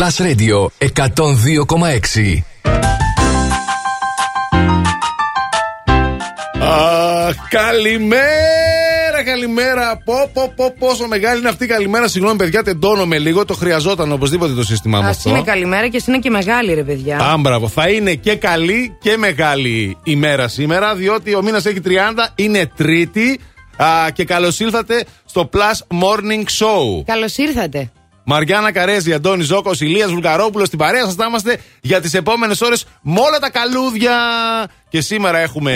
Plus Radio 102,6. καλημέρα, καλημέρα. Πω, πω, πω, πόσο μεγάλη είναι αυτή η καλημέρα. Συγγνώμη, παιδιά, τεντώνομαι λίγο. Το χρειαζόταν οπωσδήποτε το σύστημά μα. Α είναι καλημέρα και είναι και μεγάλη, ρε παιδιά. Άμπραβο. Θα είναι και καλή και μεγάλη ημέρα σήμερα, διότι ο μήνας έχει 30, είναι Τρίτη. Α, και καλώς ήρθατε στο Plus Morning Show. Καλώς ήρθατε. Μαριάννα Καρέζη, Αντώνη Ζώκος, Ηλίας Βουλγαρόπουλος στην παρέα σας. Θα είμαστε για τις επόμενες ώρες με όλα τα καλούδια. Και σήμερα έχουμε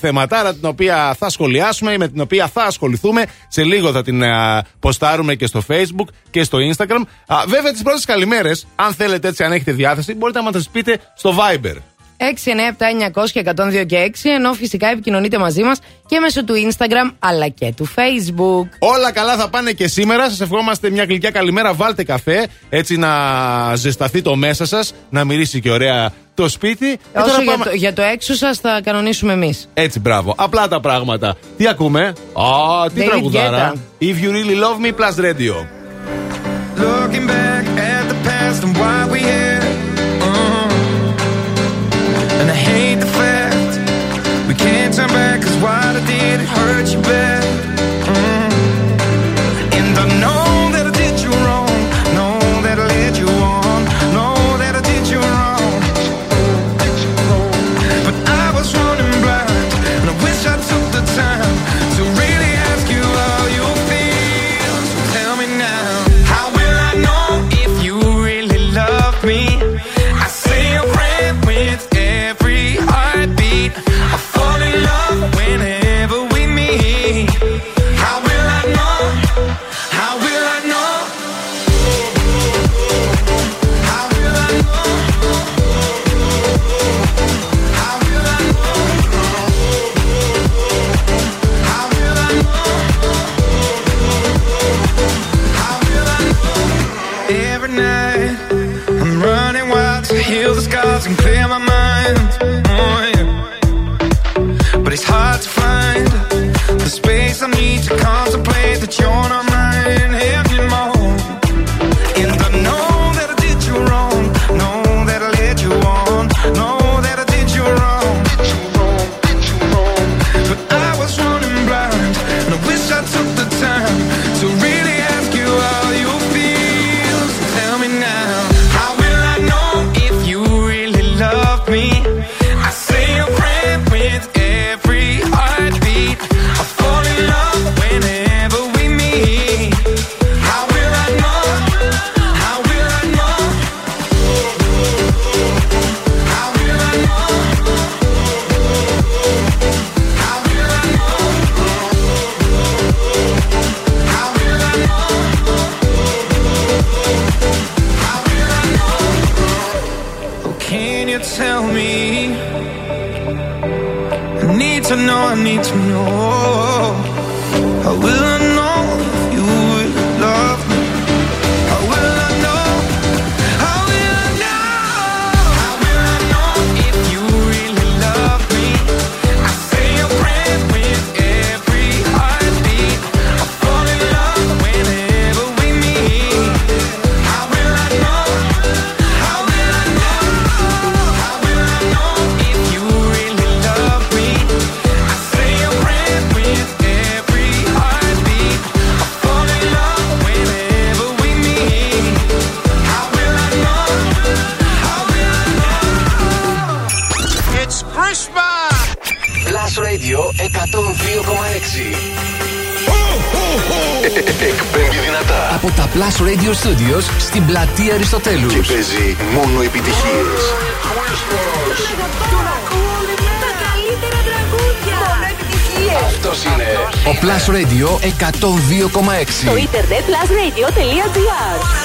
θεματάρα την οποία θα σχολιάσουμε, με την οποία θα ασχοληθούμε. Σε λίγο θα την α, ποστάρουμε και στο Facebook και στο Instagram. Α, βέβαια, τις πρώτες καλημέρες, αν θέλετε έτσι, αν έχετε διάθεση, μπορείτε να μας τις πείτε στο Viber. 697-900 102 και 6, ενώ φυσικά επικοινωνείτε μαζί μας και μέσω του Instagram αλλά και του Facebook. Όλα καλά θα πάνε και σήμερα. Σας ευχόμαστε μια γλυκιά καλημέρα. Βάλτε καφέ, έτσι να ζεσταθεί το μέσα σας, να μυρίσει και ωραία το σπίτι. Όσο για, το, για το έξω σας θα κανονίσουμε εμείς. Έτσι, μπράβο. Απλά τα πράγματα. Τι ακούμε; Α, τι τραγουδάρα. If you really love me, plus radio. Looking back at the past and why we here. And I hate the fact we can't turn back, cause what I did, it hurt you bad. Some need to come. leads me πλατεία Αριστοτέλους. Και παίζει μόνο επιτυχίες. Αυτός είναι ο Plus Radio 102,6. Το ίντερνετ plusradio.gr.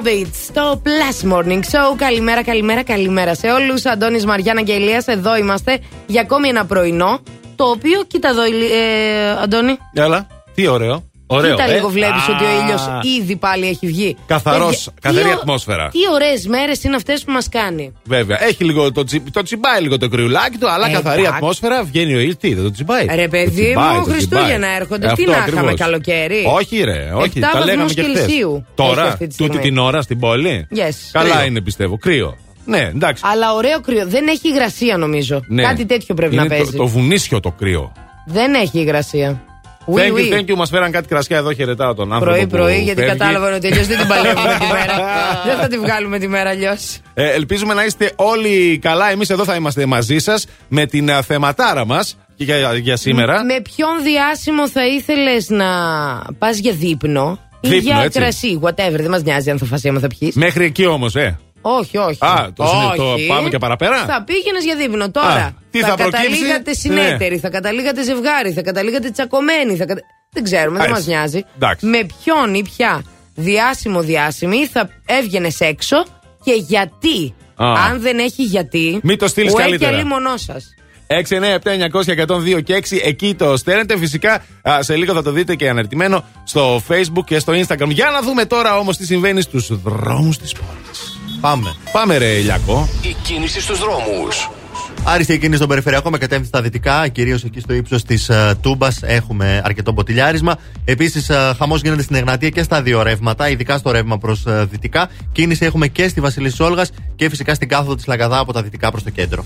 Sheeran, Bad Habits, στο Plus Morning Show. Καλημέρα, καλημέρα, καλημέρα σε όλους. Αντώνης Μαριάννα και Ηλίας, εδώ είμαστε για ακόμη ένα πρωινό. Το οποίο, κοίτα εδώ, Ηλι- ε, Αντώνη. Έλα, τι ωραίο. Ωραίο. Κοίτα ε. λίγο, βλέπεις Α, ότι ο ήλιος ήδη πάλι έχει βγει. Καθαρός, Παιδιά, καθαρή τι ο- ατμόσφαιρα. Τι ωραίες μέρες είναι αυτές που μας κάνει. Βέβαια. Έχει λίγο το, τσι, το τσιμπάει λίγο το κρυουλάκι του, αλλά Ε, καθαρή εντάξει. ατμόσφαιρα βγαίνει ο ήλιος. Τι, δεν το τσιμπάει. Ρε, Το παιδί τσιμπάει, μου, το Χριστούγεννα τσιμπάει. έρχονται. Ε, Τι αυτό να είχαμε, ακριβώς. καλοκαίρι; Όχι, ρε, όχι. Επτά Τα λέγαμε βαθμούς και χθες. Κελσίου έχει Τώρα, αυτή τη στιγμή. τούτη την ώρα στην πόλη; Yes, Καλά κρύο. είναι, πιστεύω. Κρύο. Ναι, εντάξει. Αλλά ωραίο κρύο. Δεν έχει υγρασία νομίζω. Ναι. Κάτι τέτοιο πρέπει Είναι να παίζει. Το, το βουνίσιο το κρύο. Δεν έχει υγρασία. Oui, Thank you, oui. thank you. Μας φέραν κάτι κρασιά εδώ. Χαιρετάω τον άνθρωπο. Πρωί-πρωί, που γιατί φεύγει. κατάλαβαν ότι αλλιώς δεν την παλεύουμε τη μέρα. δεν θα τη βγάλουμε τη μέρα αλλιώς. Ε, ελπίζουμε να είστε όλοι καλά. Εμείς εδώ θα είμαστε μαζί σας με την α, θεματάρα μας για, για σήμερα. Με ποιον διάσημο θα ήθελες να πας για δείπνο ή Δείπνο, για έτσι. κρασί, whatever. Δεν μας νοιάζει αν θα φασί, αν θα πιεις. Μέχρι εκεί όμως, ε. Όχι, όχι. Α, το συνε- το Όχι. πάμε και παραπέρα; Θα πήγαινες για δείπνο τώρα. Α, τι θα προκύψει; καταλήγατε συνέτεροι, θα καταλήγατε ζευγάρι, θα καταλήγατε τσακωμένοι. Θα κατα... Δεν ξέρουμε, δεν μας Έτσι. νοιάζει. Εντάξει. Με ποιον ή ποια διάσημο διάσημη θα έβγαινες έξω και γιατί. Α. Αν δεν έχει γιατί. Μην το στείλεις ουέ καλύτερα. και λίμωνό σας. 697-900-102 και 6 εκεί το στέλνετε. Φυσικά α, σε λίγο θα το δείτε και αναρτημένο στο Facebook και στο Instagram. Για να δούμε τώρα όμως τι συμβαίνει στους δρόμους της πόλης. Πάμε. Πάμε ρε Ηλιακό. Η κίνηση στους δρόμους. Άριστη κίνηση στον περιφερειακό με κατεύθυνση στα δυτικά, κυρίως εκεί στο ύψος της uh, Τούμπας έχουμε αρκετό ποτηλιάρισμα. Επίσης, uh, χαμός γίνεται στην Εγνατία και στα δύο ρεύματα, ειδικά στο ρεύμα προς δυτικά. Κίνηση έχουμε και στη Βασιλίση Όλγα και φυσικά στην κάθοδο της Λαγαδά από τα δυτικά προς το κέντρο.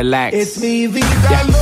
Relax. It's me, vida loca.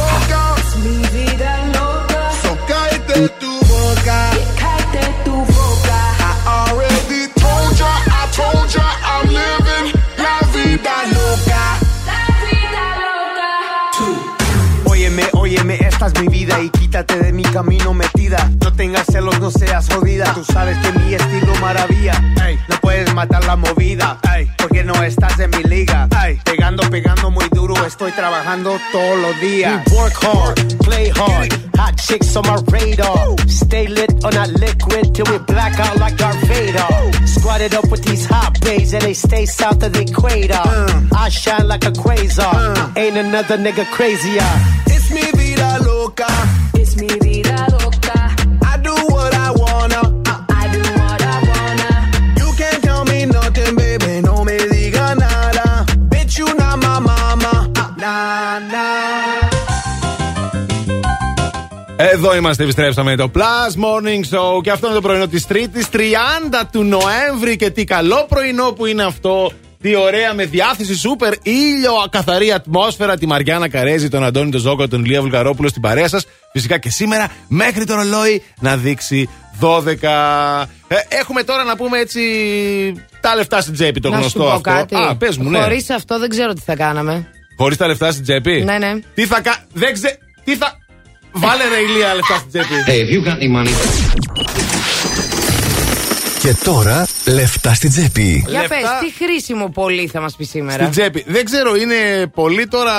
Todos. We work hard, play hard. Hot chicks on my radar. Stay lit on that liquid till we black out like Darth Vader. Squatted up with these hot babes and they stay south of the equator. Uh. I shine like a quasar. Uh. Ain't another nigga crazier. It's me, vida loca. Εδώ είμαστε, επιστρέψαμε το Plus Morning Show και αυτό είναι το πρωινό της Τρίτης, 30 του Νοέμβρη. Και τι καλό πρωινό που είναι αυτό. Τι ωραία με διάθεση, σούπερ ήλιο, καθαρή ατμόσφαιρα. Τη Μαριάννα Καρέζη, τον Αντώνη τον Ζόκο, τον Ηλία Βουλγαρόπουλο στην παρέα σας. Φυσικά και σήμερα μέχρι το ρολόι να δείξει 12. Ε, έχουμε τώρα να πούμε έτσι τα λεφτά στην τσέπη, το Να σου γνωστό πω αυτό. κάτι. Α, πες μου, ναι. Χωρίς αυτό δεν ξέρω τι θα κάναμε. Χωρίς τα λεφτά στην τσέπη. Ναι, ναι. Τι θα κα... Δεν ξε... Τι θα... Βάλε ρε ηλία λεφτά στην τσέπη. Hey, if you got any money. Και τώρα λεφτά στην τσέπη. Για Λεφτά- πες, τι χρήσιμο πολύ θα μας πεις σήμερα; Στην τσέπη. Δεν ξέρω, είναι πολύ τώρα,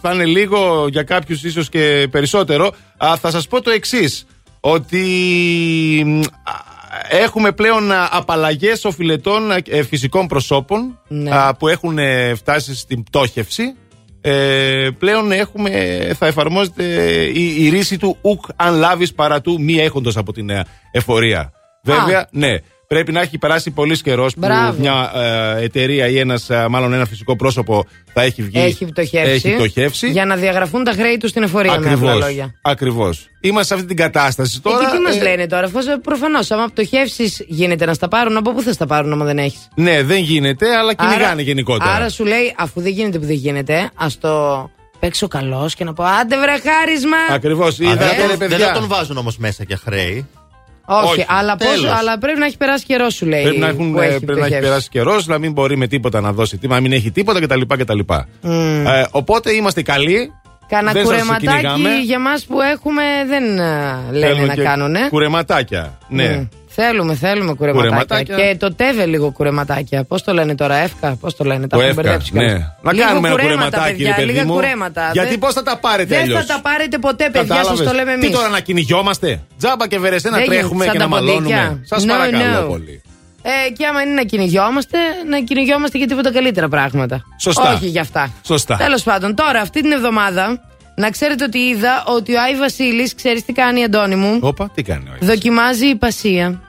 θα είναι λίγο για κάποιους ίσως και περισσότερο. Α, θα σας πω το εξής. Ότι μ, α, έχουμε πλέον απαλλαγές οφειλετών ε, φυσικών προσώπων Ναι. α, που έχουν ε, φτάσει στην πτώχευση. Ε, πλέον έχουμε, θα εφαρμόζεται η, η ρίση του ουκ αν λάβεις παρά του μη έχοντος από την ε, εφορία. Βέβαια, ναι. Πρέπει να έχει περάσει πολύς καιρός που Μπράβο. μια ε, εταιρεία ή ένας, ε, μάλλον ένα φυσικό πρόσωπο θα έχει βγει. Έχει πτωχεύσει. Έχει πτωχεύσει. Για να διαγραφούν τα χρέη τους στην εφορία, με απλά Ακριβώς. λόγια. Ακριβώς. Είμαστε σε αυτή την κατάσταση τώρα. Εκεί τι μας ε, λένε τώρα, αφού προφανώς άμα πτωχεύσει γίνεται να στα πάρουν, από πού θα στα πάρουν άμα δεν έχεις; Ναι, δεν γίνεται, αλλά κυνηγάνε γενικότερα. Άρα σου λέει, αφού δεν γίνεται που δεν γίνεται, ας το παίξω καλός και να πω Άντε βρε χάρισμα. Ακριβώς. Α, Είδατε, δεν, ρε τον- δεν παιδιά. θα τον βάζουν όμως μέσα για χρέη. Όχι, όχι, αλλά, πώς, τέλος. αλλά πρέπει να έχει περάσει καιρός, σου λέει. Πρέπει να, έχουν, που ε, έχει πρέπει να έχει πτωχεύσει. περάσει καιρός, να μην μπορεί με τίποτα να δώσει τίμα, να μην έχει τίποτα κτλ. κτλ. Ε, οπότε είμαστε καλοί. Κάνα δεν σας κουρεματάκι κυνηγάμε. για μας που έχουμε δεν ε, λένε Θέλουμε να και κάνουν. Κουρεματάκια. Ναι. Μμ. Θέλουμε, θέλουμε κουρεματάκια. Κουρεματάκια. Και το τέβε λίγο κουρεματάκια. Πώς το λένε τώρα, Εύκα, πώς το λένε, τα Το έχουν εύκα, μπερδέψει ναι. κιόλας. Να Λίγο κάνουμε ένα κουρέματα, κουρεματάκι, παιδιά, ρε παιδί λίγα μου. κουρέματα. Γιατί Δεν- πώς θα τα πάρετε Δεν αλλιώς; θα τα πάρετε ποτέ, παιδιά, σας Κατάλαβες. το λέμε εμείς. Τι τώρα να κυνηγιόμαστε; Τζάμπα και βερεσέ να Δεν γίνεται, τρέχουμε σαν και τα να ποντίκια. μαλώνουμε. Σας No, παρακαλώ no. πολύ. Ε, και άμα είναι να κυνηγιόμαστε, να κυνηγιόμαστε για τίποτα καλύτερα πράγματα. Σωστά. Όχι για αυτά. Σωστά. Τέλος πάντων, τώρα αυτή την εβδομάδα, να ξέρετε ότι είδα ότι ο Άι Βασίλης, ξέρεις τι κάνει, Αντώνη μου; Όπα, τι κάνει ο Δοκιμάζει υπασία.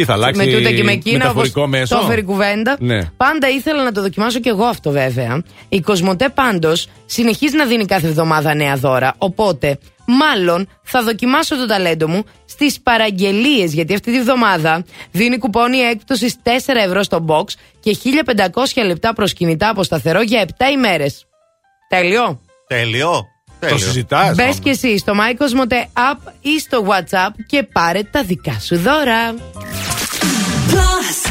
Τι θα αλλάξει με τούτα και με εκείνα, μεταφορικό όπως μέσο. το έφερε η κουβέντα. Ναι. Πάντα ήθελα να το δοκιμάσω κι εγώ αυτό βέβαια. Η Κοσμοτέ πάντως συνεχίζει να δίνει κάθε εβδομάδα νέα δώρα. Οπότε, μάλλον θα δοκιμάσω το ταλέντο μου στις παραγγελίες. Γιατί αυτή τη βδομάδα δίνει κουπόνι έκπτωσης 4 ευρώ στο box και 1500 λεπτά προσκυνητά από σταθερό για 7 ημέρες. Τέλειο. Τέλειο. Το Τέλειο. συζητάς. Μπες και εσύ στο My Cosmote app ή στο WhatsApp και πάρε τα δικά σου δώρα. Plus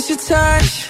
miss your touch.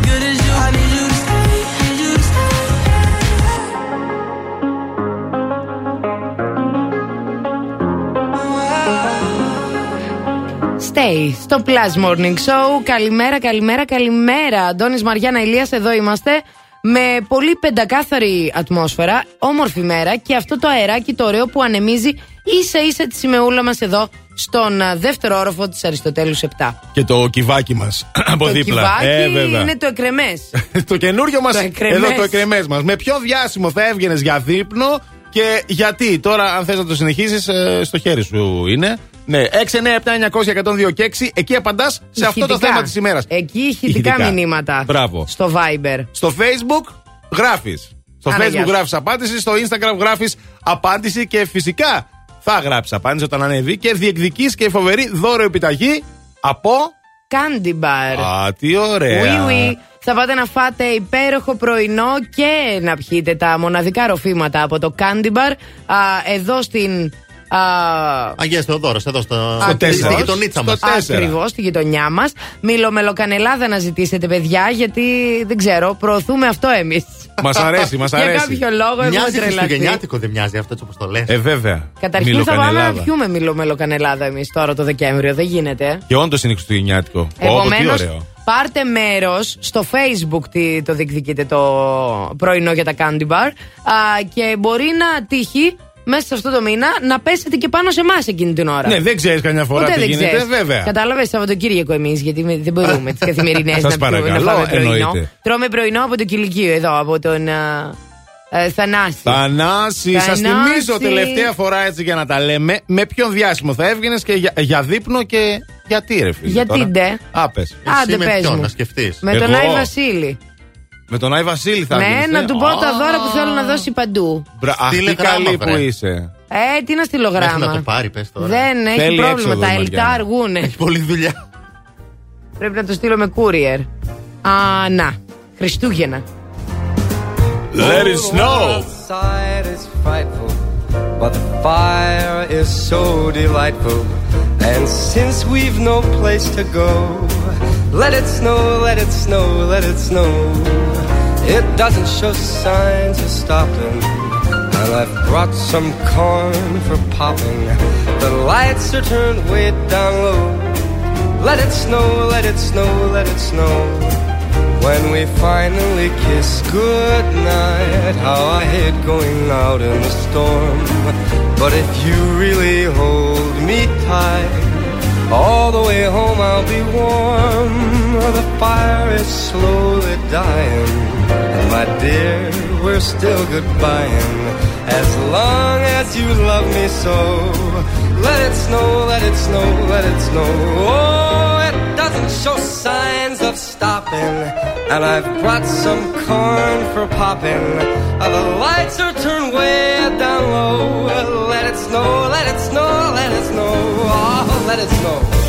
Stay στο Plus Morning Show. Καλημέρα, καλημέρα, καλημέρα. Αντώνης Μαριάννα Ηλίας, εδώ είμαστε. Με πολύ πεντακάθαρη ατμόσφαιρα, όμορφη μέρα και αυτό το αεράκι το ωραίο που ανεμίζει ίσα ίσα τη σημεούλα μας εδώ στον α, δεύτερο όροφο της Αριστοτέλους 7. Και το κυβάκι μας από το δίπλα. κυβάκι Ε, βέβαια. είναι το εκρεμές. το καινούριο μας. Το εκρεμές. Εδώ το εκρεμές μας. Με ποιο διάσημο θα έβγαινες για δείπνο και γιατί. Τώρα, αν θες να το συνεχίσεις, στο χέρι σου είναι. Ναι, 6, 9, 7, 900, 102 και 6. Εκεί απαντάς σε αυτό το Ηχητικά. θέμα της ημέρας. Εκεί ηχητικά, μηνύματα. Μπράβο. Στο Viber. Στο Facebook γράφεις. Στο Άρα, Facebook γεια. γράφεις απάντηση. Στο Instagram γράφεις απάντηση. Και φυσικά θα γράψεις απάντηση όταν ανέβει. Και διεκδική και φοβερή δώρο επιταγή από. Candy Bar. Α, τι ωραία. Oui, oui. Θα πάτε να φάτε υπέροχο πρωινό και να πιείτε τα μοναδικά ροφήματα από το Candy Bar α, εδώ στην. Αγία Θεοδόρο, εδώ στο, Στο τέσσερα. στη γειτονίτσα μας. Ακριβώς, στη γειτονιά μας. Μιλομελοκανελάδα να ζητήσετε, παιδιά, γιατί δεν ξέρω, προωθούμε αυτό εμείς. Μας αρέσει, μας Για αρέσει. κάποιο λόγο έχουμε Μοιάζει τρελαθεί. χριστουγεννιάτικο, δεν μοιάζει αυτό έτσι όπως το λες. Ε, βέβαια. Καταρχήν θα πάμε να Μιλοκανελάδα. πιούμε μιλομελοκανελάδα εμείς τώρα το Δεκέμβριο. Δεν γίνεται. Και όντως είναι χριστουγεννιάτικο. Ω, τι Επομένως, ωραίο. Πάρτε μέρος στο Facebook τι το διεκδικείτε το πρωινό για τα Candy Bar α, και μπορεί να τύχει μέσα σε αυτό το μήνα να πέσετε και πάνω σε εμάς εκείνη την ώρα. Ναι, δεν ξέρεις καμιά φορά Ποτέ τι δεν γίνεται, ξέρεις. βέβαια. Κατάλαβες Σαββατοκύριακο εμείς, γιατί με- δεν μπορούμε τις καθημερινές Σας να, πιούμε- να παρακαλώ, φάμε πρωινό. εννοείται. Τρώμε πρωινό από το κηλικείο εδώ, από τον α, ε, Θανάση. Θανάση, σας Θανάση. θυμίζω τελευταία φορά έτσι για να τα λέμε. Με ποιον διάσημο θα έβγαινες και για, για δείπνο και γιατί ρε φίλε. Γιατί τώρα. ντε. Άπες. Άντε, με πες ποιον μου. να σκεφτείς. Με τον Εγώ; Άι Βασίλη. Με τον Άι Βασίλη θα Ναι, έβγαινες, να ε. του πω Α, τα δώρα που θέλω να δώσει παντού. μπρα- Αυτή Στείλε καλή γράμμα, που βρε. είσαι. Ε, τι να στείλω Μέχρι να το γράμμα. πάρει, πες τώρα. Δεν έχει Θέλει πρόβλημα. έξοδο, Τα Μαριάννα. ελιτά αργούνε. Έχει πολλή δουλειά. Πρέπει να το στείλω με courier. Α, να. Χριστούγεννα. Let it snow. outside is frightful, but the fire is so delightful. And since we've no place to go, let it snow, let it snow, let it snow. It doesn't show signs of stopping. And I've brought some corn for popping. The lights are turned way down low. Let it snow, let it snow, let it snow. When we finally kiss goodnight, how I hate going out in the storm. But if you really hold me tight, all the way home I'll be warm. The fire is slowly dying, my dear, we're still goodbying. As long as you love me so, let it snow, let it snow, let it snow. Oh, it doesn't show signs of stopping. And I've brought some corn for popping. Uh, the lights are turned way down low. Let it snow, let it snow, let it snow. Oh, let it snow.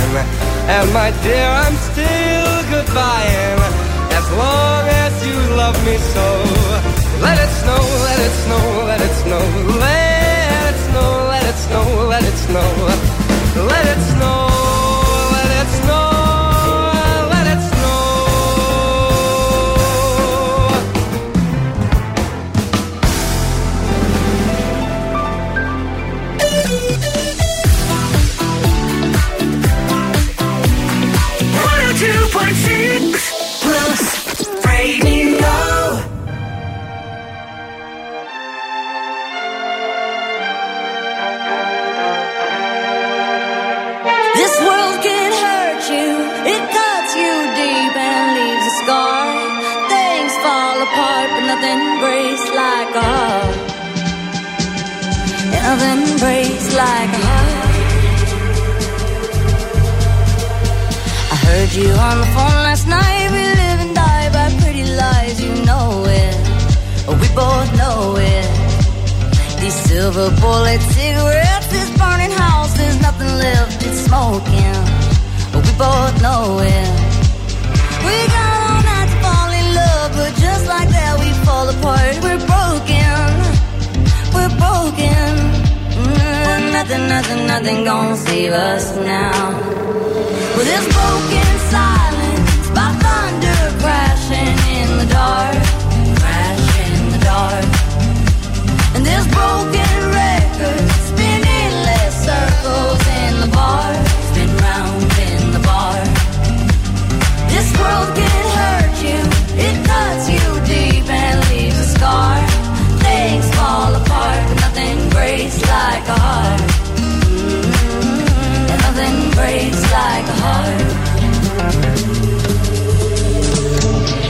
Dying. And my dear, I'm still goodbying. As long as you love me so. Let it snow, let it snow, let it snow. Let it snow, let it snow, let it snow. Let it snow, let but like a heart. Nothing breaks like a heart. I heard you on the phone last night. We live and die by pretty lies, you know it. We both know it. These silver bullet cigarettes, this burning house, there's nothing left, it's smoking. We both know it. We got that we fall apart. We're broken, we're broken. Mm, nothing, nothing, nothing gonna save us now. With this broken silence, by thunder crashing in the dark, crash in the dark. And this broken record nothing breaks like a heart.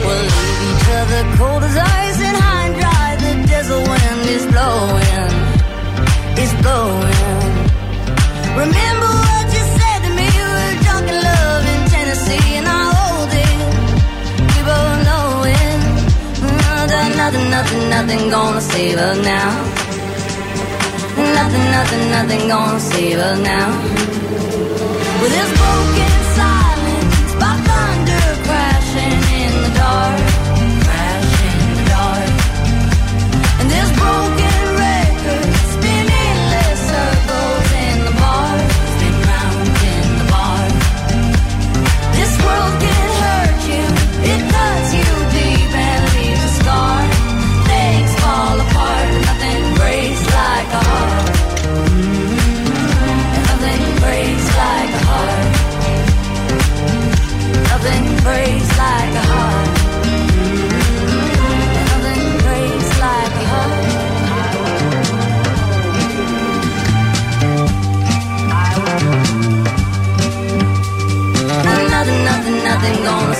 We'll leave each other cold as ice and high and dry. The desert wind is blowing, it's blowing. Remember what you said to me? We were drunk in love in Tennessee, and I hold it. We both know it. Mm, nothing, nothing, nothing gonna save us now. Nothing, nothing, nothing gonna save us now. With this broken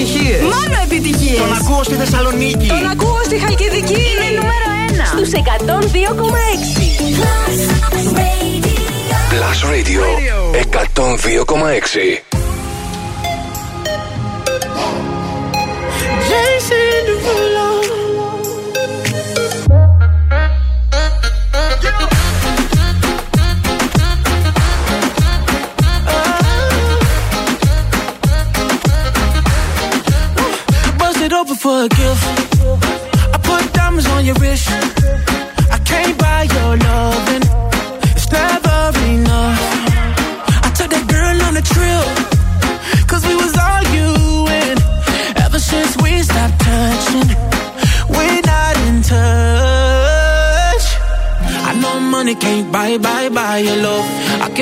επιτυχίες. Μόνο επιτυχίες. Τον ακούω στη Θεσσαλονίκη. Τον ακούω στη Χαλκιδική. Είναι νούμερο 1 στους 102,6. Plus Radio 102,6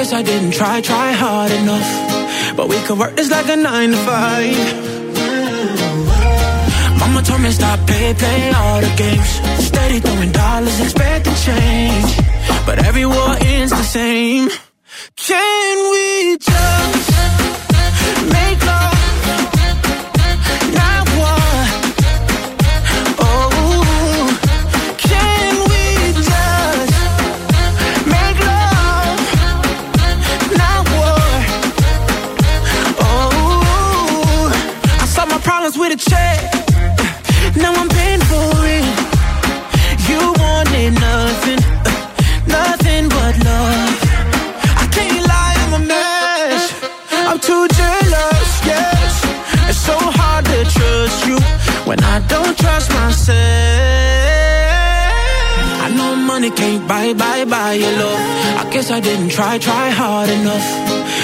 guess I didn't try, try hard enough. But we could work this like a nine to five. Mama told me stop, play, play all the games. Steady throwing dollars, expecting change. But every war ends the same. Try, try hard enough.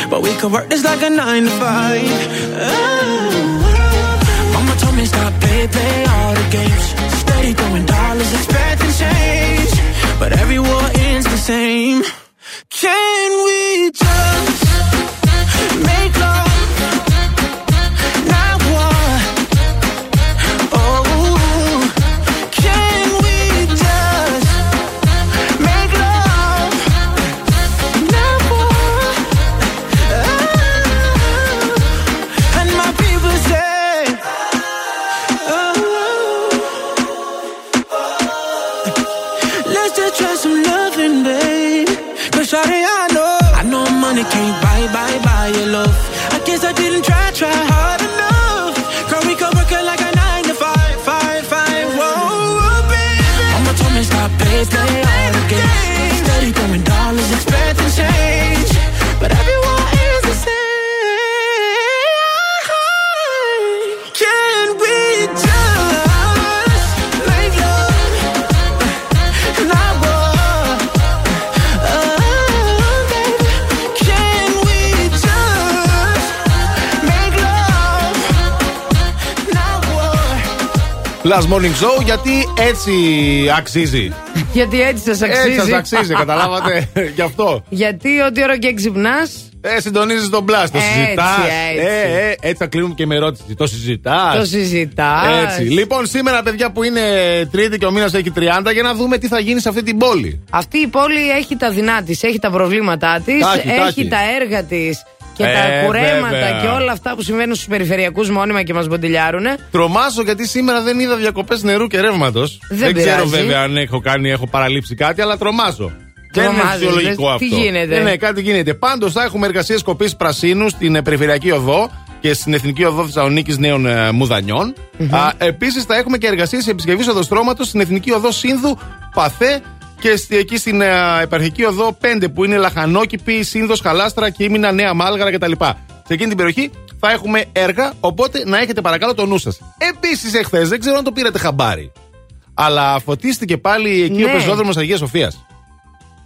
But we could work this like a nine to five. Oh. Mama told me stop, play, play all the games. Steady throwing dollars, expecting change. But every war ends the same. War. Last Morning Show, γιατί έτσι αξίζει. Γιατί έτσι σας αξίζει. Έτσι σας αξίζει, καταλάβατε. Γι' αυτό. Γιατί ό,τι ώρα και ξυπνάς. Ε, συντονίζεις τον μπλάστ. Το Έτσι, συζητάς. έτσι. Ε, ε, έτσι θα κλείνουμε και με ερώτηση. Το συζητάς. Το συζητάς. Έτσι. Λοιπόν, σήμερα, παιδιά που είναι Τρίτη και ο μήνας έχει 30, για να δούμε τι θα γίνει σε αυτή την πόλη. Αυτή η πόλη έχει τα δεινά της, έχει τα προβλήματά της, Τα έχει, τα έχει έχει. τα έργα της και Ε, τα κουρέματα βέβαια. και όλα αυτά που συμβαίνουν στους περιφερειακούς μόνιμα και μας μποντιλιάρουνε. Τρομάζω γιατί σήμερα δεν είδα διακοπές νερού και ρεύματος. Δεν ξέρω πειράζει. βέβαια αν έχω κάνει, έχω παραλείψει κάτι, αλλά τρομάζω. Δεν είναι Τρομάζεις, φυσιολογικό λες, αυτό. τι γίνεται; Ναι, ναι, κάτι γίνεται. Πάντως θα έχουμε εργασίες κοπή πρασίνου στην ε, Περιφερειακή Οδό και στην Εθνική Οδό Θεσσαλονίκης Νέων ε, Μουδανιών. Επίσης θα έχουμε και εργασίες επισκευής οδοστρώματος στην Εθνική Οδό Σύνδου Παθέ και στη- εκεί στην ε, Επαρχική Οδό 5 που είναι Λαχανόκηπη, Σύνδος, Χαλάστρα, Κίμηνα, Νέα Μάλγαρα κτλ. Σε εκείνη την περιοχή θα έχουμε έργα, οπότε να έχετε παρακαλώ το νου σας. Επίσης, εχθές δεν ξέρω αν το πήρατε χαμπάρι. Αλλά φωτίστηκε πάλι εκεί ο Ναι. πεζόδρομος Αγίας Σοφίας.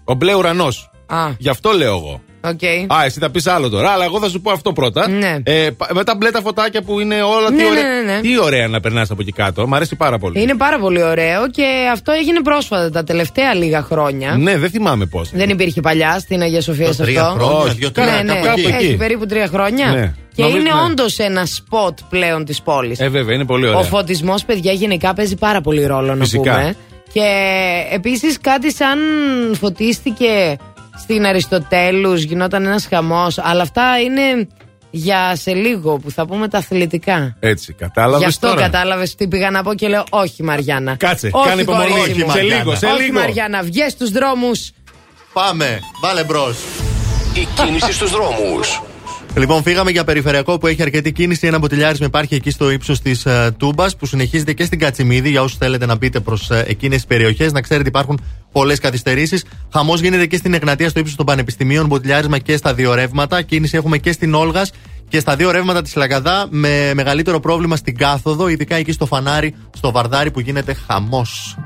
Ο μπλε ουρανός. Α, Γι' αυτό λέω εγώ. Οκ. Α, εσύ θα πεις άλλο τώρα, αλλά εγώ θα σου πω αυτό πρώτα. Ναι. Ε, πα- με τα μπλε τα φωτάκια που είναι όλα. Ναι, τι, ναι, ωραία, ναι, ναι. τι ωραία να περνάς από εκεί κάτω. Μ' αρέσει πάρα πολύ. Είναι πάρα πολύ ωραίο και αυτό έγινε πρόσφατα τα τελευταία λίγα χρόνια. Ναι, δεν θυμάμαι πώς. Δεν υπήρχε παλιά στην Αγία Σοφία Το σε τρία αυτό. χρόνια, Όχι, δύο-τρία, Ναι, ναι, κάπου εκεί. έχει περίπου τρία χρόνια. Ναι. Και Νομίζω, είναι ναι. όντως ένα σποτ πλέον της πόλης. Ε, βέβαια, είναι πολύ ωραία. Ο φωτισμός, παιδιά, γενικά παίζει πάρα πολύ ρόλο να Φυσικά. πούμε. Και επίσης κάτι σαν φωτίστηκε στην Αριστοτέλους, γινόταν ένας χαμός. Αλλά αυτά είναι για σε λίγο που θα πούμε τα αθλητικά. Έτσι, κατάλαβες. Γι' αυτό τώρα; κατάλαβες τι πήγα να πω και λέω Όχι, Μαριάννα. Κάτσε, όχι, κάνε υπομονή. κορίτσι Όχι, μου. σε λίγο, σε όχι, λίγο. Μαριάννα, βγες στους δρόμους Πάμε, βάλε μπρος. Η κίνηση στους δρόμους. Λοιπόν, φύγαμε για περιφερειακό που έχει αρκετή κίνηση. Ένα μποτιλιάρισμα υπάρχει εκεί στο ύψος της uh, Τούμπας που συνεχίζεται και στην Κατσιμίδη. Για όσους θέλετε να μπείτε προς uh, εκείνες τις περιοχές, να ξέρετε υπάρχουν πολλές καθυστερήσεις. Χαμός γίνεται και στην Εγνατία στο ύψος των Πανεπιστημίων. Μποτιλιάρισμα και στα δύο ρεύματα. Κίνηση έχουμε και στην Όλγας και στα δύο ρεύματα της Λαγκαδά. Με μεγαλύτερο πρόβλημα στην κάθοδο, ειδικά εκεί στο φανάρι, στο βαρδάρι που γίνεται χαμός.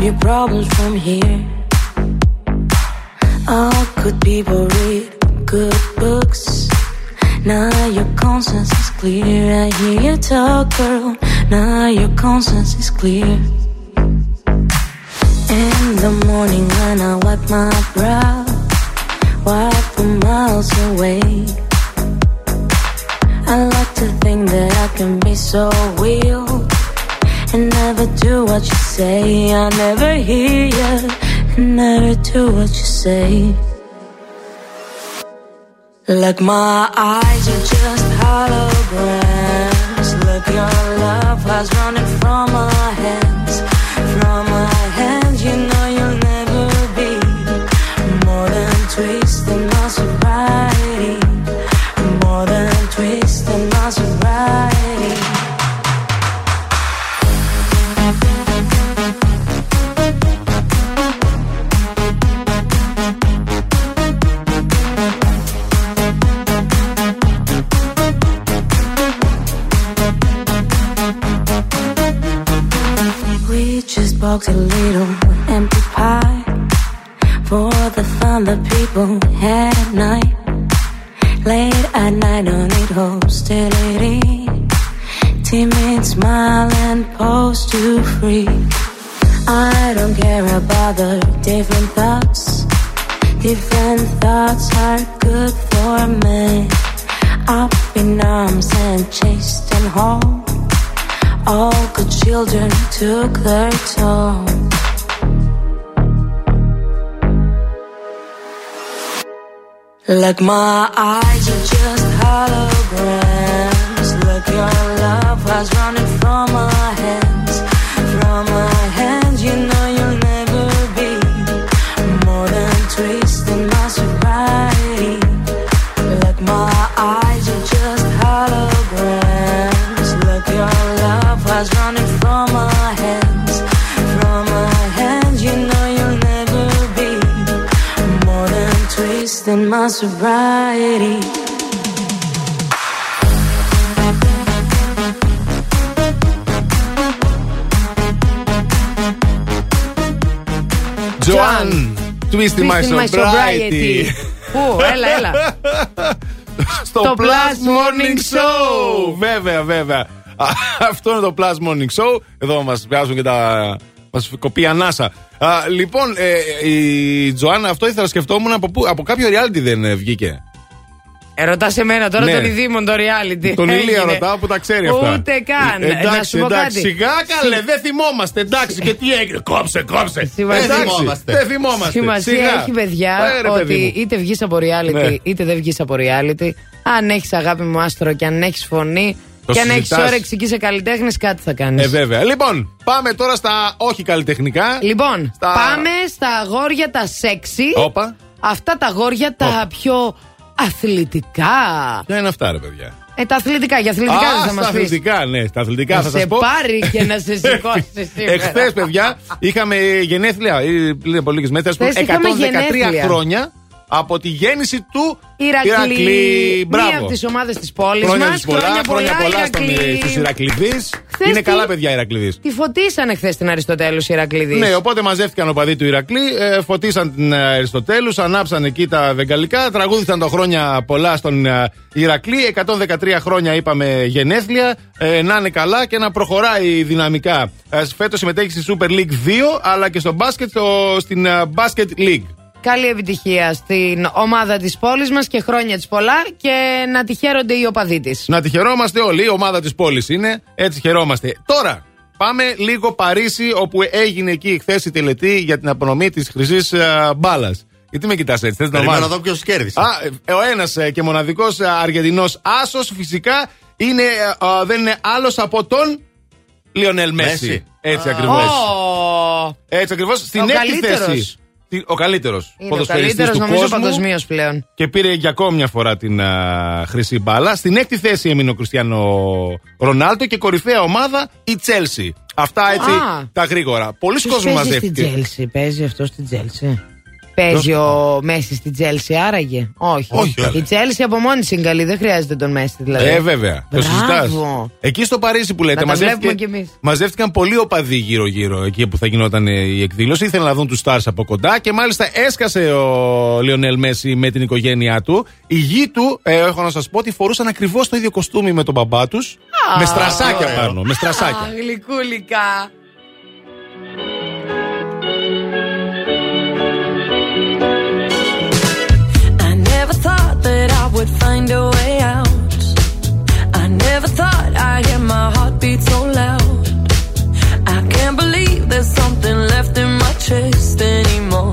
Your problems from here. All good people read good books. Now your conscience is clear. I hear you talk, girl. Now your conscience is clear. In the morning when I wipe my brow, wipe the miles away. I like to think that I can be so real and never do what you say I never hear you never do what you say. Like my eyes are just holograms. Look, your love was running from my hands. From my hands, you know. My eyes Joan, twist in my Twist in my sobriety. Πού, έλα, έλα. Στο Το Plus Plus Morning Morning Show. Βέβαια, βέβαια. Α, Αυτό είναι το Plus Morning Show. Εδώ μας βγάζουν και τα. Μας κοπεί ανάσα. Α, λοιπόν, ε, η Τζοάννα, αυτό ήθελα να σκεφτόμουν από, πού, από κάποιο reality δεν ε, βγήκε. Ερωτά σε μένα τώρα Ναι. τον Ιδήμον το reality. Τον Ηλία Έγινε. ρωτάω που τα ξέρει αυτά. Ούτε καν. Ε, Εντάξει, να σου πω εντάξει. κάτι. Σιγά καλέ, δεν θυμόμαστε. Εντάξει, και τι έγινε. Κόψε, κόψε. Σημασία- Εντάξει, Δεν θυμόμαστε. Σημασία Σιγά. έχει, παιδιά, Ε, ρε, παιδί ότι μου. είτε βγεις από reality Ναι. είτε δεν βγεις από reality. Αν έχεις αγάπη μου άστρο και αν έχεις φωνή Το και αν έχεις συζητάς. όρεξη και είσαι καλλιτέχνης, κάτι θα κάνεις. Ε, βέβαια. Λοιπόν, πάμε τώρα στα όχι καλλιτεχνικά. Λοιπόν, Στα- πάμε στα αγόρια τα σεξι. Όπα. Αυτά τα αγόρια τα πιο αθλητικά. Ποια είναι αυτά, ρε παιδιά. Ε, τα αθλητικά, για αθλητικά δεν Α, θα στα μας πεις. αθλητικά, ναι, στα αθλητικά Να θα σε σα πω. πάρει και να σε σηκώσει σήμερα. Εχθές, παιδιά, είχαμε γενέθλια, ή πριν από λίγες μέρες, Χθες είχαμε 113 γενέθλια. χρόνια από τη γέννηση του Ηρακλή. Μπράβο. Μία από τις ομάδες της πόλης μας. Χρόνια τους πολλά, χρόνια πολλά στους Ηρακλειδείς. Χθες Είναι τι- καλά, παιδιά, Ηρακλειδείς. Τη φωτίσανε χθες την Αριστοτέλους οι Ηρακλήδη. Ναι, οπότε μαζεύτηκαν οπαδοί του Ηρακλή, ε, φωτίσαν την ε, Αριστοτέλους, ανάψαν εκεί τα βεγγαλικά, τραγούδισαν τα χρόνια πολλά στον ε, Ηρακλή. 113 χρόνια είπαμε γενέθλια, ε, να είναι καλά και να προχωράει δυναμικά. Ε, Φέτος συμμετέχει στη Super League 2, αλλά και στο μπάσκετ, στο, στην ε, Basket League. Καλή επιτυχία στην ομάδα της πόλης μας και χρόνια της πολλά και να τη χαίρονται οι οπαδοί της. Να τη χαιρόμαστε όλοι, η ομάδα της πόλης είναι, έτσι χαιρόμαστε. Τώρα, πάμε λίγο Παρίσι, όπου έγινε εκεί χθε η τελετή για την απονομή της χρυσής μπάλας. Γιατί με κοιτάς έτσι, θες να Περιμένω μάθεις; να δω ποιος κέρδισε. Α, ε, ο ένας και μοναδικός Αργεντινός άσος φυσικά είναι, ε, ε, δεν είναι άλλος από τον Λιονέλ Μέση. Μέση. Έτσι ακριβώς. Έτσι ακριβώς. Στην Ο έκτη καλύτερος. θέση. Τι- Ο καλύτερος. Είναι ο καλύτερος νομίζω παγκοσμίως πλέον. Και πήρε για ακόμη μια φορά την α, χρυσή μπάλα. Στην έκτη θέση έμεινε ο Κριστιανό Ρονάλτο και κορυφαία ομάδα η Τσέλσι. Αυτά έτσι Α. τα γρήγορα. Πολλοί Ποιος κόσμοι παίζεις στην μαζεύτηκε. Τζέλση, παίζει αυτό στην Τζέλση. Παίζει ο Μέση στην Τζέλση, άραγε; Όχι. Όχι, Η Τσέλσι από μόνη της είναι καλή, δεν χρειάζεται τον Μέσι δηλαδή. Ε, βέβαια. Το συζητάς. Μπράβο. Εκεί στο Παρίσι που λέτε, Να τα μαζεύτηκε- βλέπουμε κι εμείς. μαζεύτηκαν πολλοί οπαδοί γύρω-γύρω εκεί που θα γινόταν ε, η εκδήλωση. Ήθελαν να δουν τους Stars από κοντά και μάλιστα έσκασε ο Λιονέλ Μέσι με την οικογένειά του. Οι γιοι του, ε, έχω να σας πω ότι φορούσαν ακριβώς το ίδιο κοστούμι με τον μπαμπά τους. Με στρασάκια ωραίο. πάνω. Με στρασάκια. Α, γλυκούλικα. Would find a way out. I never thought I'd hear my heartbeat so loud. I can't believe there's something left in my chest anymore.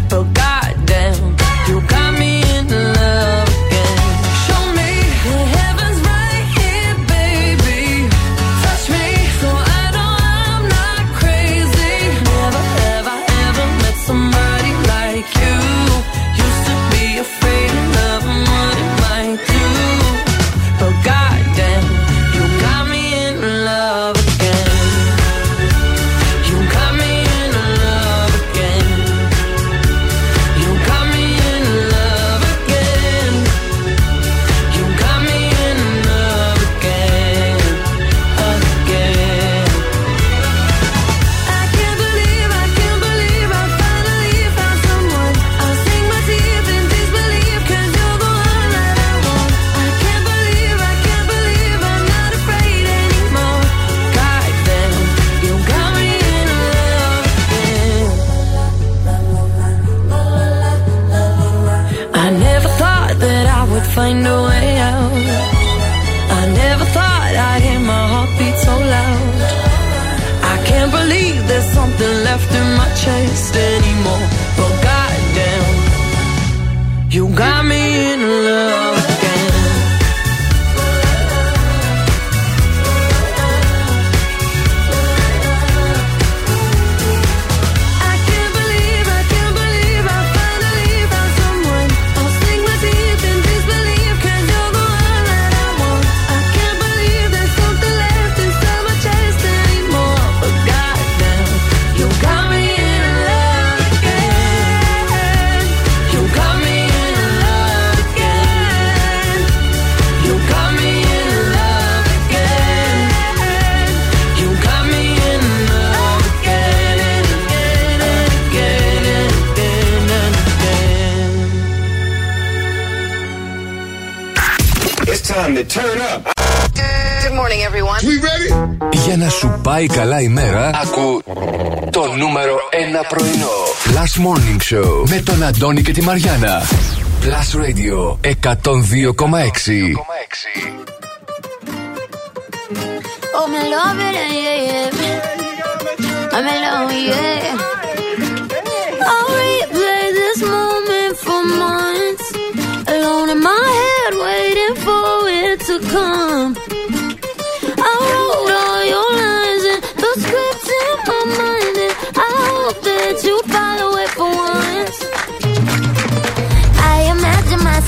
καλά η μέρα, ακού το νούμερο 1 πρωινό. Last Morning Show με τον Αντώνη και τη Μαριάνα. Plus Radio 102,6.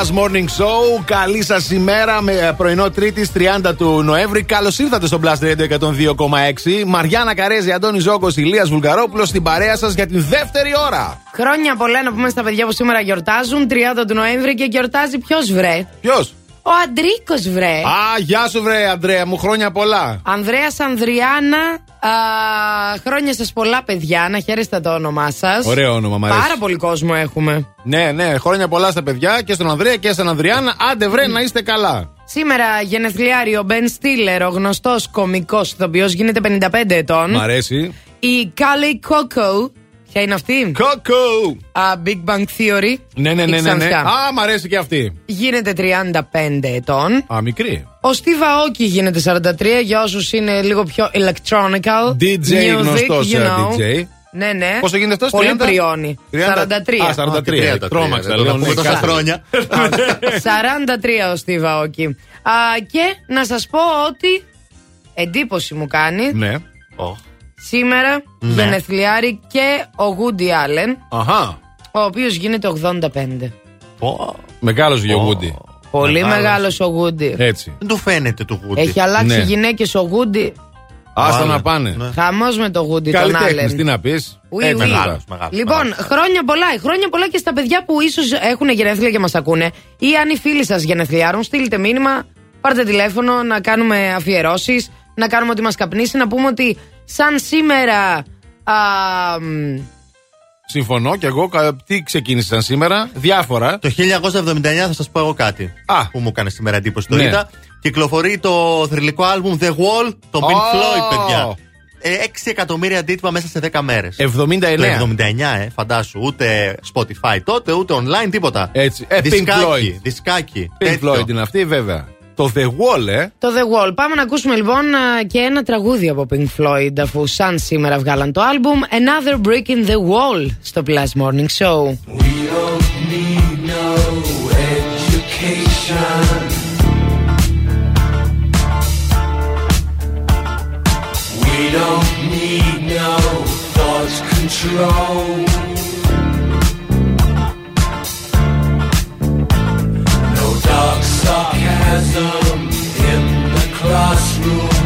Plus Morning Show. Καλή σας ημέρα με ε, πρωινό Τρίτη 30 του Νοέμβρη. Καλώς ήρθατε στο Plus Radio 102,6. Μαριάννα Καρέζη, Αντώνης Ζόκο, Ηλίας Βουλγαρόπουλος στην παρέα σας για την δεύτερη ώρα. Χρόνια πολλά να πούμε στα παιδιά που σήμερα γιορτάζουν. 30 του Νοέμβρη και γιορτάζει ποιος βρε; Ποιος; Ο Αντρίκος βρε. Α, γεια σου βρε, Αντρέα μου, χρόνια πολλά. Ανδρέας Ανδριάννα, α, χρόνια σας πολλά παιδιά, να χαίρεστε το όνομά σας. Ωραίο όνομα, μ' αρέσει. Πάρα πολύ κόσμο έχουμε. Ναι, ναι, χρόνια πολλά στα παιδιά και στον Ανδρέα και στην Ανδριάννα. Άντε βρε να είστε καλά. Σήμερα γενεθλιάρη ο Μπεν Στίλερ, ο γνωστός κωμικός ηθοποιός, γίνεται 55 ετών. Μ' αρέσει. Η Κάλι Κόκο, ποια είναι αυτή; Κόκο! Α, Big Bang Theory. Ναι, ναι, η ναι, ναι, ναι. Ξανθιά. Α, μ' αρέσει και αυτή. Γίνεται 35 ετών. Α, μικρή. Ο Steve Aoki γίνεται 43 για όσους είναι λίγο πιο electronical. DJ music, γνωστός, you ε, know. DJ. Ναι, ναι. Πόσο γίνεται αυτός, Πολύ 30? πριώνει. 43. Α, 43. Τρώμαξα, δεν το λέω. ακούμε ναι, τόσα κάτι. χρόνια. 43 ο Steve Aoki. Α, και να σας πω ότι εντύπωση μου κάνει Ναι. Σήμερα Ναι. γενεθλιάρη και ο Woody Allen, Αχά. ο οποίος γίνεται 85. Μεγάλος γεωγούντι. Πολύ μεγάλος ο Woody. Έτσι. Δεν του φαίνεται το γούτι. Έχει αλλάξει Ναι. γυναίκες ο Woody. Άστα Βάλε. να πάνε. Ναι. Χαμός με το Woody τον Καλλιτέχνη, Allen. τι να πει. Oui, oui. Μεγάλος, μεγάλος, Λοιπόν, μεγάλος. χρόνια πολλά. Χρόνια πολλά και στα παιδιά που ίσως έχουν γενέθλια και μας ακούνε. Ή αν οι φίλοι σας γενεθλιάρουν, στείλτε μήνυμα, πάρτε τηλέφωνο να κάνουμε αφιερώσεις, να κάνουμε ότι μας καπνίσει, να πούμε ότι σαν σήμερα. Α, μ, Συμφωνώ και εγώ. κα- Τι ξεκίνησαν σήμερα, διάφορα. Το 1979 θα σας πω εγώ κάτι. Α. Που μου έκανε σήμερα εντύπωση το Ναι. είδα. Κυκλοφορεί το θρηλυκό άλμπουμ The Wall, το Pink Ω! Floyd, παιδιά. Ε, 6 εκατομμύρια αντίτυπα μέσα σε 10 μέρες. 79. Το 79, ε, φαντάσου. Ούτε Spotify τότε, ούτε online, τίποτα. Έτσι. Ε, Pink δισκάκι, Floyd. δισκάκι. Pink τέτοιο. Floyd είναι αυτή, βέβαια. Το The Wall, ε. το The Wall. Πάμε να ακούσουμε λοιπόν α, και ένα τραγούδι από Pink Floyd, αφού σαν σήμερα βγάλαν το άλμπουμ Another Brick in the Wall στο Plus Morning Show. We don't need no thought control. Sarcasm in the classroom.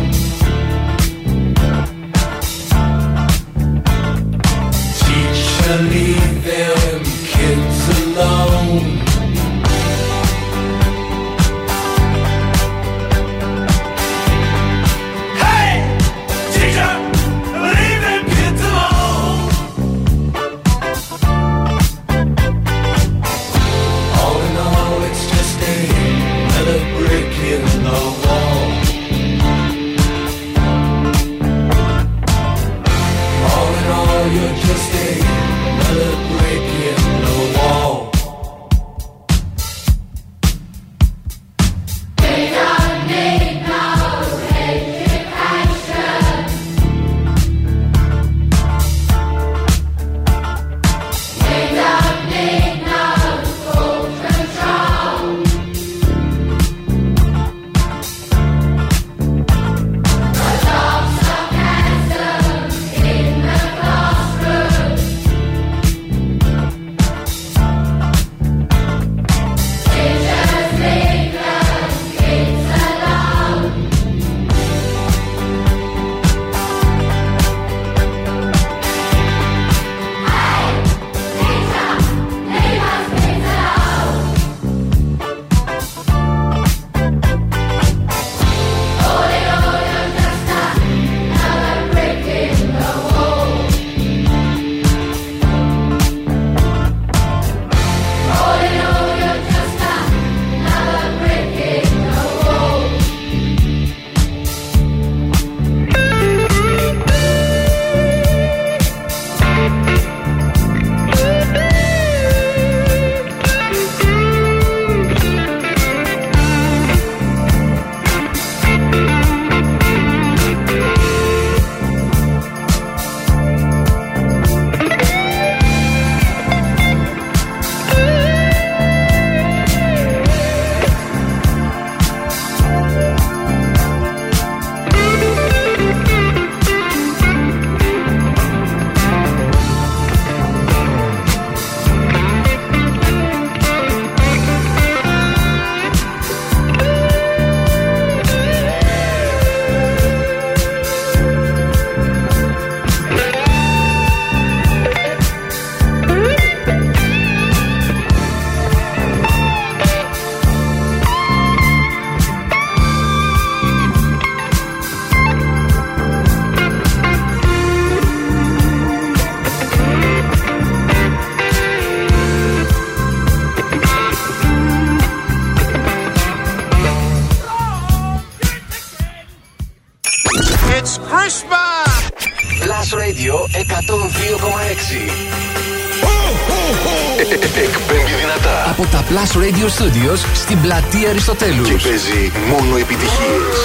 Radio Studios στην πλατεία Αριστοτέλους. Και παίζει μόνο επιτυχίες.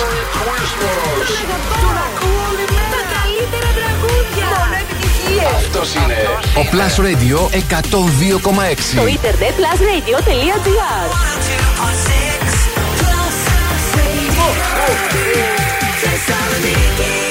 Αυτός είναι ο Plus Radio 102,6. Στο ίντερνετ plusradio.gr with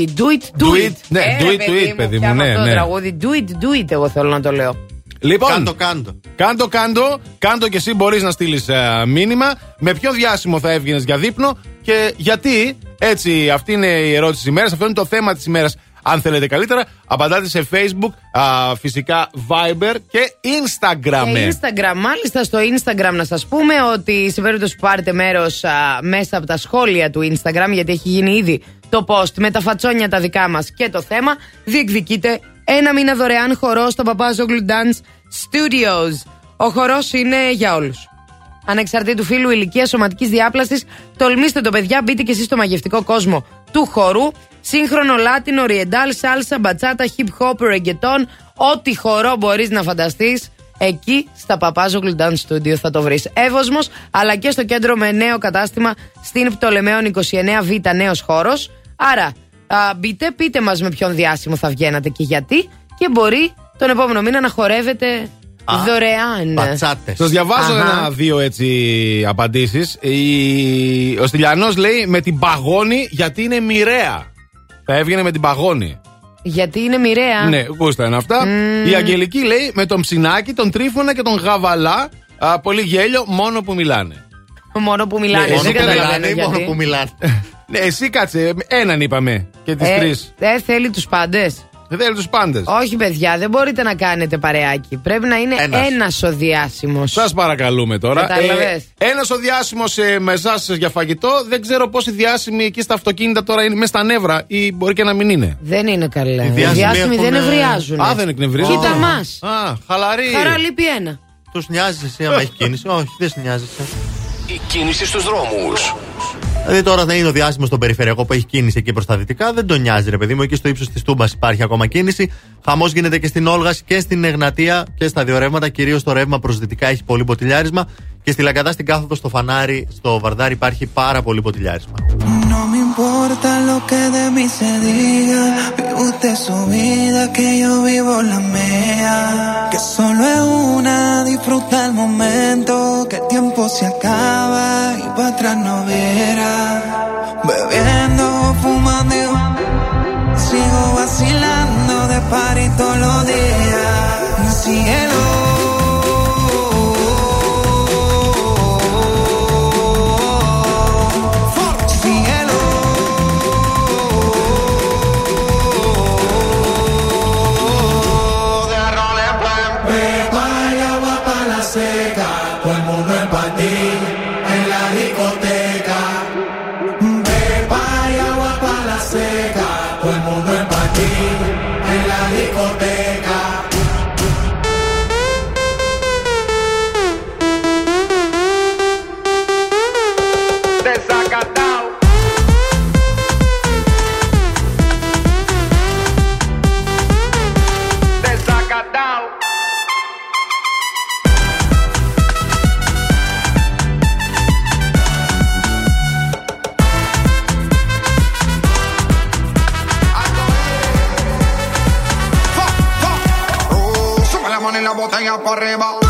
όχι, do it, do, Do it. it. Ναι, Ε, do ρε, it, do it, παιδί μου, πια με ναι, αυτό το ναι. τραγούδι. Do it, do it, εγώ θέλω να το λέω. Λοιπόν, Κάντο, κάντο. Κάντο, κάντο, κάντο και εσύ μπορείς να στείλεις μήνυμα. Με ποιο διάσημο θα έβγαινες για δείπνο και γιατί. Έτσι, αυτή είναι η ερώτηση της ημέρας. Αυτό είναι το θέμα της ημέρας. Αν θέλετε καλύτερα, απαντάτε σε Facebook, α, φυσικά Viber και Instagram. Και Instagram, μάλιστα στο Instagram να σας πούμε ότι σε περίπτωση που πάρετε μέρος α, μέσα από τα σχόλια του Instagram, γιατί έχει γίνει ήδη το post με τα φατσόνια τα δικά μας και το θέμα, διεκδικείτε ένα μήνα δωρεάν χορό στο Παπάζογλου Dance Studios. Ο χορός είναι για όλους. Ανεξαρτήτου φύλου, ηλικία, σωματικής διάπλασης, τολμήστε το παιδιά, μπείτε και εσείς στο μαγευτικό κόσμο του χορού. Σύγχρονο, λάτινο, ριεντάλ, σάλσα, μπατσάτα, hip hop, reggaeton, ό,τι χορό μπορείς να φανταστείς. Εκεί στα Παπάζογλου Dance Studio θα το βρεις. Εύωσμος, αλλά και στο κέντρο με νέο κατάστημα στην Πτολεμαίων 29Β, νέος χώρος. Άρα, α, μπείτε, πείτε μας με ποιον διάσημο θα βγαίνατε και γιατί. Και μπορεί τον επόμενο μήνα να χορεύετε δωρεάν. Σας διαβάζω Αχα. ένα-δύο έτσι απαντήσεις. Ο Στυλιανός λέει με την παγόνη γιατί είναι μοιραία. Θα έβγαινε με την παγόνη. Γιατί είναι μοιραία. Ναι, γούστα είναι αυτά. Η Αγγελική λέει με τον ψινάκι, τον τρίφωνα και τον γαβαλά. Α, πολύ γέλιο, μόνο που μιλάνε. Μόνο που μιλάνε. Ναι, δεν εσύ καταλαβαίνω μιλάνε ή γιατί. μόνο που μιλάνε. ναι, εσύ κάτσε. Έναν είπαμε. Και τις Ε, τρεις. ε, θέλει τους πάντες; Δεν θέλει τους πάντες. Όχι, παιδιά, δεν μπορείτε να κάνετε παρεάκι. Πρέπει να είναι Ένας. ένας ο διάσημο. Σας παρακαλούμε τώρα. Κατάλαβες. Ένας ο διάσημο ε, με εσάς για φαγητό. Δεν ξέρω πόσοι διάσημοι εκεί στα αυτοκίνητα τώρα είναι μέσα στα νεύρα ή μπορεί και να μην είναι. Δεν είναι καλά. Οι διάσημοι διάσημοι δεν έχουν, ε, ευριάζουν. Α, δεν εκνευρίζουν. Κοίτα μας. Α, χαλαρή. Χαρά λείπει ένα. Τους νοιάζεις εσύ άμα έχει κίνηση; Όχι, δεν σε νοιάζει. εσύ. Η κίνηση στους δρόμους. Δηλαδή τώρα δεν είναι ο διάσημος στον περιφερειακό που έχει κίνηση εκεί προς τα δυτικά, δεν τον νοιάζει ρε παιδί μου. Εκεί στο ύψος της Τούμπας υπάρχει ακόμα κίνηση. Χαμός γίνεται και στην Όλγας και στην Εγνατία και στα δύο ρεύματα. Κυρίως το ρεύμα προς δυτικά έχει πολύ ποτηλιάρισμα. Και στη Λαγκαδά στην κάθοδο στο φανάρι, στο Βαρδάρι υπάρχει πάρα πολύ ποτηλιάρισμα. No me importa lo que de mí se diga. Vive usted su vida, que yo vivo la mía. Que solo es una, disfruta el momento. Que el tiempo se acaba y para atrás no verá. Bebiendo, fumando, sigo vacilando de party todos los días. Cielo. botella para arriba.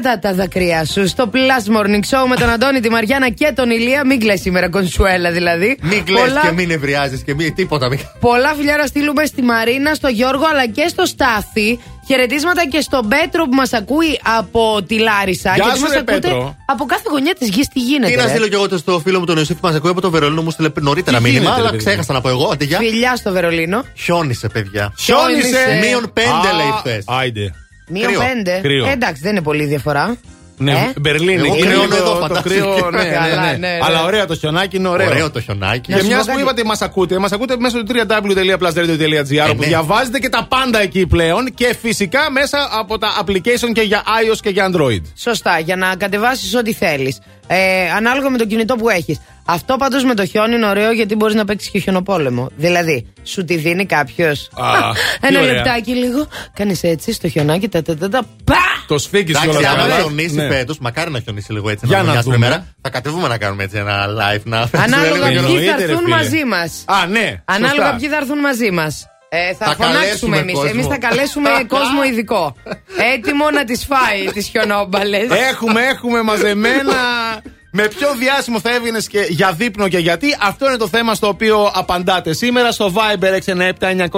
Tears. Κράτα τα δακρύα σου στο Plus Morning Show με τον Αντώνη, τη Μαριάννα και τον Ηλία. Μην κλαις σήμερα, κονσουέλα δηλαδή. Μην κλαις Πολλά- και μην ευρεάζει και μην τίποτα. Μην... Πολλά φιλιά να στείλουμε στη Μαρίνα, στο Γιώργο αλλά και στο Στάθη. Χαιρετίσματα και στον Πέτρο που μας ακούει από τη Λάρισα. Γεια γιατί σου, μας ρε, ακούτε Πέτρο. από κάθε γωνιά της γης. Τι γίνεται. Τι να ρε; στείλω κι εγώ στο φίλο μου τον Ιωσήφ που μας ακούει από το Βερολίνο, μου στείλε νωρίτερα Τι μήνυμα, γίνεται, αλλά ρε, παιδί ξέχασα να πω εγώ. Αντί για. Φιλιά στο Βερολίνο. Χιόνισε, παιδιά. Χιόνισε. Μείον πέντε Α, λέει χθες. Άιντε. Μείον Κρύο. πέντε. Κρύο. Ε, εντάξει, δεν είναι πολύ διαφορά. Ναι, Ε; Μπερλίνη. Εγώ είναι κρυώνω λίγο εδώ, το φαντάστηκε. κρύο, ναι, ναι, Καλά, ναι. ναι, ναι. Αλλά ωραίο το χιονάκι είναι ωραίο. Ωραίο το χιονάκι. Να Και σου μιας πω που κάτι. είπατε, μας ακούτε, μας ακούτε μέσω του www.plusradio.gr όπου ναι. διαβάζετε και τα πάντα εκεί πλέον και φυσικά μέσα από τα application και για iOS και για Android. Σωστά, για να κατεβάσεις ό,τι θέλεις. Ε, ανάλογα με το κινητό που έχεις. Αυτό πάντως με το χιόνι είναι ωραίο γιατί μπορείς να παίξεις και χιονοπόλεμο. Δηλαδή, σου τη δίνει κάποιος; Α, τι Ένα ωραία. λεπτάκι λίγο. Κάνεις έτσι στο χιονάκι, τα τα τα. τα πα! Το σφίγγεις Εντάξει, κιόλα. άμα καλά. χιονίσει Ναι. φέτος, μακάρι να χιονίσει λίγο έτσι. Για να να μοιάζει δούμε. μέρα. Θα κατεβούμε να κάνουμε έτσι ένα live να Ανάλογα λίγο ποιοι χιονί. θα έρθουν μαζί μας. Α, ναι. Ανάλογα σωστά. ποιοι θα έρθουν μαζί μας. Ε, θα, Θα φωνάξουμε καλέσουμε εμείς. κόσμο. Εμείς θα καλέσουμε κόσμο ειδικό. Έτοιμο να τις φάει τις χιονόμπαλες. Έχουμε, έχουμε μαζεμένα. Με ποιο διάσημο θα έβγαινες και για δείπνο και γιατί. Αυτό είναι το θέμα στο οποίο απαντάτε σήμερα στο Viber 697-900-1026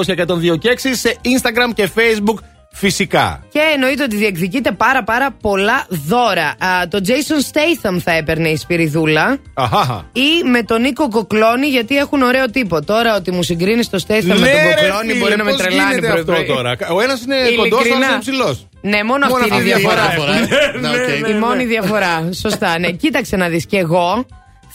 σε Instagram και Facebook φυσικά. Και εννοείται ότι διεκδικείτε πάρα πάρα πολλά δώρα. Α, το Jason Statham θα έπαιρνε η Σπυριδούλα. Αχάχα. Ή με τον Νίκο Κοκλώνη, γιατί έχουν ωραίο τύπο. Τώρα ότι μου συγκρίνεις το Statham με Ναι, τον ρε, Κοκλώνη φίλε, μπορεί να με πώς τρελάνει γίνεται πρωί, αυτό πρωί. τώρα; Ο ένας είναι κοντός, ο άλλος Ειλικρινά. είναι ψηλός. Ναι, μόνο, αυτή είναι η διαφορά. διαφορά, ε. Ναι, οκ. Η μόνη διαφορά. Σωστά, ναι. Κοίταξε να δεις. Και εγώ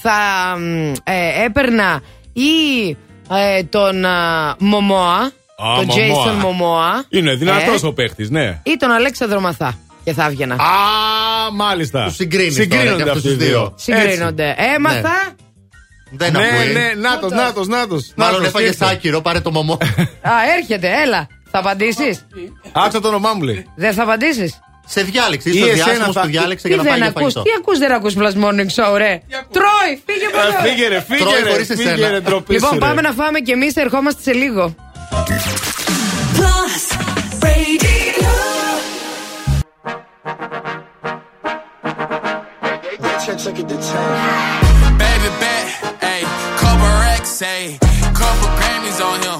θα μ, ε, έπαιρνα ή ε, τον α, Μωμόα, Α, τον Μωμόα. Jason Μωμόα. Είναι δυνατός ε, ο παίχτη, ναι. Ή τον Αλέξανδρο Μαθά. Και θα έβγαινα. Α, μάλιστα. Τους συγκρίνεις τώρα Συγκρίνονται και αυτούς αυτοί οι τους δύο. δύο. Συγκρίνονται. Έμαθα. Δεν Ναι, ακούει. ναι, νάτο, νάτο, νάτο. Μάλλον έφαγε άκυρο, πάρε το μωμό. Α, έρχεται, έλα. Θα απαντήσεις; Άκουσα το όνομά μου λέει. Δεν θα απαντήσεις; Σε διάλεξε, Ή είσαι ο εσένα διάσημο θα- που διάλεξε Τι για να πάει δεν για ακούς, φαγητό. τι ακούς δεν ακούς Plus Morning Show, ρε; Τρώει, φύγε από εδώ. Ε, Φύγε ρε, φύγε Τρώει ρε, χωρίς φύγε εσένα. ρε, ντροπή Λοιπόν, σου, ρε. πάμε να φάμε και εμείς ερχόμαστε σε λίγο. Plus Radio. Baby bet, ayy, couple racks, ayy, couple Grammys on him,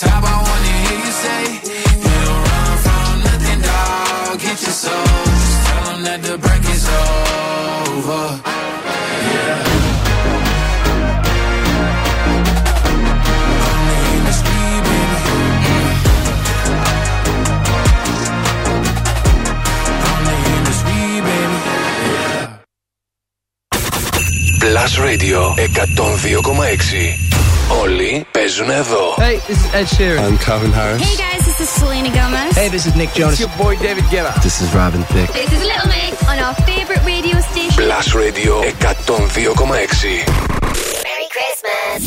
top, I wanna hear you say, You don't run from nothing, dog. Get your soul, just tell 'em that the break is over. Yeah. Plus Radio 102,6. Όλοι παίζουν εδώ. Hey, this is Ed Sheeran. I'm Calvin Harris. Hey guys, this is Selena Gomez. Hey, this is Nick Jonas. It's your boy David Guetta. This is Robin Thicke. This is Little Mix on our favorite radio station. Plus Radio 102,6. Merry Christmas.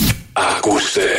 Ακούστε.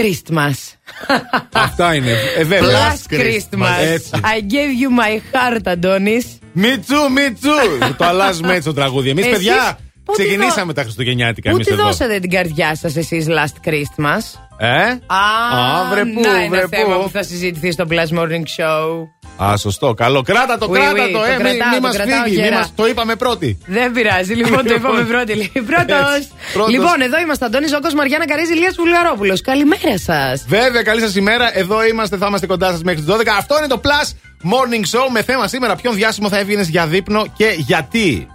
Christmas. Αυτά είναι. Ε, βέβαια. Plus Christmas. Έτσι. I gave you my heart, Αντώνης. Μιτσού, Μιτσού. το αλλάζουμε έτσι το τραγούδι. Εμείς, Εσείς παιδιά, πού τη ξεκινήσαμε δω- τα Χριστουγεννιάτικα Πού εμείς τη εδώ. δώσατε την καρδιά σας εσείς last Christmas; Ε; Α, βρε πού, να ένα βρε θέμα πού. που θα συζητηθεί στο Plus Morning Show. Α, σωστό. Καλό. Κράτα το, Oui, κράτα oui, το. το Ε, μη, κρατάω, μη το μα κρατάω φύγει. Μη γερά. μας, το είπαμε πρώτοι. Δεν πειράζει, λοιπόν, το είπαμε πρώτη. Πρώτο. Έτσι, πρώτος. Λοιπόν, εδώ είμαστε. Αντώνης Ζώκος, Μαριάννα Καρίζη, Ηλίας Βουλγαρόπουλος. Καλημέρα σας. Βέβαια, καλή σας ημέρα. Εδώ είμαστε, θα είμαστε κοντά σας μέχρι τις 12. Αυτό είναι το Plus Morning Show με θέμα σήμερα ποιον διάσημο θα έβγαινες για δείπνο και γιατί.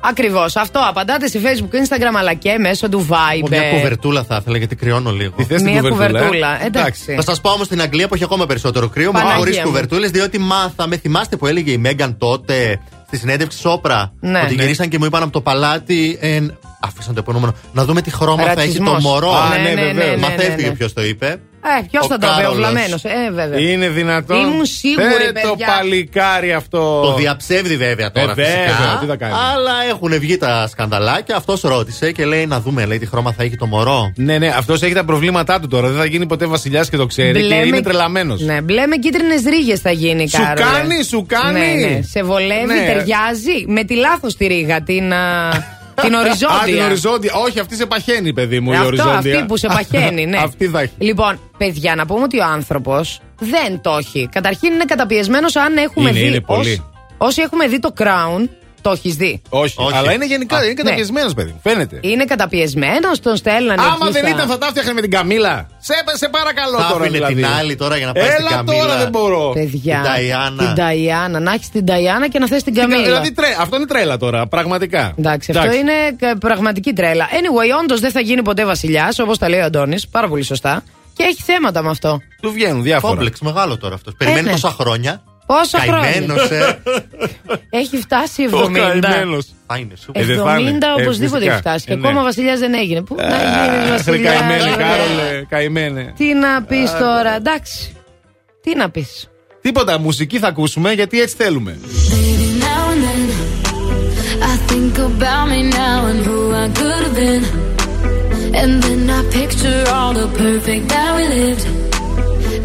Ακριβώς. Αυτό απαντάτε σε Facebook, Instagram αλλά και μέσω του Εγώ Μια Viber. κουβερτούλα θα ήθελα γιατί κρυώνω λίγο. Τι θες την Μια κουβερτούλα, ε; κουβερτούλα. Εντάξει. Θα σας πάω όμως στην Αγγλία που έχει ακόμα περισσότερο κρύο, μόνο Παναγία χωρίς μου. κουβερτούλες, διότι μάθαμε, θυμάστε που έλεγε η Μέγαν τότε στη συνέντευξη Σόπρα. Ναι. Ότι Ναι. γυρίσαν και μου είπαν από το παλάτι. Ε, άφησαν το επόμενο. Να δούμε τι χρώμα θα έχει το Ρατσισμός. μωρό. Α, ναι, ναι, ναι, ναι, Μα ναι, θα έφυγε ναι. ποιος το είπε. Ε, ποιος Ο θα το πει, ο Κάρολος. βλαμμένος. Ε, βέβαια. Είναι δυνατόν. Ήμουν σίγουρη, ε, το παιδιά. παλικάρι αυτό. Το διαψεύδει βέβαια τώρα Ε, βέβαια, φυσικά. τι θα κάνει. Αλλά έχουν βγει τα σκανδαλάκια. Αυτός ρώτησε και λέει να δούμε λέει, τι χρώμα θα έχει το μωρό. Ναι, ναι, αυτός έχει τα προβλήματά του τώρα. Δεν θα γίνει ποτέ βασιλιάς και το ξέρει Μπλε και με- είναι τρελαμένος. Ναι, μπλε με κίτρινες ρίγες θα γίνει, Σου Κάρολε. κάνει, σου κάνει. Ναι, ναι. Σε βολεύει, Ναι. ταιριάζει. Με τη λάθος τη ρίγα, την, α, την Α, την οριζόντια. οριζόντια. Όχι, αυτή σε παχαίνει, παιδί μου, η Αυτό, οριζόντια. αυτή που σε παχαίνει, ναι. αυτή θα έχει. Λοιπόν, παιδιά, να πούμε ότι ο άνθρωπος δεν το έχει. Καταρχήν είναι καταπιεσμένος αν έχουμε Είναι, δει. είναι πολύ. όσοι- Όσοι έχουμε δει το Crown, το έχεις δει; Όχι, Όχι. αλλά είναι γενικά Α, είναι ναι. καταπιεσμένος, παιδί. μου. Φαίνεται. Είναι καταπιεσμένος, τον στέλνανε. Άμα εκεί δεν στα- ήταν, θα τα έφτιαχνε με την Καμίλα. Σε, σε παρακαλώ Θα τώρα. άφηνε δηλαδή. την άλλη τώρα για να πάει στην Έλα Καμίλα. τώρα δεν μπορώ. Παιδιά. Την Νταϊάννα. Την Νταϊάννα. Να έχεις την Νταϊάννα και να θες την Καμίλα. Δηλαδή, τρέ, αυτό είναι τρέλα τώρα, πραγματικά. Εντάξει, αυτό είναι κα- πραγματική τρέλα. Anyway, όντως δεν θα γίνει ποτέ βασιλιάς, όπως τα λέει ο Αντώνης. Πάρα πολύ σωστά. Και έχει θέματα με αυτό. Του βγαίνουν διάφορα. Κόμπλεξ μεγάλο τώρα αυτός. Περιμένει ναι. τόσα χρόνια. Πόσα Καημένος, χρόνια. ε. Έχει φτάσει 70. Ο καημένος. Θα είναι σου. Ε, δεν θα 70 είναι. Ε, οπωσδήποτε φυσικά. έχει φτάσει. Και Ε, ναι. ακόμα βασιλιάς δεν έγινε. Πού να γίνει Άχρη βασιλιά. καημένε, Κάρολε, καημένε. Τι να πεις τώρα, εντάξει. Τι να πεις. Τίποτα, μουσική θα ακούσουμε γιατί έτσι θέλουμε. Baby, now and then I think about me now and who I could have been. And then I picture all the perfect that we lived.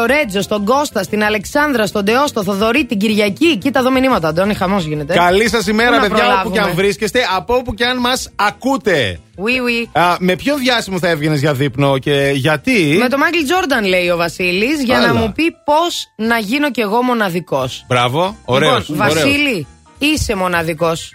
Λορέντζο, στον Κώστα, στην Αλεξάνδρα, στον Τεό, στο Θοδωρή, την Κυριακή. Κοίτα εδώ μηνύματα, Αντώνη, χαμός γίνεται. Καλή σας ημέρα, Πού να παιδιά, όπου προλάβουμε. και αν βρίσκεστε, από όπου και αν μας ακούτε. Oui, oui. Α, με ποιο διάσημο θα έβγαινες για δείπνο και γιατί; Με το Μάικλ Τζόρνταν, λέει ο Βασίλης, για Άλλα. να μου πει πώς να γίνω κι εγώ μοναδικός. Μπράβο, ωραίος. Λοιπόν, Βασίλη, είσαι μοναδικός.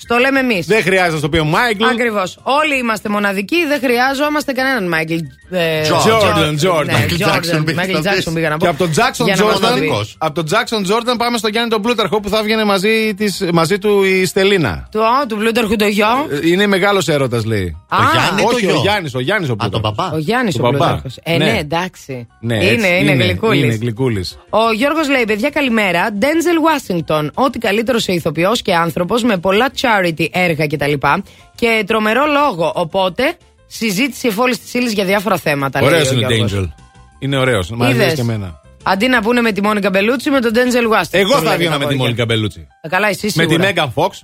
Στο λέμε εμείς. Δεν χρειάζεται να το πει ο Μάικλ. Ακριβώς. Όλοι είμαστε μοναδικοί, δεν χρειάζομαστε κανέναν Μάικλ. Ε, Jordan, Jordan. Ναι, Michael Jackson Jordan, πήγες Michael να πεις. Jackson πήγα να πω. Και από τον Jackson Για να μας το Jordan, πει. από τον Jackson Jordan πάμε στον Γιάννη τον Πλούταρχο που θα έβγαινε μαζί, της, μαζί του η Στελίνα. Του, α, του Πλούταρχου το γιο. Ε, Είναι μεγάλος έρωτας, λέει. Α, Γιάννη, το Όχι, γιο. ο Γιάννης, ο Γιάννης ο Πλούταρχος. Ο Γιάννης ο, μπαμπά. Πλούταρχος. Ε, ναι, εντάξει. Ναι, είναι, έτσι, είναι, γλυκούλης. Είναι γλυκούλης. Ο Γιώργος λέει: Παιδιά, καλημέρα. Ντένζελ Ουάσιγκτον. Ό,τι καλύτερος σε ηθοποιός και άνθρωπος με πολλά charity έργα κτλ. Και τρομερό λόγο. Οπότε συζήτηση εφόλη της ύλης για διάφορα θέματα. λέει Ωραίος ο είναι ο Γιώργος. Angel. Είναι ωραίος. Μ' αρέσει Είδες. και εμένα. Αντί να πούνε με τη Μόνικα Μπελούτσι, με τον Ντένζελ Ουάσιγκτον. Εγώ θα λένε έβγαινα τα με τη αγόρια. Μόνικα Μπελούτσι. Ε, Καλά, εσύ Με σίγουρα. τη Μέγαν Φόξ.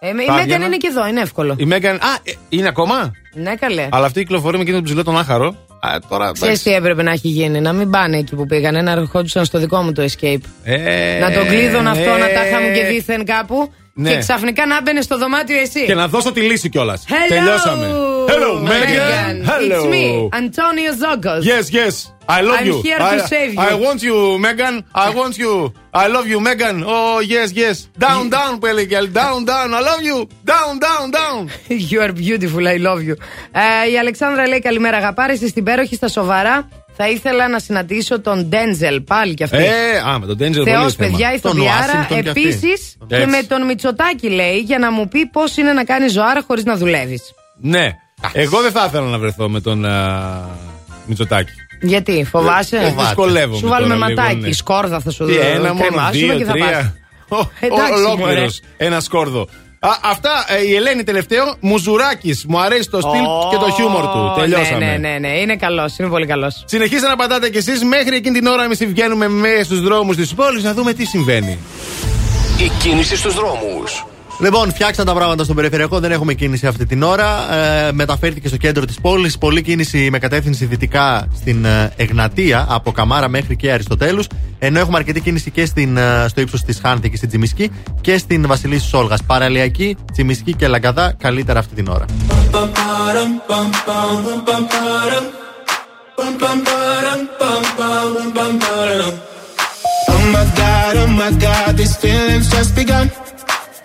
Ε, με- η Θα Μέγαν έβγαινα. είναι και εδώ, είναι εύκολο. Η Μέγαν. Α, ε, είναι ακόμα; Ναι, καλέ. Αλλά αυτή κυκλοφορεί με εκείνο τον ψηλό τον άχαρο. Α, τώρα. Ξέρεις τι έπρεπε να έχει γίνει, να μην πάνε εκεί που πήγανε, να ερχόντουσαν στο δικό μου το escape. Ε, να τον κλείδων αυτό, ε, να τα είχαμε και δίθεν κάπου. Ναι. Και ξαφνικά να μπαινε στο δωμάτιο εσύ. Και να δώσω τη λύση κιόλα. Hello, Τελειώσαμε. Hello, Megan. Hello. It's me, Antonio Zogos. Yes, yes. I love I'm you. here to I, save you. I want you, Megan. I want you. I love you, Megan. Oh, yes, yes. Down, down, Pelican. Down, down. I love you. Down, down, down. You are beautiful, I love you. Ε, η Αλεξάνδρα λέει καλημέρα αγαπάρε, είστε στην πέροχη στα σοβαρά. Θα ήθελα να συναντήσω τον Ντέντζελ, πάλι κι αυτή. Ε, α, με τον Danger Θεός, πολύ θέμα. παιδιά, ηθοποιάρα. Επίσης και Έτσι. με τον Μητσοτάκη λέει για να μου πει πώς είναι να κάνει ζωάρα χωρίς να δουλεύεις. Ναι. Εγώ δεν θα ήθελα να βρεθώ με τον α, Μητσοτάκη. Γιατί, φοβάσαι; Ε, δυσκολεύομαι Σου βάλουμε τώρα λίγο, ματάκι, ναι. σκόρδα θα σου Τι, δω. ένα μόνο, κρεμάσουμε δύο, και θα τρία. πας. Ο- Εντάξει, Ολόκληρος. μωρέ. Ένα σκόρδο. Α, αυτά, ε, η Ελένη τελευταίο, Μουζουράκης. Μου αρέσει το στυλ Ω, και το χιούμορ του. Τελειώσαμε. Ναι, ναι, ναι, ναι. είναι καλός, είναι πολύ καλός. Συνεχίστε να πατάτε κι εσείς μέχρι εκείνη την ώρα εμείς βγαίνουμε μέσα στους δρόμους της πόλης να δούμε τι συμβαίνει. Η κίνηση στους δρόμους. Λοιπόν, φτιάξαν τα πράγματα στον περιφερειακό, δεν έχουμε κίνηση αυτή την ώρα. Ε, μεταφέρθηκε στο κέντρο της πόλης. Πολλή κίνηση με κατεύθυνση δυτικά στην ε, Εγνατία, από Καμάρα μέχρι και Αριστοτέλους. Ενώ έχουμε αρκετή κίνηση και στην, ε, στο ύψος της Χάνθη και στην Τσιμισκή και στην Βασιλής Σόλγας. Παραλιακή, Τσιμισκή και Λαγκαδά καλύτερα αυτή την ώρα. Oh my god, oh my god, these feelings just begun.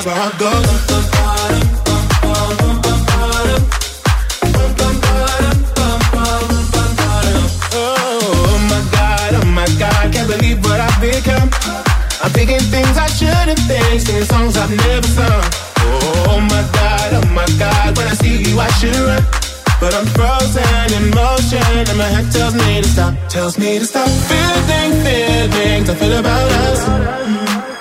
Cause my heart goes. Oh my god, oh my god, can't believe what I've become. I'm thinking things I shouldn't think, singing songs I've never sung. Oh my god, oh my god, when I see you I should run. But I'm frozen in motion and my head tells me to stop, tells me to stop. Feeling, feelings I feel about us.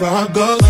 how I go.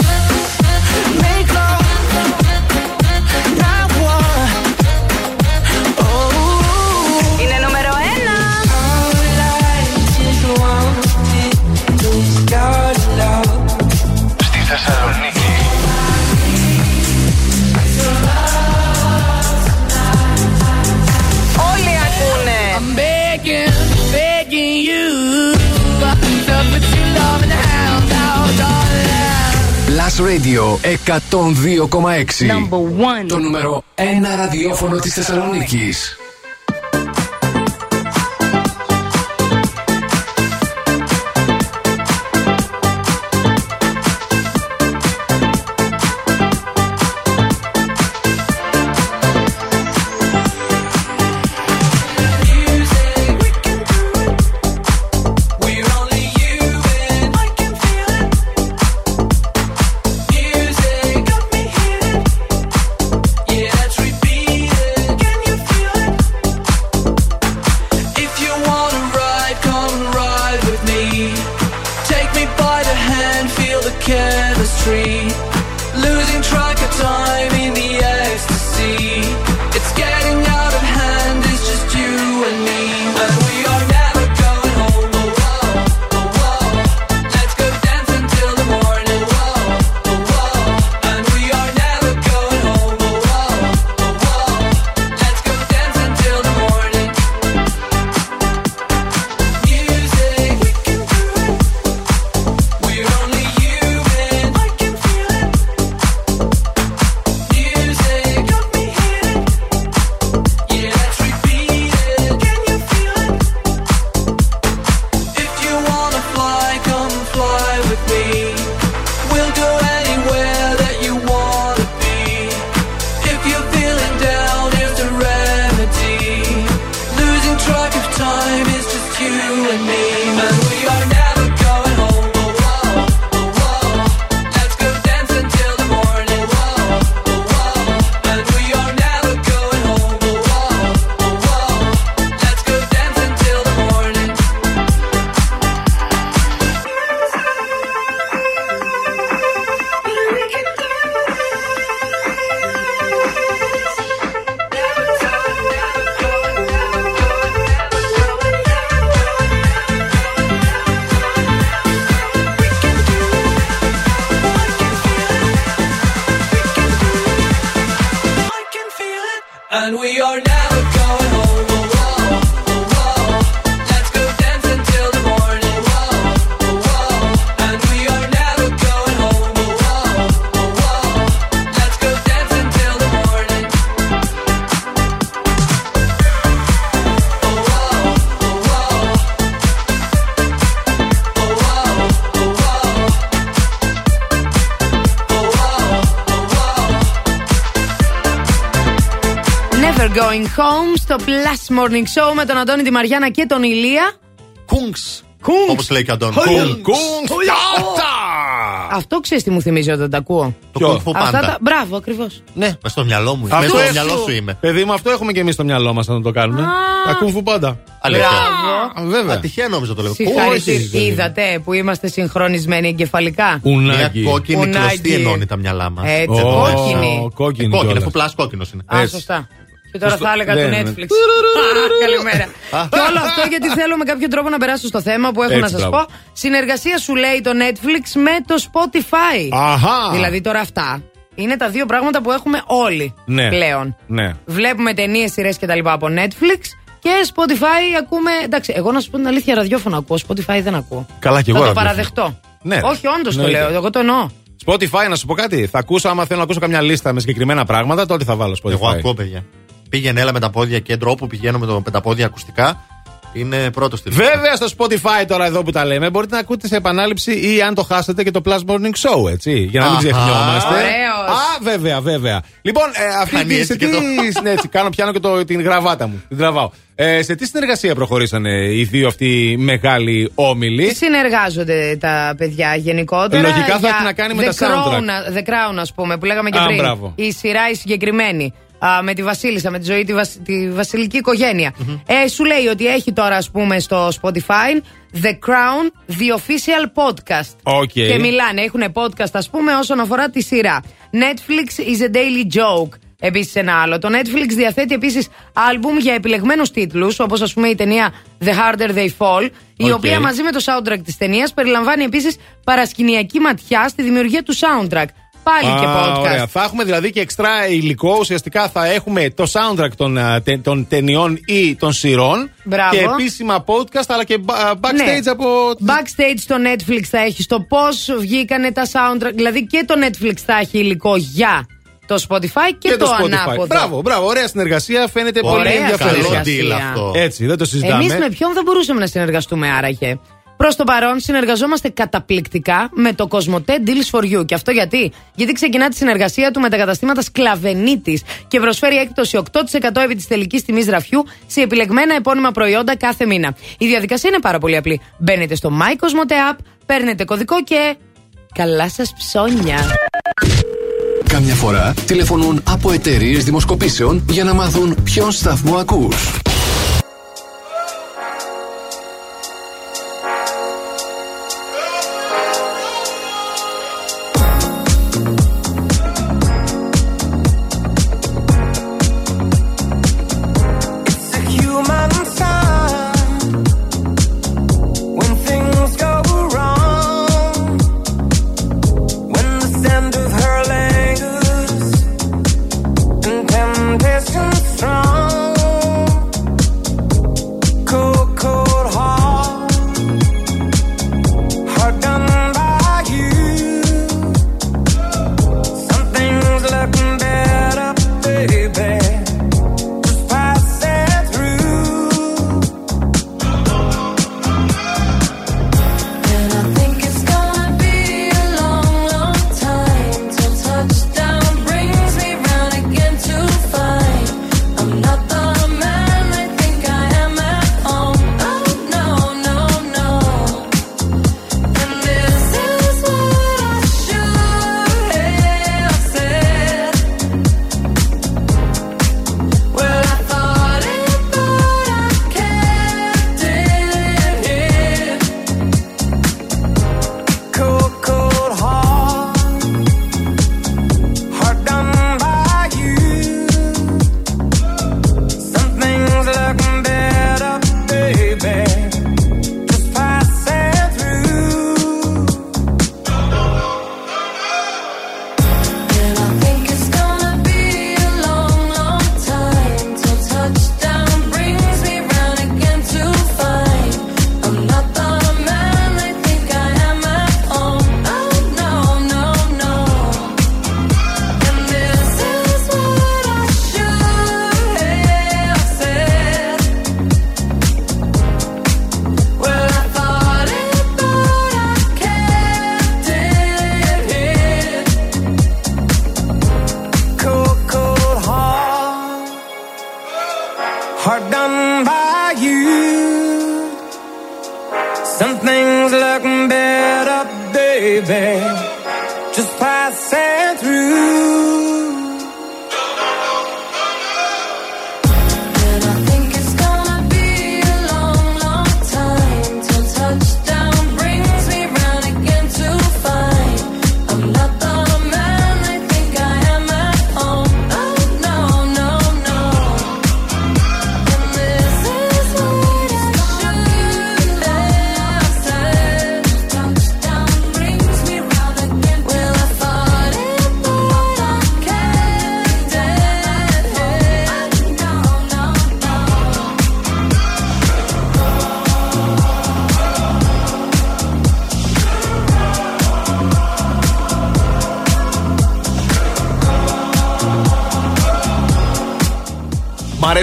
Plus Radio 102,6. Number one. Το νούμερο 1 ραδιόφωνο της Θεσσαλονίκης. Going Home στο Plus Morning Show με τον Αντώνη, τη Μαριάννα και τον Ηλία. Κούγκς. Κούγκς. Όπως λέει και ο Αντώνης. Kungs. Αυτό ξέρεις τι μου θυμίζει όταν τα ακούω. Το Kung Fu Αυτά Panda. τα... Μπράβο, ακριβώς. Ναι, μες στο μυαλό μου. Αυτό Με στο έχω. μυαλό σου είμαι. Παιδί μου, αυτό έχουμε και εμείς στο μυαλό μας να το κάνουμε. Τα Kung Fu Panda. Αλήθεια. Α, Βέβαια. Α, Τυχαία νόμιζα το λέω. Συγχαρητήρια. Όχι, Είδατε που είμαστε συγχρονισμένοι εγκεφαλικά; Μια Ουνάκι. κόκκινη Ουνάκι. κλωστή ενώνει τα μυαλά μας. Έτσι, Ω, κόκκινη. Κόκκινη. Κόκκινη, κιόλας. αφού Plus κόκκινος είναι. Α, Έτσι. σωστά. Και τώρα Σωστό. θα έλεγα Ναι, του ναι. Netflix. Α, Καλημέρα. και όλο αυτό γιατί θέλω με κάποιο τρόπο να περάσω στο θέμα που έχω Έτσι, να σας μπράβο. πω. Συνεργασία σου λέει το Netflix με το Spotify. Αχα. Δηλαδή τώρα αυτά είναι τα δύο πράγματα που έχουμε όλοι Ναι. πλέον. Ναι. Βλέπουμε ταινίες, σειρές κτλ. από Netflix και Spotify ακούμε. Εντάξει, εγώ να σου πω την αλήθεια, ραδιόφωνο ακούω. Spotify δεν ακούω. Καλά, κι Θα εγώ το ραδιόφωνο. παραδεχτώ. Ναι. Όχι, όντως το Εννοείται. λέω. Εγώ το εννοώ. Spotify, να σου πω κάτι. Θα ακούσω, άμα θέλω να ακούσω καμιά λίστα με συγκεκριμένα πράγματα, τότε θα βάλω Spotify. Εγώ ακούω, παιδιά. Πήγαινε έλα με τα πόδια κέντρο όπου πηγαίνω με, το, με τα πόδια ακουστικά. Είναι πρώτο στη λίστα. Βέβαια στο Spotify τώρα εδώ που τα λέμε μπορείτε να ακούτε σε επανάληψη ή αν το χάσετε και το Plus Morning Show, έτσι. Για να μην Αχα. ξεχνιόμαστε. Ωραίος. Α, βέβαια, βέβαια. Λοιπόν, ε, αυτή Κάνει τη. έτσι Σε και τι, το. ναι, έτσι, κάνω πιάνω και το, την γραβάτα μου. Την τραβάω. Ε, σε τι συνεργασία προχωρήσανε οι δύο αυτοί μεγάλοι όμιλοι; Συνεργάζονται τα παιδιά γενικότερα; Λογικά θα για έχει να κάνει με The τα soundtrack. Crown, The Crown, ας πούμε, που λέγαμε και Α, πριν. μπράβο. Η σειρά η συγκεκριμένη. Α, με τη Βασίλισσα, με τη ζωή, τη, βασ- τη βασιλική οικογένεια. Ε, σου λέει ότι έχει τώρα, ας πούμε, στο Spotify The Crown, the official podcast. OK. Και μιλάνε, έχουν podcast, ας πούμε, όσον αφορά τη σειρά. Netflix is a daily joke. Επίσης ένα άλλο. Το Netflix διαθέτει επίσης άλμπουμ για επιλεγμένους τίτλους, όπως ας πούμε η ταινία The Harder They Fall, η Οκ. οποία μαζί με το soundtrack της ταινίας περιλαμβάνει επίσης παρασκηνιακή ματιά στη δημιουργία του soundtrack. Πάλι και Α, podcast. ωραία. Θα έχουμε δηλαδή και εξτρά υλικό. Ουσιαστικά θα έχουμε το soundtrack των, α, τε- των ταινιών ή των σειρών. Μπράβο. Και επίσημα podcast αλλά και ba- backstage Ναι. από. Backstage στο Netflix θα έχεις το πώς βγήκανε τα soundtrack. Δηλαδή και το Netflix θα έχει υλικό για το Spotify και, το, ανάποδο. Μπράβο, μπράβο. Ωραία συνεργασία. Φαίνεται Ωραία πολύ ενδιαφέρον. Καλό συνεργασία. deal αυτό. Έτσι, δεν το συζητάμε. Εμείς με ποιον θα μπορούσαμε να συνεργαστούμε άραγε; Προς το παρόν, συνεργαζόμαστε καταπληκτικά με το Cosmote Deals for You. Και αυτό γιατί; Γιατί ξεκινά τη συνεργασία του με τα καταστήματα Σκλαβενίτης και προσφέρει έκπτωση 8% επί της τελικής τιμής ραφιού σε επιλεγμένα επώνυμα προϊόντα κάθε μήνα. Η διαδικασία είναι πάρα πολύ απλή. Μπαίνετε στο My Cosmote App, παίρνετε κωδικό και. Καλά σας ψώνια. Κάμια φορά τηλεφωνούν από εταιρείες δημοσκοπήσεων για να μάθουν ποιον σταθμό ακούς.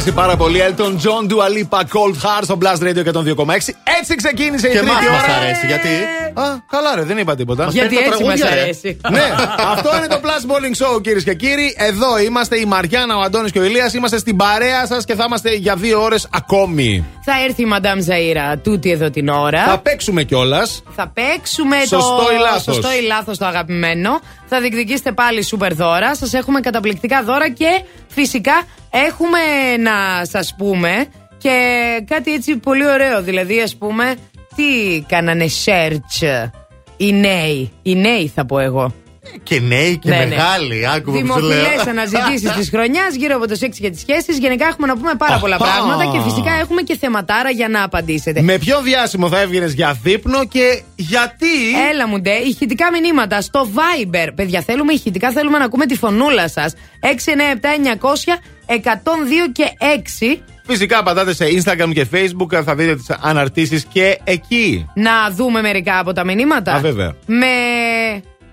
Αρέσει πάρα πολύ. Elton John, Dua Lipa, Cold Heart στο Blast Radio 102,6. Έτσι ξεκίνησε η Και τρίτη εμάς ώρα. μας αρέσει, γιατί; Α, καλά, ρε, δεν είπα τίποτα. Μας Γιατί παίρνει τα έτσι μας τραγούδια, ρε. αρέσει. ναι, αυτό είναι το Plus Bowling Show, κυρίες και κύριοι. Εδώ είμαστε η Μαριάννα, ο Αντώνης και ο Ηλίας. Είμαστε στην παρέα σας και θα είμαστε για δύο ώρες ακόμη. Θα έρθει η Μαντάμ Ζαΐρα τούτη εδώ την ώρα. Θα παίξουμε κιόλας. Θα παίξουμε Σωστό το ή λάθος. σωστό ή λάθος το αγαπημένο. Θα διεκδικήσετε πάλι σούπερ δώρα. Σας έχουμε καταπληκτικά δώρα και φυσικά έχουμε να σας πούμε και κάτι έτσι πολύ ωραίο. Δηλαδή ας πούμε τι κάνανε search οι νέοι; Οι νέοι θα πω εγώ. Και νέοι και Ναι, ναι. μεγάλοι. Άκουγα που σου λέω. Δημοφιλές αναζητήσεις της χρονιάς γύρω από το σεξ και τις σχέσεις. Γενικά έχουμε να πούμε πάρα πολλά Αχα. πράγματα και φυσικά έχουμε και θεματάρα για να απαντήσετε. Με ποιο διάσημο θα έβγαινες για δείπνο και γιατί; Έλα μου ντε, ηχητικά μηνύματα στο Viber. Παιδιά, θέλουμε ηχητικά, θέλουμε να ακούμε τη φωνούλα σας. 697-900-102 και 6. Φυσικά πατάτε σε Instagram και Facebook, θα δείτε τις αναρτήσεις και εκεί. Να δούμε μερικά από τα μηνύματα. Α, βέβαια. Με,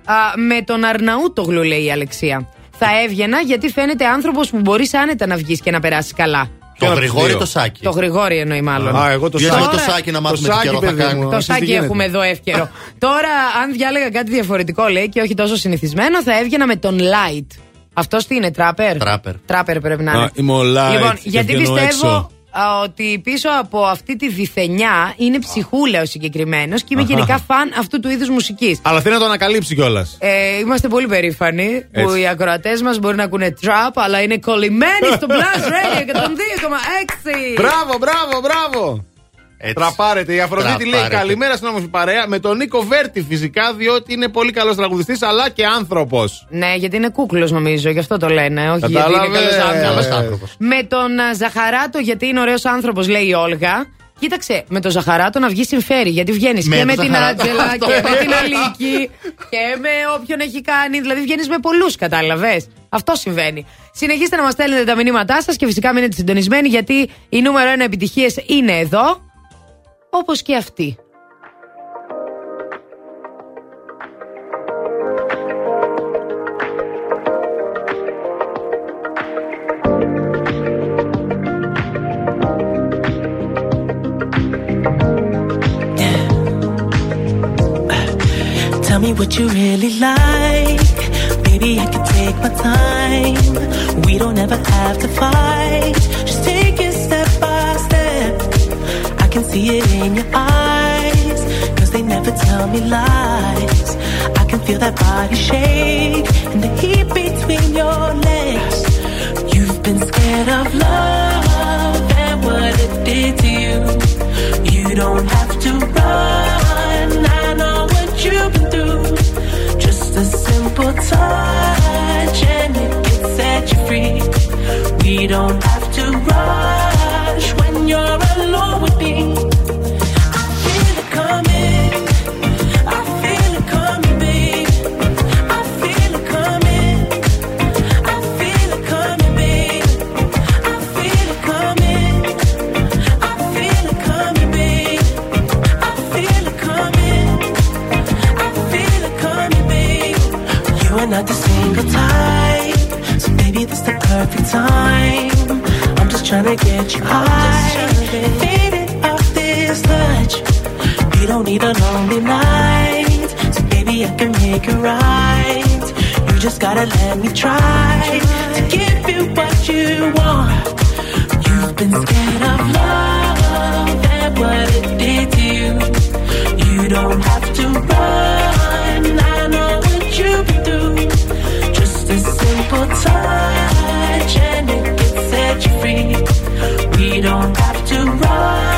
α, με τον Αρναούτογλου, λέει η Αλεξία. Θα έβγαινα γιατί φαίνεται άνθρωπος που μπορείς άνετα να βγεις και να περάσεις καλά. Το Ποιο από Γρηγόρη τους το δύο; Σάκη. Το Γρηγόρη εννοεί μάλλον. Α, εγώ το Βγες Σάκη. με το Σάκη να μάθουμε τι Σάκη, καιρό θα παιδί κάνει. μου. Το Εσείς τι σάκι γίνεται; έχουμε εδώ εύκαιρο. Τώρα, αν διάλεγα κάτι διαφορετικό, λέει και όχι τόσο συνηθισμένο, θα έβγαινα με τον Light. Αυτός τι είναι, τράπερ; Τράπερ. Τράπερ πρέπει να Α, είναι. είμαι ο Light Λοιπόν, και γιατί βγαίνω πιστεύω έξω. α, ότι πίσω από αυτή τη διθενιά είναι ψυχούλα ο συγκεκριμένος και είμαι Αχα. γενικά φαν αυτού του είδους μουσικής. Αλλά θέλει να το ανακαλύψει κιόλας. Ε, είμαστε πολύ περήφανοι που Έτσι. οι ακροατές μας μπορεί να ακούνε τραπ, αλλά είναι κολλημένοι στο Blast Radio 102,6. Μπράβο, μπράβο, μπράβο. Έτσι. Τραπάρετε. Η Αφροδίτη λέει Τραπάρετε. καλημέρα στην όμορφη παρέα με τον Νίκο Βέρτη φυσικά, διότι είναι πολύ καλός τραγουδιστής αλλά και άνθρωπος. Ναι, γιατί είναι κούκλος νομίζω, γι' αυτό το λένε. Όχι γιατί είναι Κατάλαβες. καλός άνθρωπος. Καλός άνθρωπος. Με τον α, Ζαχαράτο, γιατί είναι ωραίος άνθρωπος, λέει η Όλγα. Κοίταξε, με τον Ζαχαράτο να βγεις συμφέρει. Γιατί βγαίνεις Με και τον με την Ζαχαράτο. Άτζελα Αυτό. και με την Αλίκη και με όποιον έχει κάνει. Δηλαδή βγαίνεις με πολλούς, κατάλαβες. Αυτό συμβαίνει. Συνεχίστε να μας στέλνετε τα μηνύματά σας και φυσικά μείνετε συντονισμένοι γιατί οι νούμερο 1 επιτυχίες είναι εδώ. Όπω και αυτή. Tell me what you really like. Baby, I can take my time. We don't ever have to fight. Just see it in your eyes. Cause they never tell me lies. I can feel that body shake and the heat between your legs. You've been scared of love and what it did to you. You don't have to run. I know what you've been through. Just a simple touch and it can set you free. We don't have to rush when you're alone with me. to get you high. Faded off this touch. You don't need a lonely night. So baby, I can make it right. You just gotta let me try to give you what you want. You've been scared of love and what it did to you. You don't have to run. I know what you've been through. Just a simple touch and it can set you free we don't have to run.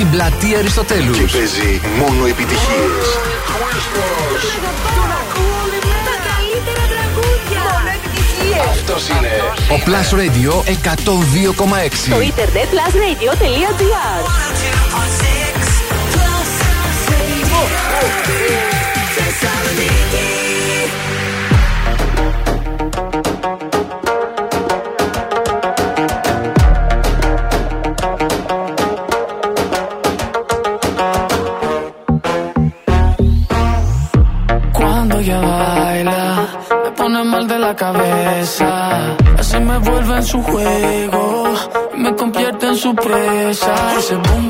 Στην πλατεία Αριστοτέλους. Και παίζει μόνο επιτυχίες. Αυτός είναι. Ο Plus Radio 102,6 Στο ίντερνετ plusradio.gr sorpresa. Ese boom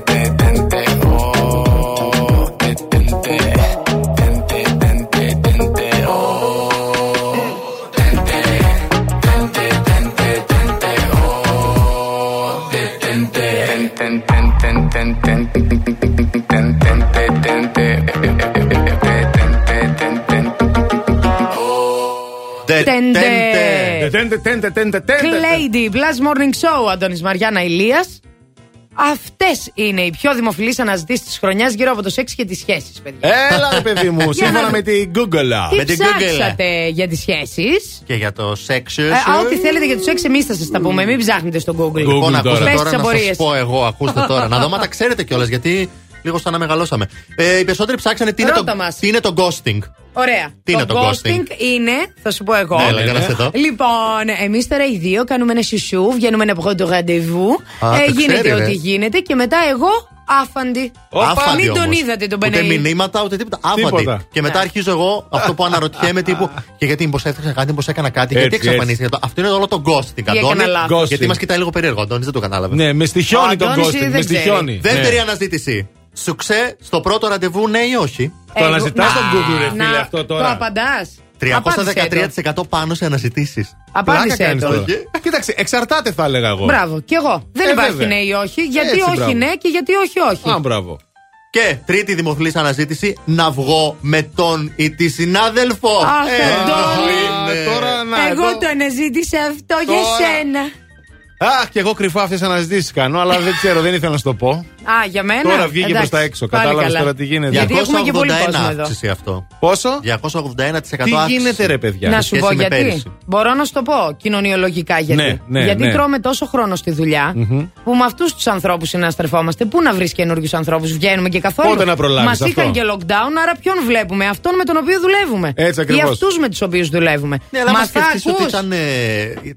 Τέντε. Τέντε, τέντε, τέντε, τέντε. Lady Plus Morning Show, Αντώνης Μαριάννα Ηλίας. Αυτές είναι οι πιο δημοφιλείς αναζητήσεις της χρονιάς γύρω από το σεξ και τις σχέσεις, παιδιά. Έλα, ρε παιδί μου, Για σύμφωνα να- με την Google. Τι με την Google. ψάξατε για τις σχέσεις; Και για το σεξ. Ε, α, ό,τι θέλετε για τους σεξ, εμείς θα σας τα πούμε. Μην ψάχνετε στο Google. Λοιπόν, ακούστε Πες τώρα τις να απορίες. σα πω εγώ, ακούστε τώρα. να δω μα τα ξέρετε κιόλας, γιατί λίγο σαν να μεγαλώσαμε. Ε, οι περισσότεροι ψάξανε τι είναι, το, Ρώτα μας. τι είναι το ghosting. Ωραία. Τι είναι το ghosting? είναι, θα σου πω εγώ. Ναι, λέγα, να σε δω. Λοιπόν, εμείς τώρα οι δύο κάνουμε ένα σουσού, βγαίνουμε ένα πρώτο ραντεβού. Α, ε, το γίνεται ξέρει, ρε. ό,τι γίνεται και μετά εγώ άφαντη. Άφαντη Μην τον όμως. είδατε τον Ούτε Μπενεή. μηνύματα, ούτε τίποτα. Άφαντη. Τίποτα. Και μετά αρχίζω εγώ αυτό που αναρωτιέμαι τύπου. Και γιατί μήπως έφτιαξα κάτι, μήπως έκανα κάτι, γιατί Έτσι, εξαφανίστηκε. Αυτό είναι όλο το ghosting, έκανα Αντώνη. λάθος. Γιατί Ghosting. μα κοιτάει λίγο περίεργο, Αντώνη, δεν το κατάλαβε. Ναι, με στοιχιώνει Ο τον Αντώνης ghosting. δεν Με ξέρει. στοιχιώνει. Δεύτερη Ναι. αναζήτηση. Σου ξέ στο πρώτο ραντεβού, ναι ή όχι; Το Εγώ- αναζητά στον Να, Google, ρε φίλε, να, αυτό Το τώρα. απαντάς. 313% πάνω σε αναζητήσεις. Απάντησε Πλάκα κάνεις το. τώρα. Κοίταξε, εξαρτάται θα έλεγα εγώ. Μπράβο, κι εγώ. Δεν Ε, υπάρχει βέβαια. ναι ή όχι. Γιατί Έτσι, όχι μπράβο. ναι και γιατί όχι όχι. Α, μπράβο. Και τρίτη δημοφιλής αναζήτηση, να βγω με τον ή τη συνάδελφο. Αχ, Ε, Αντώνη. είναι. Τώρα να. Εγώ εδώ- το αναζήτησα αυτό για Τώρα. σένα. Αχ, και εγώ κρυφά αυτές τι αναζητήσει κάνω, αλλά δεν ξέρω, δεν ήθελα να σου το πω. Α, για μένα; Τώρα βγήκε Εντάξει, προς τα έξω. πάλι Κατάλαβες καλά. τώρα τι γίνεται. Γιατί έχουμε και πολύ 281 κόσμο εδώ. αύξηση αυτό. Πόσο; 281% Τι αύξηση. γίνεται, ρε παιδιά. Να σε σου πω σχέση με γιατί. πέρυσι. Μπορώ να σου το πω κοινωνιολογικά γιατί. Ναι, ναι, γιατί ναι. τρώμε τόσο χρόνο στη δουλειά που με αυτούς τους ανθρώπους συναστρεφόμαστε. Πού να βρεις καινούριους ανθρώπους, βγαίνουμε και καθόλου. Πότε να προλάβεις Μας αυτό; είχαν και lockdown, άρα ποιον βλέπουμε, αυτόν με τον οποίο δουλεύουμε. Έτσι Ή ακριβώς. αυτούς με τους οποίους δουλεύουμε. Ναι, αλλά Μα μας θα σκεφτείς ότι ακούς. ήταν ε,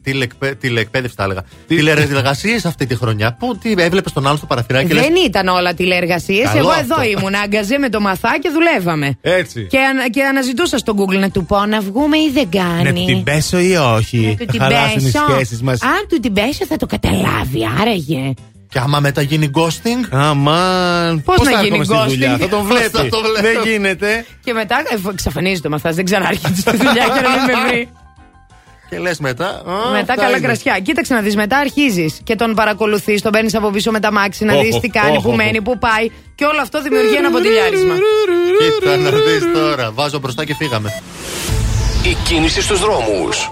τηλεκπαίδευση, τηλεκπαίδευση, τα έλεγα. Τηλεεργασίες αυτή τη χρονιά; Πού τι έβλεπες τον άλλο στο παραθυράκι και λες, Δεν ήταν όλα τηλεεργασίες. Καλό Εγώ αυτό. εδώ ήμουν, αγκαζέ με το μαθά και δουλεύαμε. Έτσι. Και, ανα- και αναζητούσα στο Google να του πω να βγούμε ή δεν κάνει. Να του την πέσω ή όχι; Να του Θα την χαλάσουν οι πέσω. σχέσεις μας. Αν του την πέσω θα το καταλάβει, άραγε. Και άμα μετά γίνει ghosting; Αμάν. Πώς Πώς να θα γίνει έρχομαι στη δουλειά, ghosting? Θα τον Πώς βλέπει. θα το βλέπει. Δεν γίνεται. Και μετά ε, εξαφανίζεται ο μαθάς, δεν ξανάρχεται στη δουλειά και να μην με βρει. Και λες μετά. «Α, μετά αυτά καλά είναι». κρασιά. Κοίταξε να δεις, μετά αρχίζεις και τον παρακολουθείς, τον παίρνεις από πίσω με τα μάξι να Οχ, δεις τι οχ, κάνει, οχ, που οχ. μένει, που πάει. Και όλο αυτό δημιουργεί ένα ποτηλιάρισμα. Κοίτα να δεις τώρα. Βάζω μπροστά και φύγαμε. Η κίνηση στους δρόμους.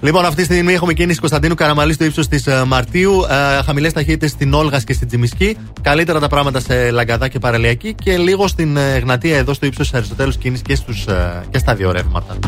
Λοιπόν, αυτή τη στιγμή έχουμε κίνηση Κωνσταντίνου Καραμαλή στο ύψος της Μαρτίου. Ε, Χαμηλές ταχύτητες στην Όλγας και στην Τζιμισκή. Καλύτερα τα πράγματα σε Λαγκαδά και Παραλιακή. Και λίγο στην ε, Εγνατία εδώ στο ύψος της Αριστοτέλους κίνηση και, στους, ε, και στα δύο ρεύματα.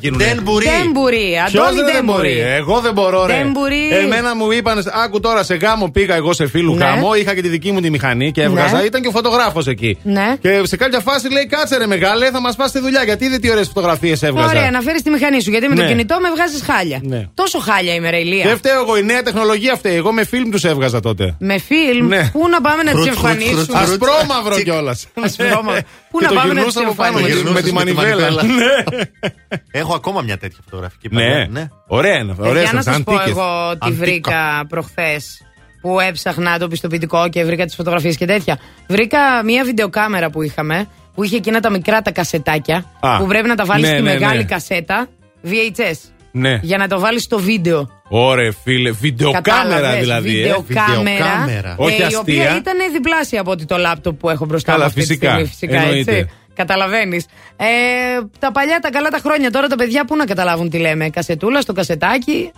Γίνεται, όλα θα γίνουν. Δεν μπορεί. Δεν μπορεί. Ποιος Αντώνη δεν, μπορεί. Εγώ δεν μπορώ, ρε. Δεν μπορεί. Εμένα μου είπαν, άκου τώρα σε γάμο πήγα εγώ σε φίλου Ναι. γάμο, είχα και τη δική μου τη μηχανή και έβγαζα. Ναι. Ήταν και ο φωτογράφος εκεί. Ναι. Και σε κάποια φάση λέει, κάτσε ρε μεγάλε, θα μας πας τη δουλειά. Γιατί δεν τι ωραίες φωτογραφίες έβγαζα. Ωραία, να φέρεις τη μηχανή σου. Γιατί με το Ναι. κινητό με βγάζεις χάλια. Ναι. Τόσο χάλια είμαι, ρε Ηλία. Δεν φταίω εγώ, η νέα τεχνολογία φταίει. Εγώ με φιλμ τους έβγαζα τότε. Με φιλμ, Ναι. πού να πάμε να τι Χρούτ, χρούτ, εμφανίσουμε; χρούτ. Ασπρόμαυρο κιόλας. Ασπρόμαυρο. Πού Και να το πάμε να γυρνούσα τις από πάνω με τη- εμφανίσουμε. με τη Γυρνούσες στη μανιβέλα. μανιβέλα. Ναι. Έχω ακόμα μια τέτοια φωτογραφική. Ναι. παλιά, ναι. Ωραία είναι. Ε, Ωραία Για να είναι. σα πω Αντίκες. εγώ τι Αντίκα. βρήκα προχθές που έψαχνα το πιστοποιητικό και βρήκα τις φωτογραφίες και τέτοια. Βρήκα μία βιντεοκάμερα που είχαμε που είχε εκείνα τα μικρά τα κασετάκια Α, που πρέπει να τα βάλεις ναι, στη ναι, μεγάλη ναι. κασέτα VHS. Ναι. Για να το βάλεις στο βίντεο. Ωραία, φίλε. Βιντεοκάμερα Κατάλαβες, δηλαδή. ε. Βιντεοκάμερα. Βιντεοκάμερα. Όχι ε, η αστεία. οποία ήταν διπλάσια από ότι το λάπτοπ που έχω μπροστά Καλά, μου. αυτή τη φυσικά. στιγμή, φυσικά Εννοείται. έτσι. Καταλαβαίνεις. Ε, τα παλιά, τα καλά τα χρόνια. Τώρα τα παιδιά πού να καταλάβουν τι λέμε. Κασετούλα στο κασετάκι.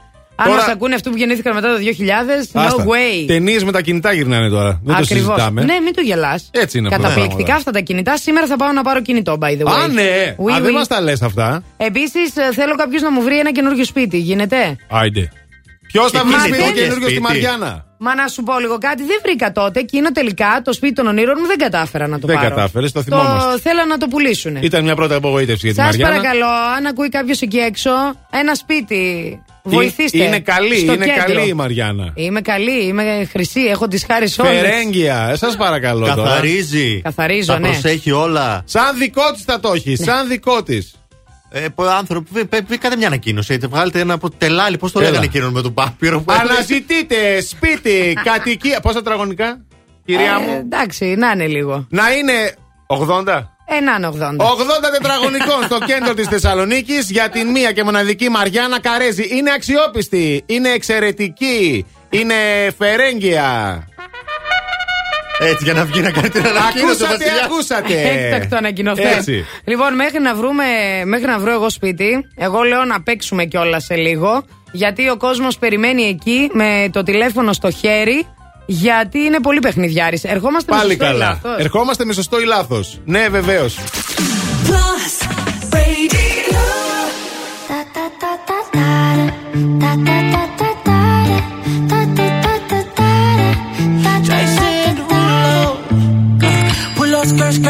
Αν Τώρα- μα ακούνε αυτοί που γεννήθηκαν μετά το 2000, no Άστα. way. Ταινίες με τα κινητά γυρνάνε τώρα. Δεν το Ακριβώς. συζητάμε. Ναι, μην το γελάς. Έτσι είναι αυτά τα Καταπληκτικά πράγματα. αυτά τα κινητά. Σήμερα θα πάω να πάρω κινητό, by the way. Α, ναι. Oui, Α, δεν oui. μας τα λες αυτά. Επίσης, θέλω κάποιος να μου βρει ένα καινούριο σπίτι. Γίνεται; Άιντε. Ποιος θα βρει Μα σπίτι δεν- καινούριο στη σπίτι; Μαριάννα. Μα να σου πω λίγο κάτι, δεν βρήκα τότε. Εκείνο τελικά το σπίτι των ονείρων μου δεν κατάφερα να το Δεν πάρω. κατάφερες, το θυμόμαστε. θέλα να το πουλήσουν. Ήταν μια πρώτη απογοήτευση για τη Σας Μαριάννα. παρακαλώ, αν ακούει κάποιος εκεί έξω, ένα σπίτι. Βοηθήστε. Είναι καλή, στο είναι κέντρο. καλή η Μαριάννα. Είμαι καλή, είμαι χρυσή, έχω τις χάρη όλες. Φερέγγια, σας παρακαλώ τώρα. Καθαρίζει. Καθαρίζω, τα ναι. προσέχει όλα. Σαν δικό της θα το έχεις, σαν δικό της. Ε, πο- άνθρωποι, β- β- βγήκατε μια ανακοίνωση. έτσι, Βγάλετε ένα από τελάλι. Πώς το Έλα. λέγανε εκείνον με τον Πάπυρο. που έλεγε; Αναζητείτε σπίτι, κατοικία. Πόσα τετραγωνικά, κυρία Ε, μου; εντάξει, να είναι λίγο. Να είναι 80. Έναν 80. 80 τετραγωνικών στο κέντρο της Θεσσαλονίκης για την μία και μοναδική Μαριάννα Καρέζη. Είναι αξιόπιστη, είναι εξαιρετική, είναι φερέγγια. Έτσι, για να βγει να κάνει την ανακοίνωση. ο Ακούσατε, Βασιλιάς. ακούσατε. Έκτακτο ανακοινωθέν. Έτσι. Λοιπόν, μέχρι να, βρούμε, μέχρι να βρω εγώ σπίτι, εγώ λέω να παίξουμε κιόλας σε λίγο. Γιατί ο κόσμος περιμένει εκεί με το τηλέφωνο στο χέρι. Γιατί είναι πολύ παιχνιδιάρη. Ερχόμαστε Πάλι με σωστό ή καλά. λάθος? Ερχόμαστε με σωστό ή λάθο. Ναι, βεβαίω. Plus Radio. Jason Derulo. Pull up skirt, skirt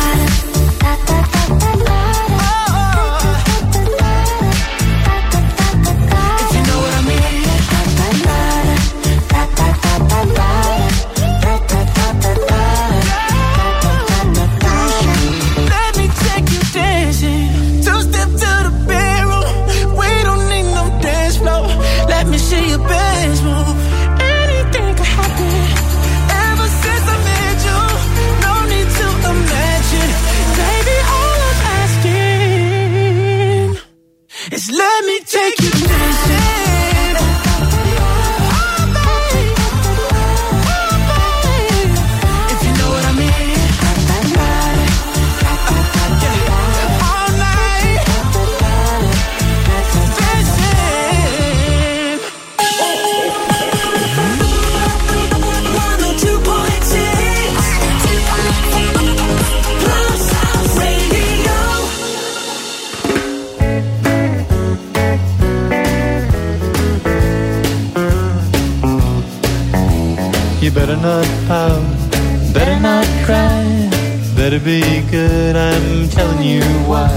better not pout, better not cry, better be good, I'm telling you why.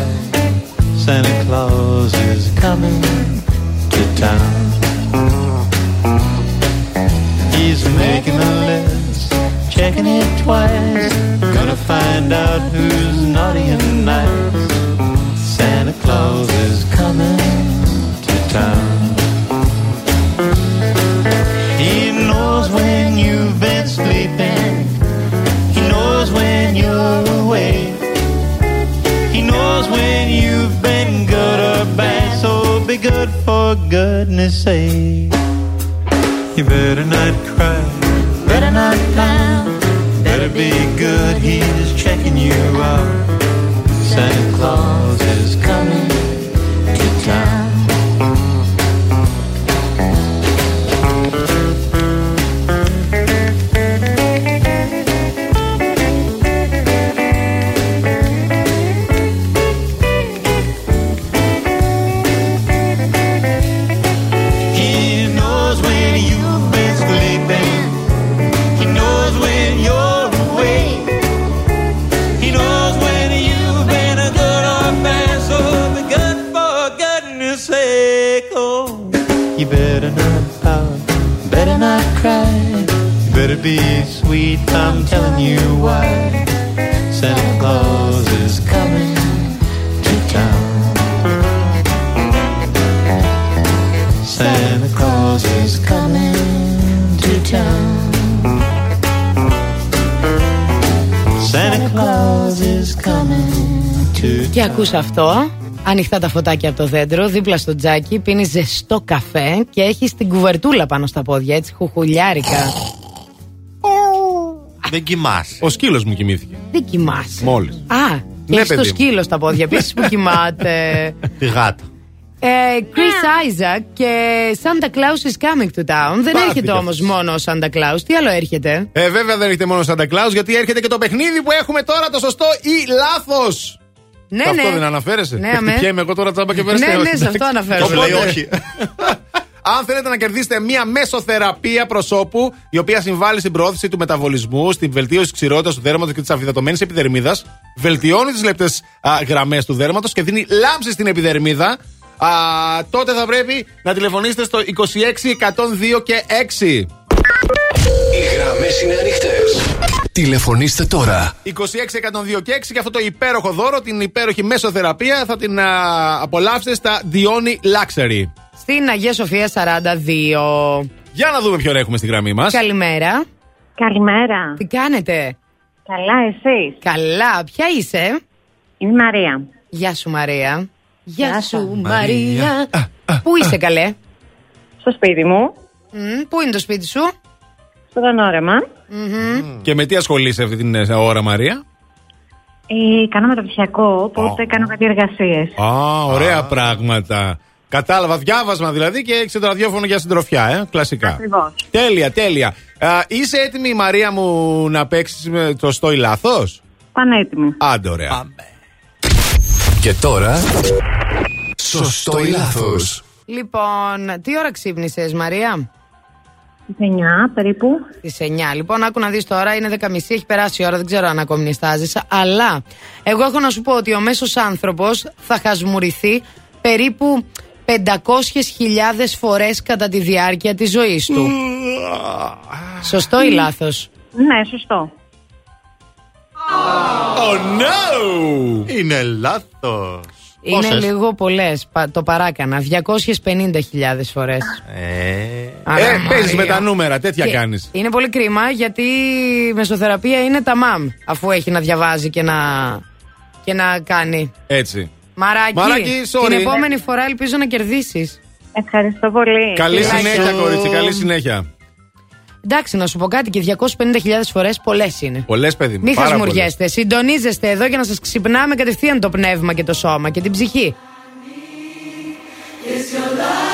Santa Claus is coming to town. He's making a list, checking it twice, gonna find out who's naughty and nice. Santa Claus is coming to town. When you've been sleeping. He knows when you're away. He knows when you've been good or bad. So be good for goodness sake. You better not cry. Better not pout. Better be good. He's checking you out. Santa Claus ακούς αυτό, ανοιχτά τα φωτάκια από το δέντρο, δίπλα στο τζάκι, πίνεις ζεστό καφέ και έχεις την κουβερτούλα πάνω στα πόδια, έτσι χουχουλιάρικα. Δεν κοιμάσαι. Ο σκύλος μου κοιμήθηκε. Δεν κοιμάσαι. Μόλις. Α, και Ναι, έχεις το παιδί μου. σκύλο στα πόδια επίσης που κοιμάται. Τη γάτα. Ε, Chris Isaac και Santa Claus is coming to town. Δεν Πάρτι έρχεται κι όμως μόνο ο Santa Claus. Τι άλλο έρχεται; Ε, βέβαια δεν έχετε μόνο Santa Claus, γιατί έρχεται και το παιχνίδι που έχουμε τώρα, το σωστό ή λάθος. Ναι, Αυτό ναι. δεν αναφέρεσαι. Ναι, Και αμέ. χτυπιέμαι εγώ τώρα τσάμπα και Ναι, περιστέρω. ναι, σε αυτό αναφέρομαι. Οπότε, Λέει όχι. Αν θέλετε να κερδίσετε μία μεσοθεραπεία προσώπου, η οποία συμβάλλει στην προώθηση του μεταβολισμού, στην βελτίωση της ξηρότητας του δέρματος και της αφιδατωμένης επιδερμίδας, βελτιώνει τις λεπτές γραμμές του δέρματος και δίνει λάμψη στην επιδερμίδα, α, τότε θα πρέπει να τηλεφωνήσετε στο 26 102 και 6. Οι γραμμές είναι ανοιχτές. Τηλεφωνήστε τώρα. 26 102 και 6 και αυτό το υπέροχο δώρο, την υπέροχη μεσοθεραπεία, θα την α, απολαύσετε στα Dioni Luxury. Στην Αγία Σοφία 42. Για να δούμε ποιον έχουμε στη γραμμή μας. Καλημέρα. Καλημέρα. Τι κάνετε; Καλά, εσείς; Καλά. Ποια είσαι; Είμαι η Μαρία. Γεια σου Μαρία. Γεια, Γεια σου σας. Μαρία. Πού είσαι καλέ; Στο σπίτι μου. Μμ, Πού είναι το σπίτι σου; Στο Δανόρεμα. Μμμ. Και με τι ασχολείσαι αυτή την ε, ώρα, Μαρία; Ε, κάνω μεταπτυχιακό, οπότε κάνω κάτι εργασίες. Α, ωραία πράγματα. Κατάλαβα, διάβασμα δηλαδή και έχεις το ραδιόφωνο για συντροφιά, ε. Κλασικά. Ακριβώς. Τέλεια, τέλεια. Α, είσαι έτοιμη, η Μαρία μου, να παίξεις με το στο ή λάθο. Πανέτοιμη. Άντε, ωραία. Και τώρα. Σωστό ή λάθος. Λοιπόν, τι ώρα ξύπνησες, Μαρία; Στις 9 περίπου. Στις 9. Λοιπόν, άκου να δεις τώρα, είναι 10.30, έχει περάσει η ώρα, δεν ξέρω αν ακόμη νιστάζει. Αλλά εγώ έχω να σου πω ότι ο μέσος άνθρωπος θα χασμουριθεί περίπου 500.000 φορές κατά τη διάρκεια της ζωής του. Σωστό ή λάθος; Ναι, σωστό. Oh no! Είναι λάθος. Είναι λίγο πολλές, πα- το παράκανα. 250.000 φορές. Ε, Άρα, Ε, παίζεις Μαρία. με τα νούμερα, τέτοια Και κάνεις. Είναι πολύ κρίμα γιατί η μεσοθεραπεία είναι τα μαμ αφού έχει να διαβάζει και να, και να κάνει. Έτσι. Μαράκι, Μαράκι, sorry. την επόμενη φορά ελπίζω να κερδίσεις. Ευχαριστώ πολύ. Καλή Φιλάκια. συνέχεια, κορίτσι, καλή συνέχεια. Εντάξει, να σου πω κάτι και 250.000 φορές πολλές είναι. Πολλές παιδί μου. Μην πάρα χασμουριέστε. Συντονίζεστε εδώ για να σας ξυπνάμε κατευθείαν το πνεύμα και το σώμα και την ψυχή. When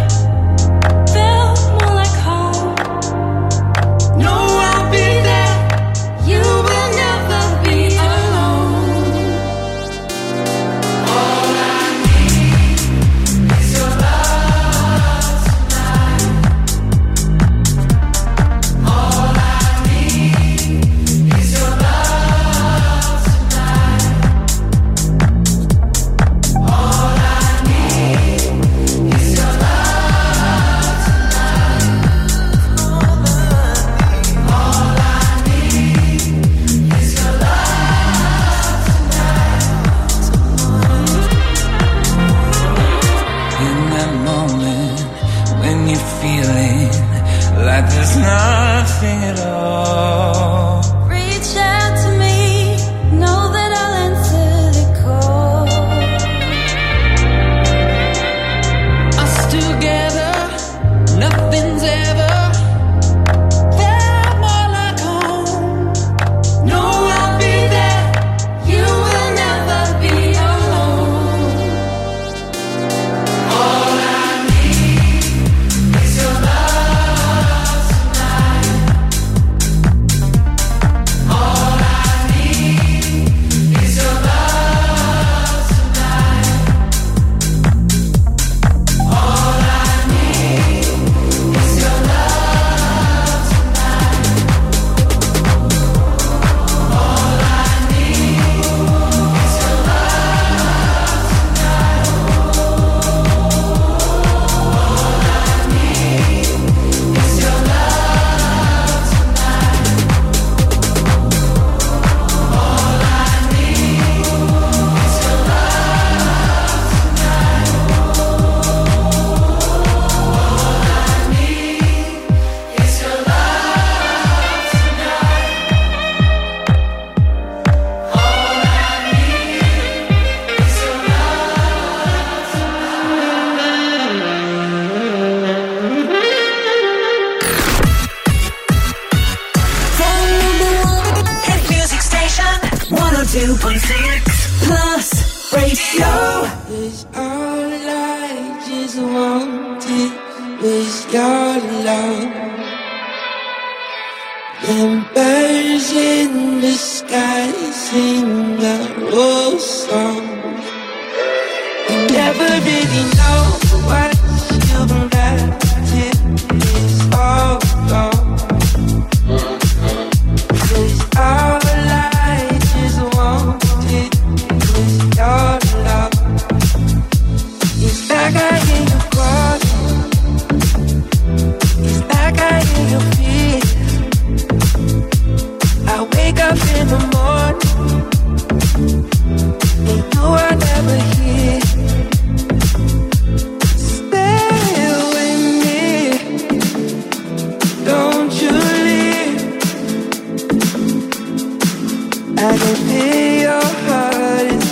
I can feel your heart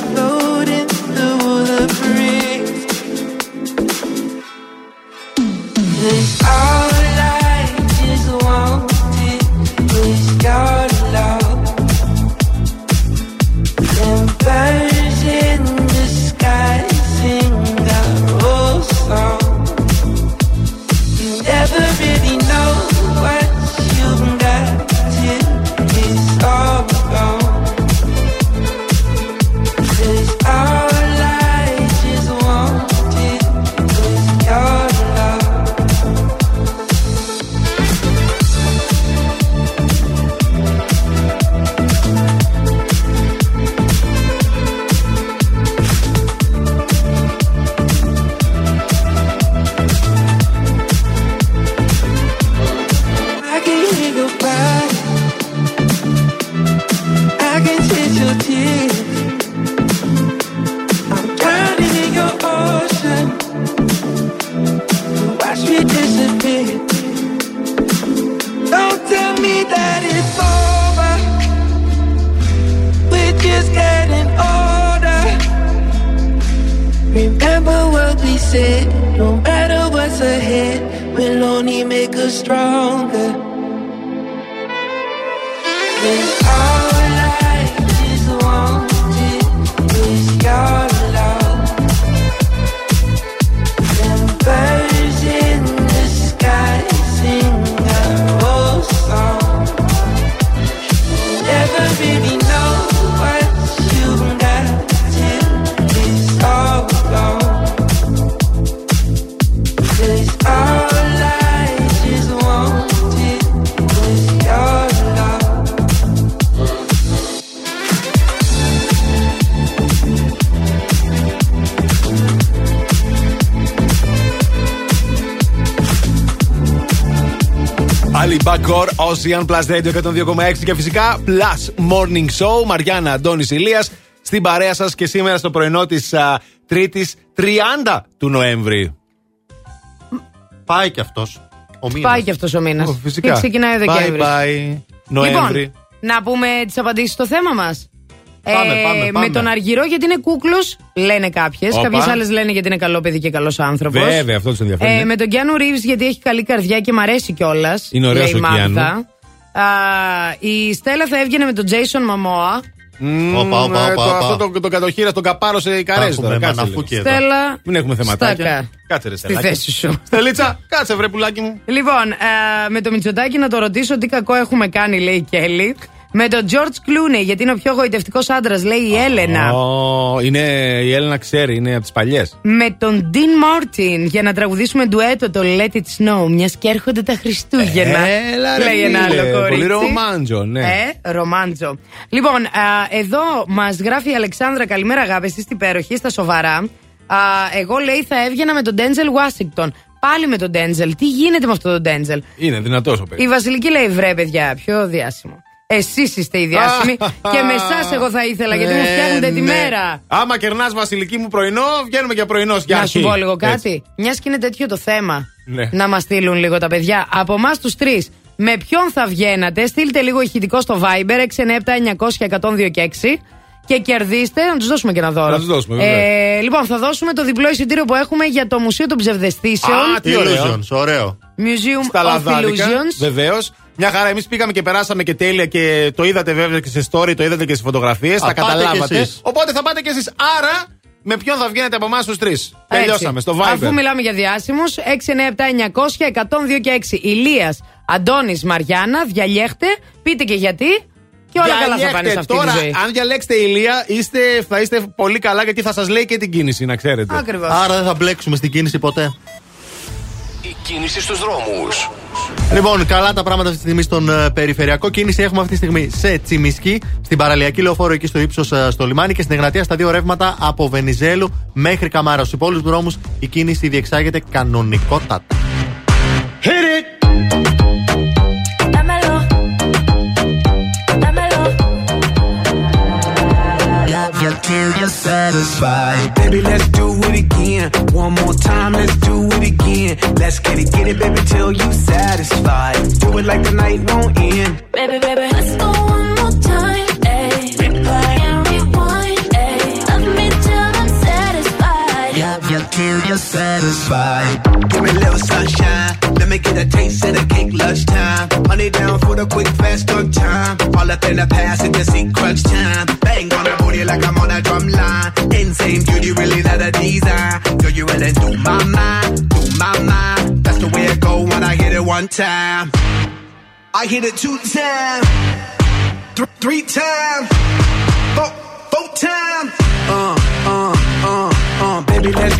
Ocean Plus Radio 102,6 και φυσικά Plus Morning Show. Μαριάννα Αντώνης Ηλίας στην παρέα σας και σήμερα στο πρωινό της Τρίτης 30 του Νοέμβρη. Πάει κι αυτός. Ο μήνας. Πάει και αυτός ο μήνας. Ω, φυσικά. Και ξεκινάει ο Δεκέμβρης. Bye bye. Νοέμβρη. Λοιπόν, να πούμε τις απαντήσεις στο θέμα μας. Πάμε, πάμε, πάμε. Με τον Αργυρό γιατί είναι κούκλος, λένε κάποιες. Όπα. Κάποιες άλλες λένε γιατί είναι καλό παιδί και καλός άνθρωπος. Βέβαια, αυτό τους ενδιαφέρει. ναι. Ε, με τον Κιάνου Ρίβς γιατί έχει καλή καρδιά και μ' αρέσει κιόλας. Είναι ωραίος ο Κιάνου. Η Στέλλα θα έβγαινε με τον Τζέισον Μαμόα. Μμμ, Όπα, όπα, ε, όπα, το- όπα. Αυτό το, το κατοχύρα τον καπάρωσε η Καρέζη έχουμε τώρα. Κάτσε μαναφούκι λίγο. εδώ. Στέλλα. Μην έχουμε θεματάκια. Στάκα. Κάτσε ρε Στη Στελάκη. θέση σου. Στελίτσα, κάτσε βρε πουλάκι μου. Λοιπόν, ε, με το Μητσοτάκι να το ρωτήσω τι κακό έχουμε κάνει, λέει η Κέλλη. Με τον George Clooney, γιατί είναι ο πιο γοητευτικός άντρας, λέει η Έλενα. Ω, είναι, η Έλληνα ξέρει, είναι από τις παλιές. Με τον Dean Martin για να τραγουδήσουμε ντουέτο το Let It Snow, μιας και έρχονται τα Χριστούγεννα. Έλα, ρε, λέει ένα φίλε, άλλο κορίτσι. πολύ ρομάντζο, ναι. Ε, ρομάντζο. Λοιπόν, α, εδώ μας γράφει η Αλεξάνδρα, καλημέρα αγάπη, εσεί υπέροχη, στα σοβαρά. Α, εγώ λέει θα έβγαινα με τον Ντέντζελ Washington. Πάλι με τον Ντέντζελ. Τι γίνεται με αυτό τον Ντέντζελ. Είναι δυνατός ο παιδί. Η Βασιλική λέει βρε παιδιά, πιο διάσημο. Εσείς είστε οι διάσημοι και με εσάς εγώ θα ήθελα γιατί μου Ναι, φτιάχνετε τη ναι. μέρα. Άμα κερνάς Βασιλική μου πρωινό, βγαίνουμε για πρωινό για Να αρχή. σου πω λίγο Έτσι. κάτι. Μιας και είναι τέτοιο το θέμα. Ναι. Να μας στείλουν λίγο τα παιδιά. Από εμάς τους τρεις, με ποιον θα βγαίνατε, στείλτε λίγο ηχητικό στο Viber 697-900-1026 και κερδίστε. Να τους δώσουμε και ένα δώρο. Να τους δώσουμε, ε, λοιπόν, θα δώσουμε το διπλό εισιτήριο που έχουμε για το Μουσείο των Ψευδεστήσεων. Α, τι ωραίο. Illusions, ωραίο. Museum Στα of λαδάδικα. Illusions. Βεβαίως. Μια χαρά, εμείς πήγαμε και περάσαμε και τέλεια και το είδατε βέβαια και σε story, το είδατε και στι φωτογραφίες. Τα πάτε κι καταλάβατε. εσείς. Οπότε θα πάτε κι εσείς. Άρα, με ποιον θα βγαίνετε από εμάς τους τρεις; Τελειώσαμε στο Viber. Αφού μιλάμε για διάσημους, 697-900-102 και 6. Ηλίας, Αντώνης, Μαριάννα, διαλέχτε, πείτε και γιατί. Και όλα καλά θα Διαλέξτε. πάνε σε αυτή Τώρα, τη ζωή. αν διαλέξετε ηλία, είστε, θα είστε πολύ καλά γιατί θα σας λέει και την κίνηση, να ξέρετε. Ακριβώς. Άρα δεν θα μπλέξουμε στην κίνηση ποτέ. Η κίνηση στους δρόμους. Λοιπόν, καλά τα πράγματα αυτή τη στιγμή στον ε, περιφερειακό. Κίνηση έχουμε αυτή τη στιγμή σε Τσιμισκή, στην παραλιακή λεωφόρο εκεί στο ύψος στο λιμάνι και στην Εγνατία στα δύο ρεύματα από Βενιζέλου μέχρι Καμάρας. Στους υπόλοιπους δρόμους η κίνηση διεξάγεται κανονικότατα. Till you're satisfied. Baby, let's do it again. One more time, let's do it again. Let's get it, get it, baby, till you satisfied. Do it like the night won't end. Baby, baby, let's go one more time. Ayy. Replay and rewind. Ayy. Love me till I'm satisfied. Love you till you're satisfied. Give me a little sunshine. Let me get a taste of the cake lunchtime. Money down for the quick, fast, good time. All up in the past, and just see crunch time. Bang on the booty like I'm on a drum line. Insane beauty, really not a design. Girl, you really do my mind, do my mind. That's the way it go when I hit it one time. I hit it two times, th- three times, four, four times. Uh, uh, uh, uh, baby, let's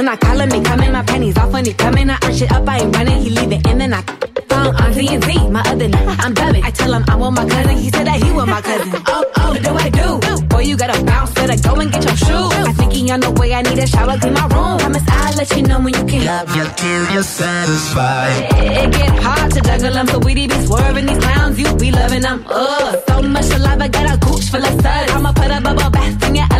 When I call him, he coming, my panties off when he coming. I arch it up, I ain't running, he leave it in and I phone on Z and Z, my other. I'm dubbing. I tell him I want my cousin, he said that he want my cousin. Oh, oh, what do I do? Boy, you gotta bounce, better go and get your shoes. I think he on the way, I need a shower, clean my room. Promise I'll let you know when you can. Love you till you're satisfied. It get hard to juggle them, so we be swerving these clowns, you be loving them. Ugh, so much alive, I got a gooch full of suds. I'ma put a bubble bath in your.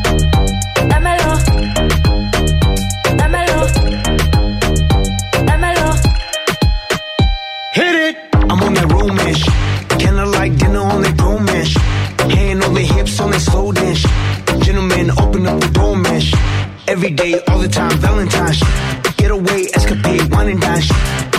Every day, all the time, Valentine's. Get away, escapade, wine and dine.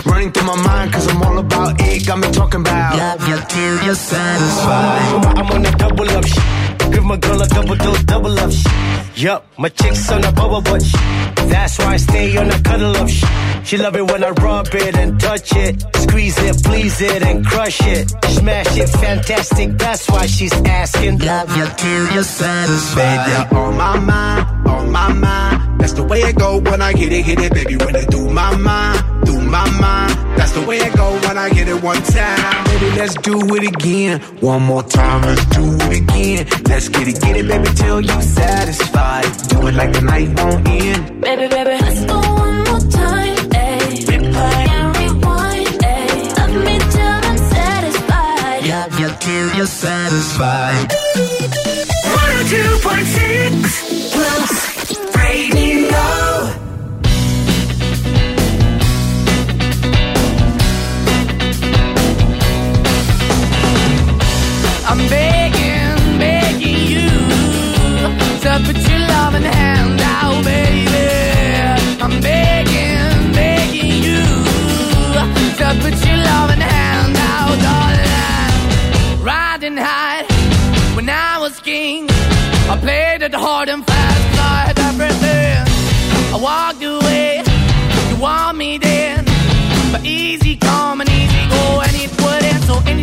Running through my mind, cause I'm all about. Got me talking about love you till you're satisfied. I'm on a double up shit. Give my girl a double dose, double up shit. Yup, my chick's on a bubble butt shit. That's why I stay on a cuddle up shit. She love it when I rub it and touch it. Squeeze it, please it, and crush it. Smash it, fantastic. That's why she's asking. Love you till you're satisfied. Baby, on my mind, on my mind. That's the way it go when I hit it, hit it, baby. When it do my mind, do my mind. That's the way it go when I get it one time. Baby, let's do it again. One more time, let's do it again. Let's get it, get it, baby, till you satisfied. Do it like the night won't end. Baby, baby, let's go one more time. Ayy. Replay and rewind. Ayy. Love me till I'm satisfied. Love you till you're satisfied. 102.6 Plus Radio. I'm begging, begging you to put your loving hand out, baby. I'm begging, begging you to put your loving hand out, darling. Riding high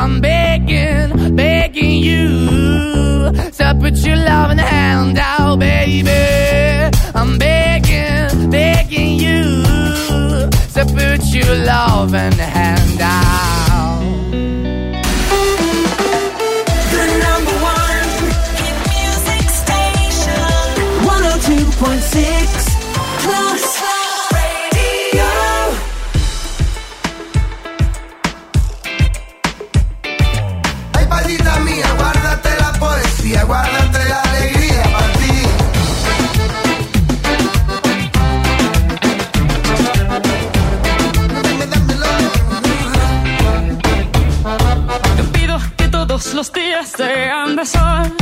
I'm begging, begging you to put your loving hand out, baby. I'm begging, begging you to put your loving hand out. Poesía, guárdate la alegría para ti. No pido que todos los días sean de sol.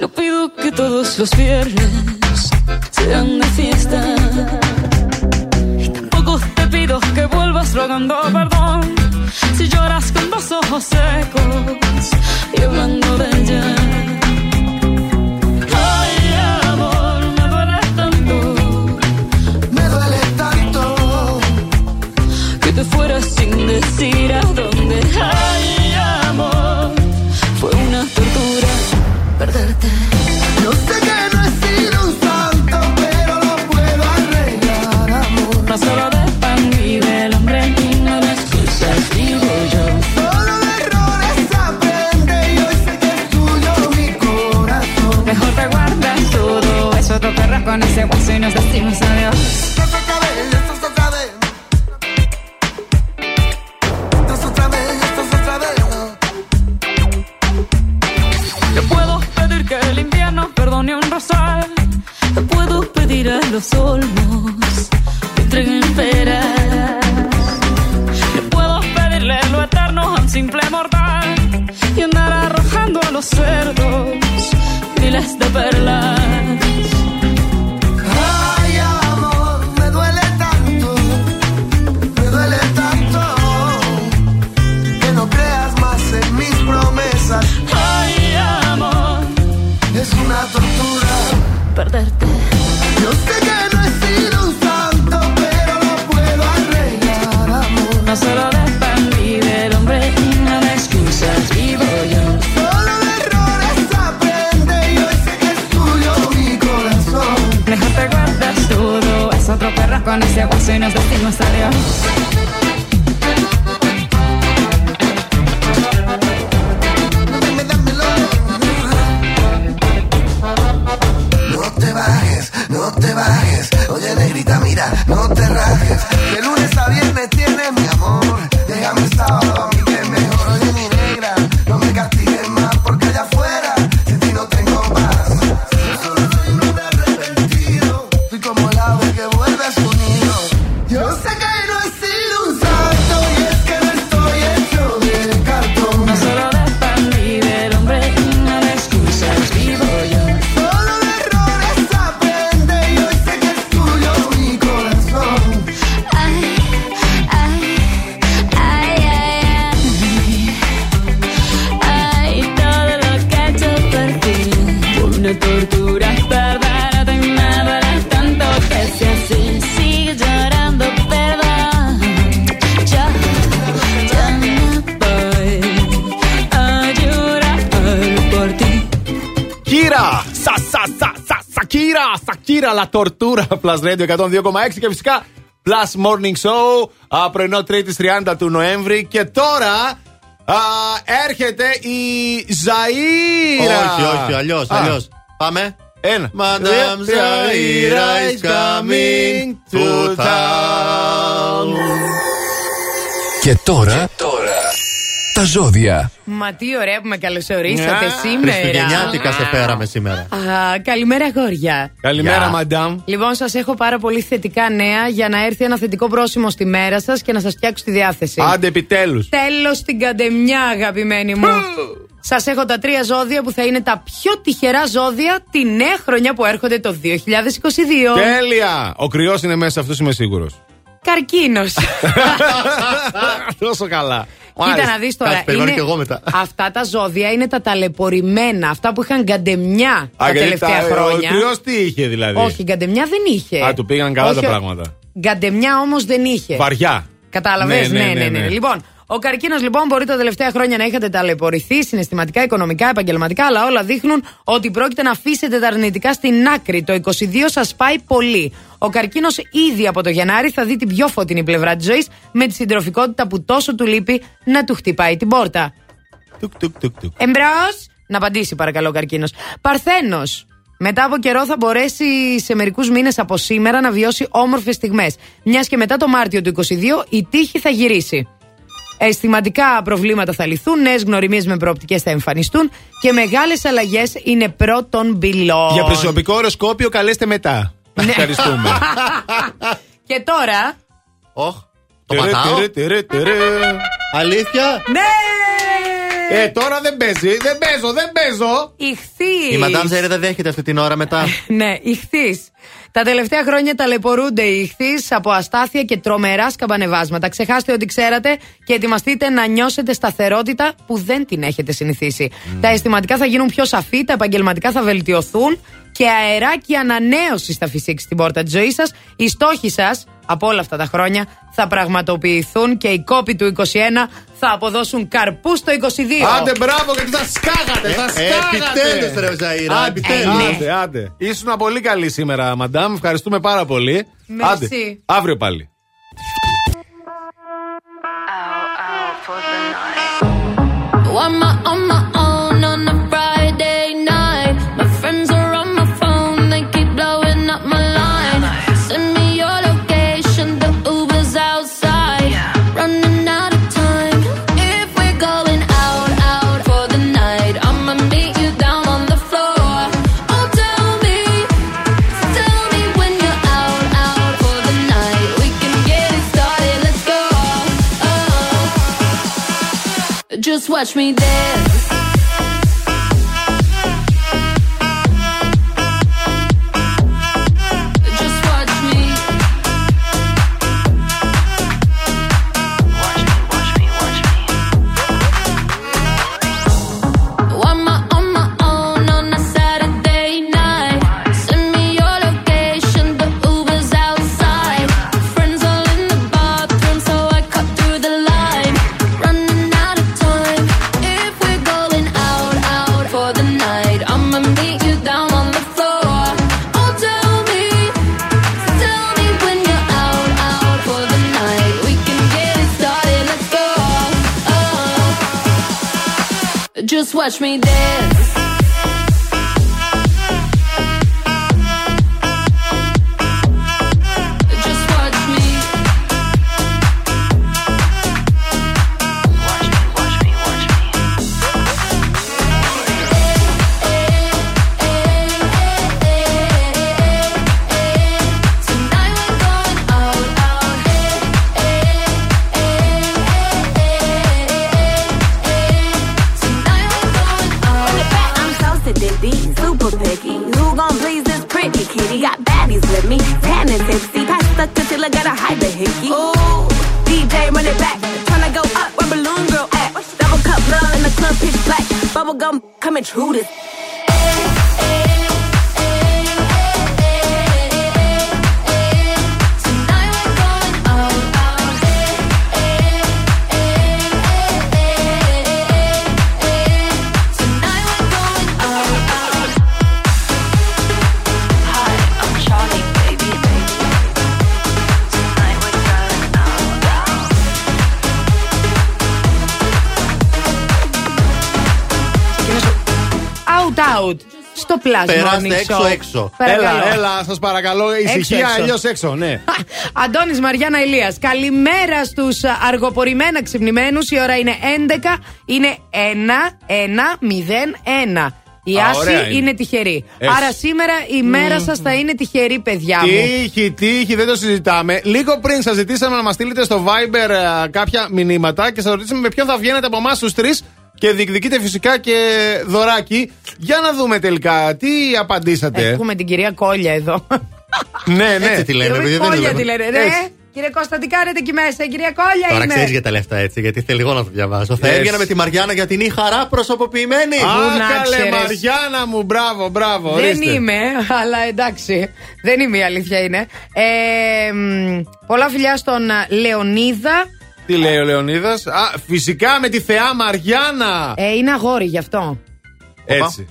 No pido que todos los viernes sean de fiesta. Tampoco te pido que vuelvas rogando perdón. Si lloras con dos ojos secos y hablando de ella. Te fueras sin decir a dónde. Ay, amor, fue una tortura perderte. Yo sé que no he sido un santo, pero lo puedo arreglar, amor. No solo de pan vive el hombre y no de excusas digo yo. Solo de errores aprende y hoy sé que es tuyo mi corazón. Mejor te guardas todo eso, te perras con ese guaso y nos decimos adiós. Los olmos que entreguen peras. Te puedo pedirle lo eterno a un simple mortal y andar arrojando a los cerdos miles de perlas. pan y se aguacen, nos destino hasta Dios. Plus Radio 102,6 και φυσικά Plus Morning Show α, πρωινό 3η 30 του Νοέμβρη. Και τώρα α, έρχεται η Ζαΐρα. Όχι, όχι, αλλιώ. Α, Αλλιώς. Πάμε. Ένα. Madame Zaira is coming to town. Και τώρα, τα ζώδια. Μα τι ωραία που με καλωσορίσατε Α, σήμερα. Χριστουγεννιάτικα σε φέραμε σήμερα. Α, καλημέρα, αγόρια. Καλημέρα, Γεια. μαντάμ. Λοιπόν, σας έχω πάρα πολύ θετικά νέα για να έρθει ένα θετικό πρόσημο στη μέρα σας και να σας φτιάξω τη διάθεση. Άντε επιτέλους. Τέλος την καντεμιά, αγαπημένοι μου. Σας έχω τα τρία ζώδια που θα είναι τα πιο τυχερά ζώδια τη νέα χρονιά που έρχονται το 2022. Τέλεια! Ο κρυός είναι μέσα, αυτός είμαι σίγουρος. Καρκίνος. Τόσο καλά. Κοίτα να δεις τώρα. Κάτσε, περιμένω κι εγώ μετά. Αυτά τα ζώδια είναι τα ταλαιπωρημένα. Αυτά που είχαν γκαντεμιά τα γιατί τελευταία τα- χρόνια. Ο κρυό τι είχε δηλαδή; Όχι, γκαντεμιά δεν είχε. Α, του πήγαν καλά Όχι, τα πράγματα. Γκαντεμιά όμως δεν είχε. Βαριά. Κατάλαβες, Ναι, ναι ναι, ναι, ναι, ναι, ναι. Λοιπόν, ο καρκίνος λοιπόν μπορεί τα τελευταία χρόνια να είχατε ταλαιπωρηθεί συναισθηματικά, οικονομικά, επαγγελματικά, αλλά όλα δείχνουν ότι πρόκειται να αφήσετε τα αρνητικά στην άκρη. Το 22 σας πάει πολύ. Ο καρκίνος ήδη από το Γενάρη θα δει την πιο φωτεινή πλευρά της ζωής με τη συντροφικότητα που τόσο του λείπει να του χτυπάει την πόρτα. Τουκ, τουκ, τουκ, τουκ. Εμπρός! Να απαντήσει παρακαλώ ο καρκίνος. Παρθένος. Μετά από καιρό θα μπορέσει σε μερικούς μήνες από σήμερα να βιώσει όμορφες στιγμές. Μιας και μετά το Μάρτιο του 22 η τύχη θα γυρίσει. Αισθηματικά προβλήματα θα λυθούν, νέες γνωριμίες με προοπτικές θα εμφανιστούν και μεγάλες αλλαγές είναι πρώτον πυλών. Για προσωπικό οροσκόπιο καλέστε μετά. Ναι. Ευχαριστούμε. Και τώρα. Όχ. Το Τερε, πατάω. τερε, τερε, τερε. Αλήθεια; Ναι! Ε, τώρα δεν παίζει. Δεν παίζω, δεν παίζω. Ηχθείς. Η Μαντάμ Ζέρι δεν δέχεται αυτή την ώρα μετά. Ναι, ηχθείς. Τα τελευταία χρόνια ταλαιπωρούνται οι ηχθείς από αστάθεια και τρομερά σκαμπανεβάσματα. Ξεχάστε ό,τι ξέρατε και ετοιμαστείτε να νιώσετε σταθερότητα που δεν την έχετε συνηθίσει. Τα αισθηματικά θα γίνουν πιο σαφή, τα επαγγελματικά θα βελτιωθούν και αεράκι ανανέωση θα φυσήξει στην πόρτα της ζωής σας. Οι στόχοι σας από όλα αυτά τα χρόνια θα πραγματοποιηθούν και οι κόποι του 21 θα αποδώσουν καρπούς στο 22. Άντε, μπράβο, γιατί θα σκάγατε. Θα Ε, σκάγατε. επιτέλους, ρε, Ζαΐρα, Άντε, επιτέλους. Άντε, άντε. Ήσουν πολύ καλή σήμερα, μαντάμ. Ευχαριστούμε πάρα πολύ. Merci. Άντε, αύριο πάλι. Watch me dance. Watch me dance. Gum coming true this. Out στο Plus Περάστε Morning έξω, Show. έξω. Παρακαλώ. Έλα, έλα, σας παρακαλώ, ησυχία, έξω. αλλιώς έξω, ναι. Αντώνης Μαριάννα Ηλίας Καλημέρα στους α, αργοπορημένα ξυπνημένους Η ώρα είναι 11 Είναι 1-1-0-1 Η Α, Άση ωραία είναι. είναι. τυχερή Έτσι. Άρα σήμερα η μέρα σας θα είναι τυχερή παιδιά μου Τύχη, τύχη, δεν το συζητάμε. Λίγο πριν σας ζητήσαμε να μας στείλετε στο Viber ε, κάποια μηνύματα και σας ρωτήσαμε με ποιον θα βγαίνετε από εμάς τους τρεις και διεκδικείτε φυσικά και δωράκι. Για να δούμε τελικά τι απαντήσατε. Έχουμε την κυρία Κόλια εδώ Ναι, ναι. Έτσι τη λένε, Κύριε επειδή δεν Κόλια είναι τη λένε ναι. Έτσι. Κύριε Κώστα τι κάνετε εκεί μέσα Κυρία Κόλια Τώρα είμαι ξέρεις για τα λεφτά έτσι, γιατί θέλω εγώ να το διαβάσω. Θα Yes. έβγαινα με τη Μαριάννα για την η χαρά προσωποποιημένη. Α, Πού να καλέ, ξέρεις. Μαριάννα μου, μπράβο, μπράβο. Δεν ορίστε. είμαι, αλλά εντάξει. Δεν είμαι η αλήθεια είναι. Ε, μ, πολλά φιλιά στον α, Λεωνίδα. Τι λέει ο Λεωνίδας; Α, φυσικά με τη θεά Μαριάννα. Ε, είναι αγόρι γι' αυτό. Έτσι.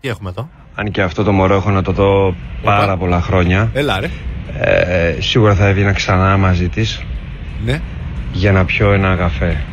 Τι έχουμε εδώ; Αν και αυτό το μωρό έχω να το δω πάρα πολλά χρόνια. Έλα, ρε. Ε, σίγουρα θα έβγαινα ξανά μαζί της Ναι. για να πιω ένα καφέ.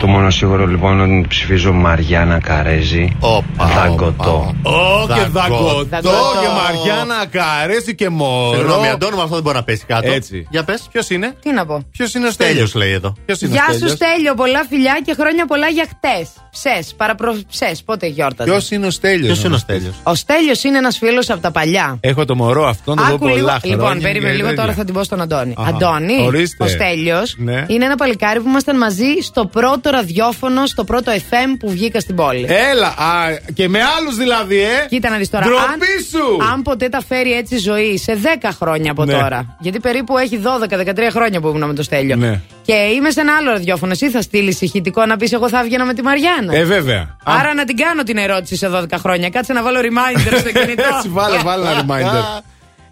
Το μόνο σίγουρο λοιπόν είναι ότι ψηφίζω Μαριάννα Καρέζη. Όπα, Δαγκωτό. Ω, και Δαγκωτό. δαγκωτό και Μαριάννα Καρέση και μωρό. Συγγνώμη, Αντώνη, με αυτό δεν μπορεί να πέσει κάτω. Έτσι. Για πες. Ποιος είναι, Τι να πω. ποιος είναι ο Τέλειο Στέλιος. λέει εδώ. Ποιος είναι Γεια ο σου Στέλιος; Στέλιο, πολλά φιλιά και χρόνια πολλά για χτες. Ψες, παραπροψες, πότε γιόρταζε. Ποιος είναι ο Στέλιος. Ποιος είναι ο Στέλιος; Ο Στέλιος είναι ένας φίλος από τα παλιά. Έχω το μωρό αυτόν εδώ Άκου πολλά λίγο. χρόνια. Λοιπόν, περίμενε και λίγο τέτοια. τώρα θα την πω στον Αντώνη. Αχα. Αντώνη, Ορίστε. ο Στέλιος Ναι. είναι ένα παλικάρι που ήμασταν μαζί στο πρώτο ραδιόφωνο, στο πρώτο FM που βγήκα στην πόλη. Έλα, α, και με άλλους δηλαδή, ε. Κοίτα να δεις τώρα. Ντροπή αν, σου! αν ποτέ τα φέρει έτσι η ζωή σε 10 χρόνια από Ναι. τώρα. Γιατί περίπου έχει 12-13 χρόνια που ήμουν με το Στέλιο. Ναι. Και είμαι σε ένα άλλο ραδιόφωνο. Εσύ θα στείλεις ηχητικό να πεις Εγώ θα έβγαινα με τη Μαριάννα. Ε, βέβαια. Άρα να την κάνω την ερώτηση σε 12 χρόνια. Κάτσε να βάλω reminder στο κινητό. Έτσι, βάλε, βάλε ένα reminder.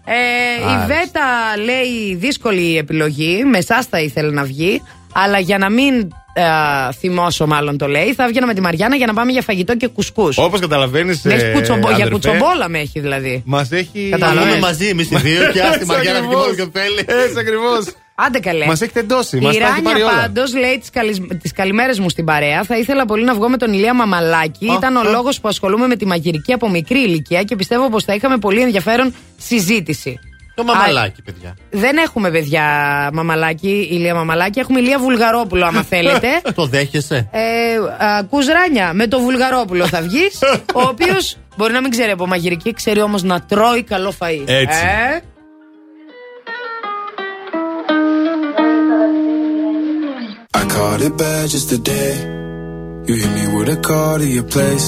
Ε, η Άρα. Βέτα λέει δύσκολη επιλογή. Με εσάς θα ήθελε να βγει. Αλλά για να μην ε, θυμώσω, μάλλον το λέει, θα έβγαινα με τη Μαριάννα για να πάμε για φαγητό και κουσκούς. Όπως καταλαβαίνεις. Με έχει κουτσομπο- για κουτσομπόλα με έχει δηλαδή. Μας έχει. Θα Κατάλαβες. βγούμε μαζί εμείς οι δύο και άστη Μαριάννα βγει μόνο και θέλει. Έτσι ακριβώς. Άντε καλέ. Μας έχει τεντώσει. Η Μας τα έχει πάρει Ράνια όλα. πάντως λέει τις καλης... τις καλημέρες μου στην παρέα. Θα ήθελα πολύ να βγω με τον Ηλία Μαμαλάκη. Α, Ήταν ο α. λόγος που ασχολούμαι με τη μαγειρική από μικρή ηλικία και πιστεύω πως θα είχαμε πολύ ενδιαφέρον συζήτηση. Το μαμαλάκι, παιδιά. Δεν έχουμε παιδιά μαμαλάκι, ηλία μαμαλάκι. Έχουμε ηλία Βουλγαρόπουλο, άμα θέλετε. Το δέχεσαι; Ε, ακούς Ράνια, με το Βουλγαρόπουλο θα βγεις Ο οποίος μπορεί να μην ξέρει από μαγειρική, ξέρει όμως να τρώει καλό φαΐ. Έτσι. Ε; I caught it bad just today. You hit me with a call to your place.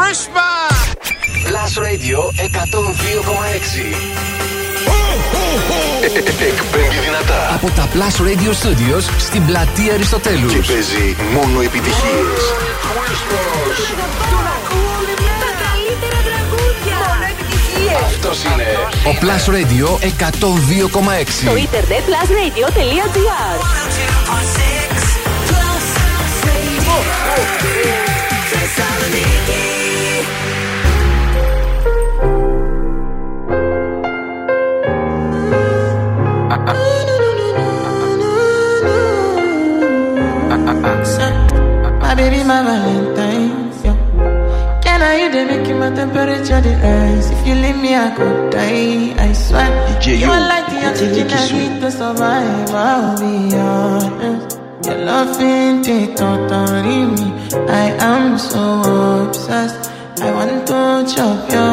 It's Christmas! Plus Radio 102,6 Εκπέμπει δυνατά. Από τα Plus Radio Studios στην πλατεία Αριστοτέλους. Και παίζει μόνο επιτυχίες. Αυτός είναι. Ο Plus Radio 102,6 Στο ίντερνετ plusradio.gr My like the need to survive. I'll be honest. Your love it totally me. I am so obsessed. I want to chop your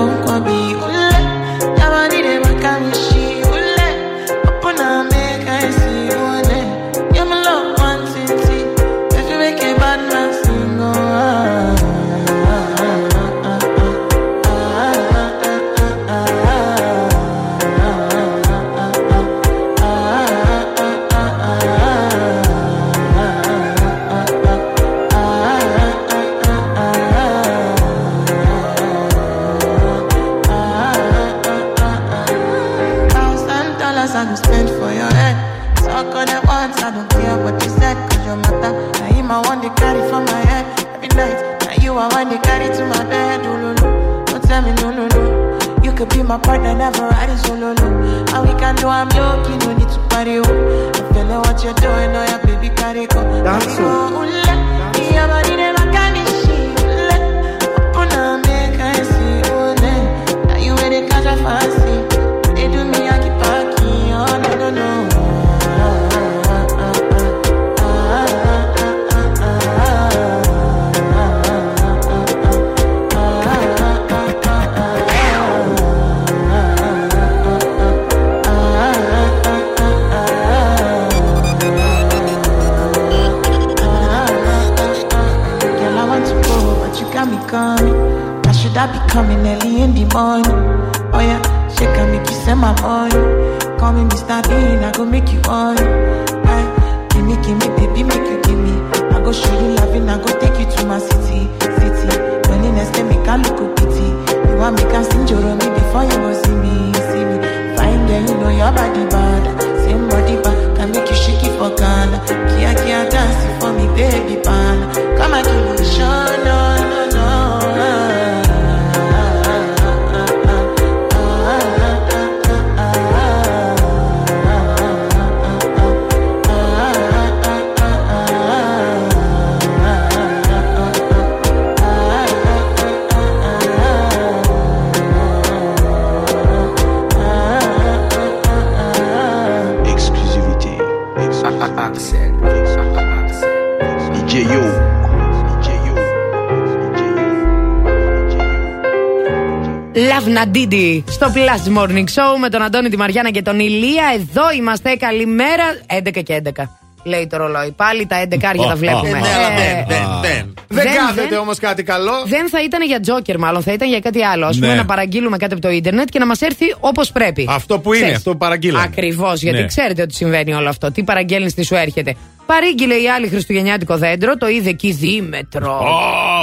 στο Plus Morning Show με τον Αντώνη, τη Μαριάννα και τον Ηλία. Εδώ είμαστε. Καλημέρα. 11 και 11. Λέει το ρολόι. Πάλι τα 11 άρια τα βλέπουμε. Ε, ναι, αλλά δεν, δεν, δεν. Δεν δεν- κάθεται δεν- όμως κάτι καλό. Δεν θα ήταν για τζόκερ, μάλλον θα ήταν για κάτι άλλο. Α πούμε Ναι. να παραγγείλουμε κάτι από το ίντερνετ και να μας έρθει όπως πρέπει. Αυτό που είναι, αυτό που παραγγείλαμε. Ακριβώς, γιατί Ναι. ξέρετε ότι συμβαίνει όλο αυτό. Τι παραγγέλνεις, τι σου έρχεται. Παρήγγειλε η άλλη Χριστουγεννιάτικο δέντρο, το είδε εκεί δίμετρο.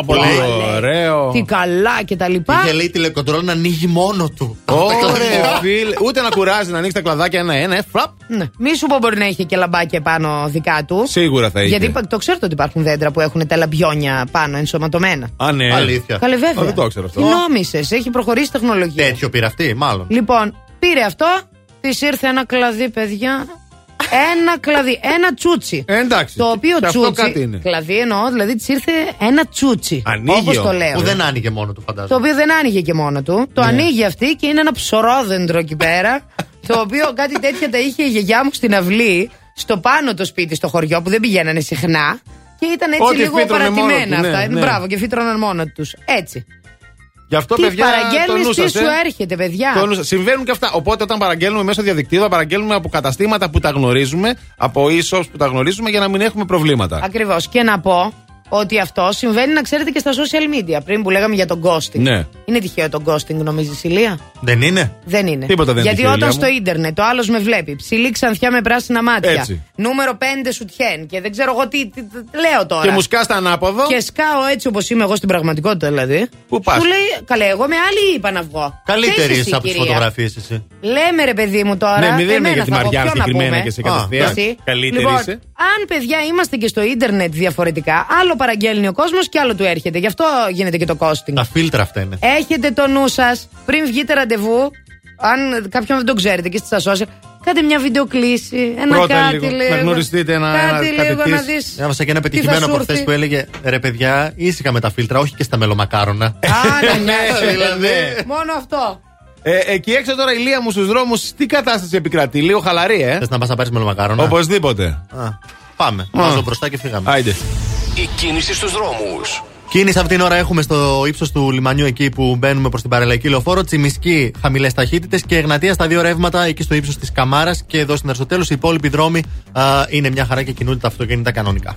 Ω, πολύ Βάλε. ωραίο. Τι καλά και τα λοιπά. Είχε λέει τηλεκοντρόλ να ανοίγει μόνο του. Ωραία, φίλε. Ούτε να κουράζει να ανοίξει τα κλαδάκια ένα-ένα. ε, Φραπ. Ναι. Μη σου πω μπορεί να είχε και λαμπάκια πάνω δικά του. Σίγουρα θα είχε. Γιατί υπά- το ξέρετε ότι υπάρχουν δέντρα που έχουν τα λαμπιόνια πάνω ενσωματωμένα. Α, ναι. Αλήθεια. Καλέ, βέβαια. Α, δεν το ξέρω αυτό. Τι νόμισες, έχει προχωρήσει η τεχνολογία. Τέτοιο πήρε αυτή, μάλλον. Λοιπόν, πήρε αυτό, της ήρθε ένα κλαδί, παιδιά. Ένα κλαδί, ένα τσούτσι. Ε, εντάξει. Το οποίο Και αυτό τσούτσι. κάτι είναι. Κλαδί εννοώ, δηλαδή της ήρθε ένα τσούτσι. Ανοίγει Όπως το όμως. λέω. Που δεν άνοιγε μόνο του, Το φαντάζομαι. οποίο δεν άνοιγε και μόνο του. Το ανοίγει αυτή και είναι ένα ψωρόδεντρο εκεί πέρα. το οποίο κάτι τέτοια τα είχε η γιαγιά μου στην αυλή, στο πάνω το σπίτι, στο χωριό που δεν πηγαίνανε συχνά. Και ήταν έτσι Ό,τι λίγο φύτρωνε μόνο παρατημένα του, ναι, αυτά. ναι. Μπράβο, και φύτρωναν μόνο τους. Έτσι. Γι' αυτό, τι παιδιά. το παραγγέλνει, νου τι σας, σου ε. έρχεται, παιδιά. Το νου σας. Συμβαίνουν και αυτά. Οπότε όταν παραγγέλνουμε μέσω διαδικτύου, θα παραγγέλνουμε από καταστήματα που τα γνωρίζουμε, από e που τα γνωρίζουμε για να μην έχουμε προβλήματα. Ακριβώς. Και να πω ότι αυτό συμβαίνει, να ξέρετε, και στα social media. Πριν που λέγαμε για τον ghosting. Ναι. Είναι τυχαίο το ghosting, νομίζεις, Ηλία; Δεν είναι. Δεν είναι. Τίποτα δεν είναι Γιατί τυχαίο, όταν Ηλία στο μου. ίντερνετ ο άλλος με βλέπει, ψηλή ξανθιά με πράσινα μάτια, Έτσι. νούμερο 5 σουτιέν και δεν ξέρω εγώ τι, τι- τι- λέω τώρα. Και μου σκάς τα ανάποδο. Και σκάω έτσι όπως είμαι εγώ στην πραγματικότητα δηλαδή. Πού πας; Σου λέει, καλέ, εγώ με άλλη είπα να βγω. Καλύτερη Ποια είσαι είσαι εσύ, από τις κυρία; φωτογραφίες εσύ. Λέμε ρε παιδί μου τώρα. Ναι, μην δίνουμε εμένα για τη θα πω, Μαριά ποιο να συγκεκριμένα πούμε. και σε Α, κατευθείαν. εσύ. Καλύτερη λοιπόν, είσαι. Αν παιδιά είμαστε και στο ίντερνετ διαφορετικά, άλλο παραγγέλνει ο κόσμος και άλλο του έρχεται. Γι' αυτό γίνεται και το costing. Τα φίλτρα αυτά είναι. Έχετε το νου σας πριν βγείτε ραντεβού, αν κάποιον δεν το ξέρετε και στα social, κάντε μια βιντεοκλήση. Ένα Πρώτα κάτι λίγο, λίγο. να γνωριστείτε ένα- κάτι ένα- λίγο κάτι να της. δεις. Διάβασα και ένα Τι θα πετυχημένο σου προχθέ έρθει. που έλεγε ρε παιδιά, ήσυχα με τα φίλτρα, όχι και στα μελομακάρονα. Α, ναι, ναι, δηλαδή. Μόνο αυτό. Ε, εκεί έξω τώρα η Λία μου στους δρόμους, τι κατάσταση επικρατεί, λίγο χαλαρή, ε. Θες να πας να πάρεις μελομακάρονα; Οπωσδήποτε. Α, Πάμε. Βάζω μπροστά και φύγαμε. Άιντε. Η κίνηση στους δρόμους. Κίνηση αυτή την ώρα έχουμε στο ύψος του λιμανιού εκεί που μπαίνουμε προς την παραλαϊκή λεωφόρο. Τσιμισκή χαμηλές ταχύτητες και Εγνατία στα δύο ρεύματα εκεί στο ύψος της Καμάρας. Και εδώ στην Αριστοτέλους οι υπόλοιποι δρόμοι α, είναι μια χαρά και κινούνται τα αυτοκίνητα κανονικά.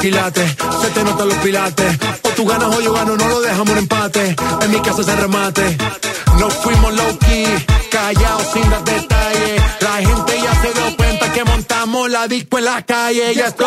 Se te notan los pilates. O tú ganas o yo gano. No lo dejamos en empate. En mi casa se remate. Nos fuimos low key. Callados sin dar detalles. La gente ya se dio cuenta que montamos la disco en la calle. Ya esto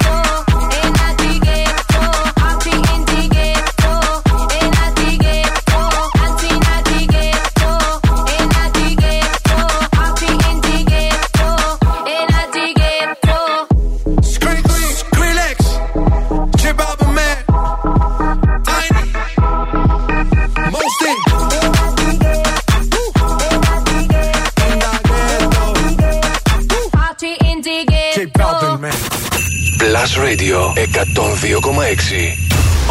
Plus Radio 102,6.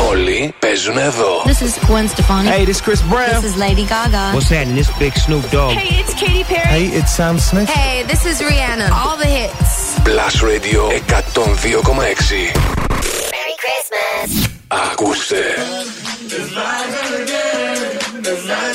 Όλοι παίζουν εδώ. This is Gwen Stefani. Hey, this is Chris Brown. This is Lady Gaga. What's happening? This Big Snoop Dogg. Hey, it's Katy Perry. Hey, it's Sam Smith. Hey, this is Rihanna. All the hits. Plus Radio 102,6. Merry Christmas. Ακούστε. I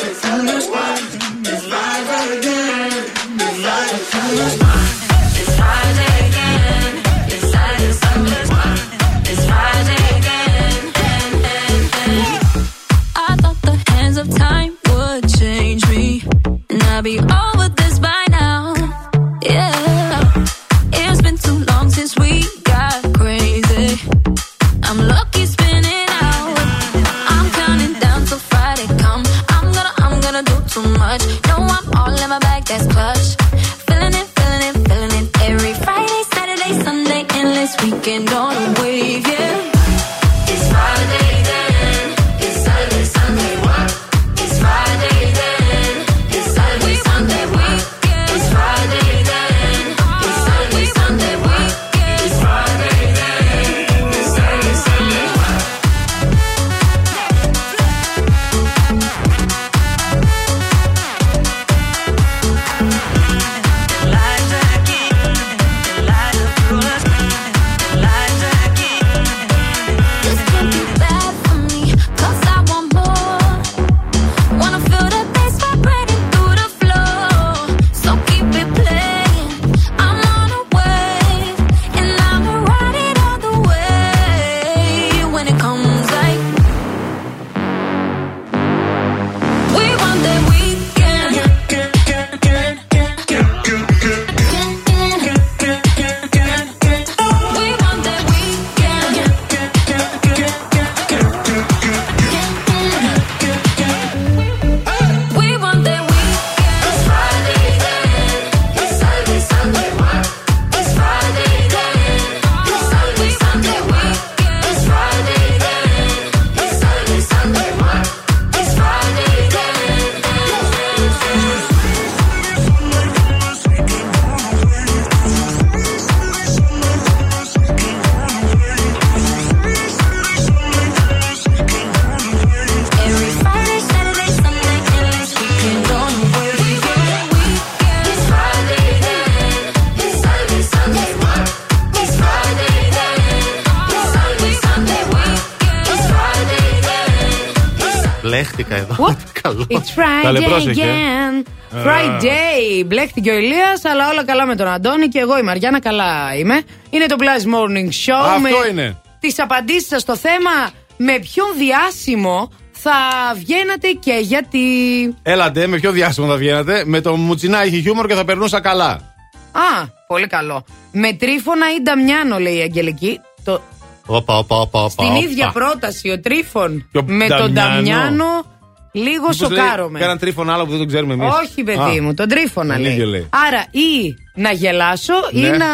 It's Friday Καλέ, πρόσεχε. again. Friday. Μπλέχτηκε ο Ηλίας, αλλά όλα καλά με τον Αντώνη και εγώ η Μαριάννα καλά είμαι. Είναι το Plus Morning Show. Αυτό με είναι. τις απαντήσεις σας στο θέμα με ποιον διάσημο θα βγαίνατε και γιατί. Έλατε, με ποιο διάσημο θα βγαίνατε; Με το Μουτσινά έχει χιούμορ και θα περνούσα καλά. Α, πολύ καλό. Με τρίφωνα ή Νταμιάνο, λέει η Αγγελική. Το... Όπα, όπα, όπα, όπα. Στην όπα. ίδια πρόταση ο Τρίφων Και ο με τον Νταμιάνο. Νταμιάνο, λίγο Μήπως λέει σοκάρομαι. Κάναν τρίφωνο άλλο που δεν το ξέρουμε εμείς. Όχι, παιδί μου, τον Τρίφωνα τον λέει. ίδιο λέει. Άρα ή να γελάσω ή Ναι. να.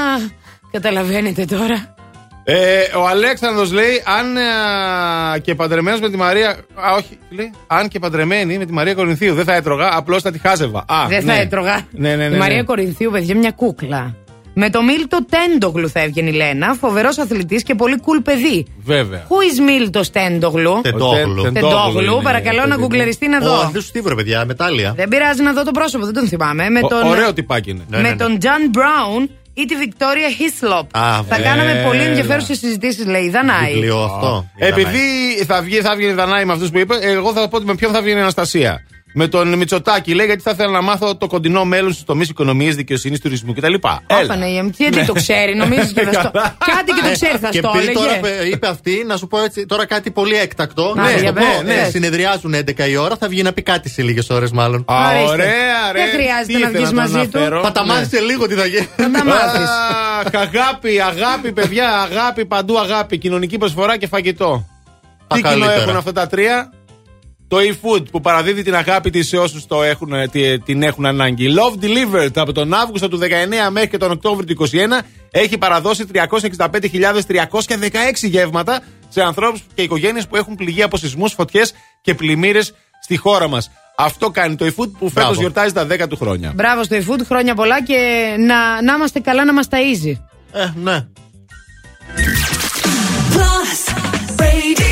Καταλαβαίνετε τώρα. Ε, ο Αλέξανδρος λέει αν α, και παντρεμένος με τη Μαρία. Α, όχι, τι λέει; Αν και παντρεμένη με τη Μαρία Κορινθίου δεν θα έτρωγα, απλώς θα τη χάζευα. Α, Δεν ναι. θα έτρωγα. Ναι, ναι, ναι, Η Μαρία ναι. Κορινθίου, παιδιά, μια κούκλα. Με το Μίλτο Τέντογλου θα έβγαινε η Λένα. Φοβερός αθλητής και πολύ cool παιδί. Βέβαια. Who is Μίλτος Τέντογλου; Τεντόγλου. Τε- Τεντόγλου, είναι, παρακαλώ να παιδί μου. γκουγκλεριστεί να Ω, δω. δεν σου στίβρε, παιδιά, μετάλλια. Δεν πειράζει να δω το πρόσωπο, δεν τον θυμάμαι. Με Ο- τον, Ωραίο τυπάκι είναι. Ναι, με ναι, ναι. τον Τζαν Μπράουν ή τη Βικτόρια Χίσλοπ. Α, Θα βέβαια. κάναμε πολύ Έλα. ενδιαφέρουσες συζητήσεις, λέει η Δανάη. Βιβλίο αυτό. η Δανάη. Επειδή θα βγει, θα βγει η Δανάη με αυτούς που είπε, εγώ θα πω ότι με ποιον θα βγει η Αναστασία. Με τον Μητσοτάκη, λέει, γιατί θα ήθελα να μάθω το κοντινό μέλλον στους τομείς οικονομίας, δικαιοσύνης, τουρισμού κτλ. Όπανε, γιατί το ξέρει, νομίζει και θα στο. Καλά. Κάτι και το ξέρει, θα Και στο επειδή τώρα έλεγε. πε- είπε αυτή, να σου πω έτσι τώρα κάτι πολύ έκτακτο. Ναι, Να σου για το πω. πες, Ε, πες. Συνεδριάζουν 11 η ώρα, θα βγει να πει κάτι σε λίγες ώρες μάλλον. Α, Ορίστε. ωραία, ρε. Δεν χρειάζεται Τι να ήθελα βγεις το μαζί του. αναφέρω; Θα τα Ναι. μάθει σε λίγο τι θα γίνει. Θα τα μάθει. Αχ, αγάπη, αγάπη, παιδιά, αγάπη, παντού αγάπη. Κοινωνική προσφορά και φαγητό. Τα Τι κοινό καλύτερα. έχουν αυτά τα τρία; Το e-food που παραδίδει την αγάπη της σε όσους την έχουν ανάγκη. Love Delivered από τον Αύγουστο του 19 μέχρι και τον Οκτώβριο του 21 έχει παραδώσει 365.316 γεύματα σε ανθρώπους και οικογένειες που έχουν πληγεί από σεισμούς, φωτιές και πλημμύρες στη χώρα μας. Αυτό κάνει το e-food που φέτος Μπράβο. γιορτάζει τα 10 του χρόνια. Μπράβο στο eFood, χρόνια πολλά και να, να είμαστε καλά να μας ταΐζει. Ε, ναι. Plus Radio.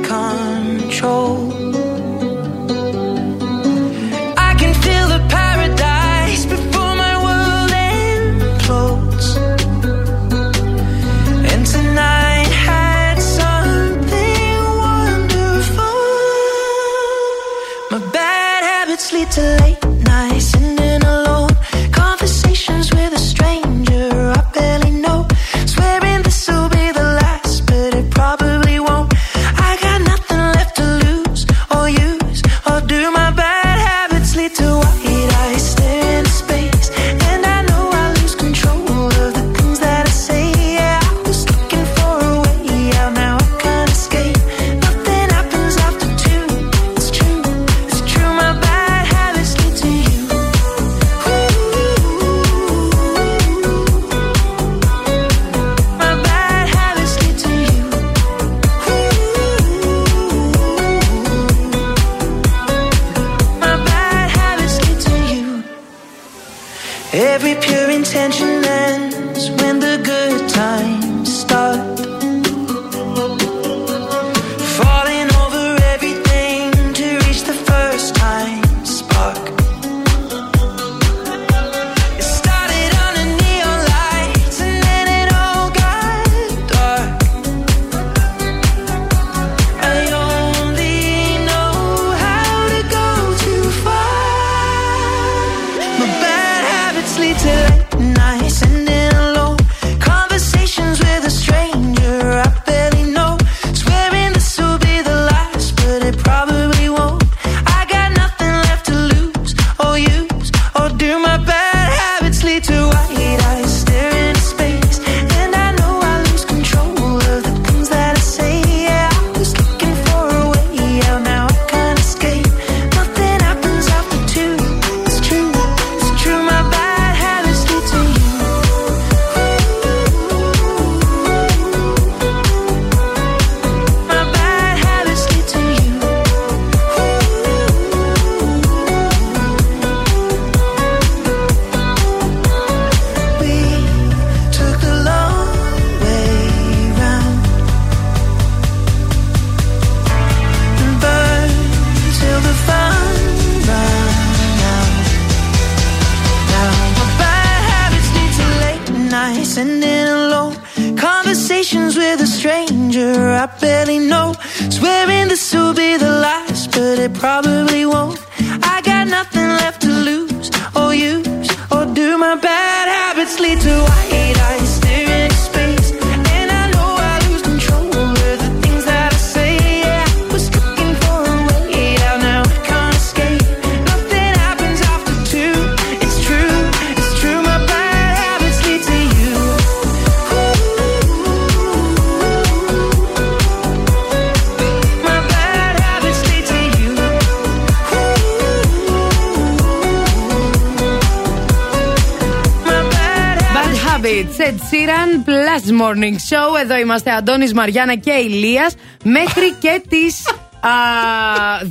Morning Show. Εδώ είμαστε Αντώνης, Μαριάννα και Ηλίας μέχρι και τις α,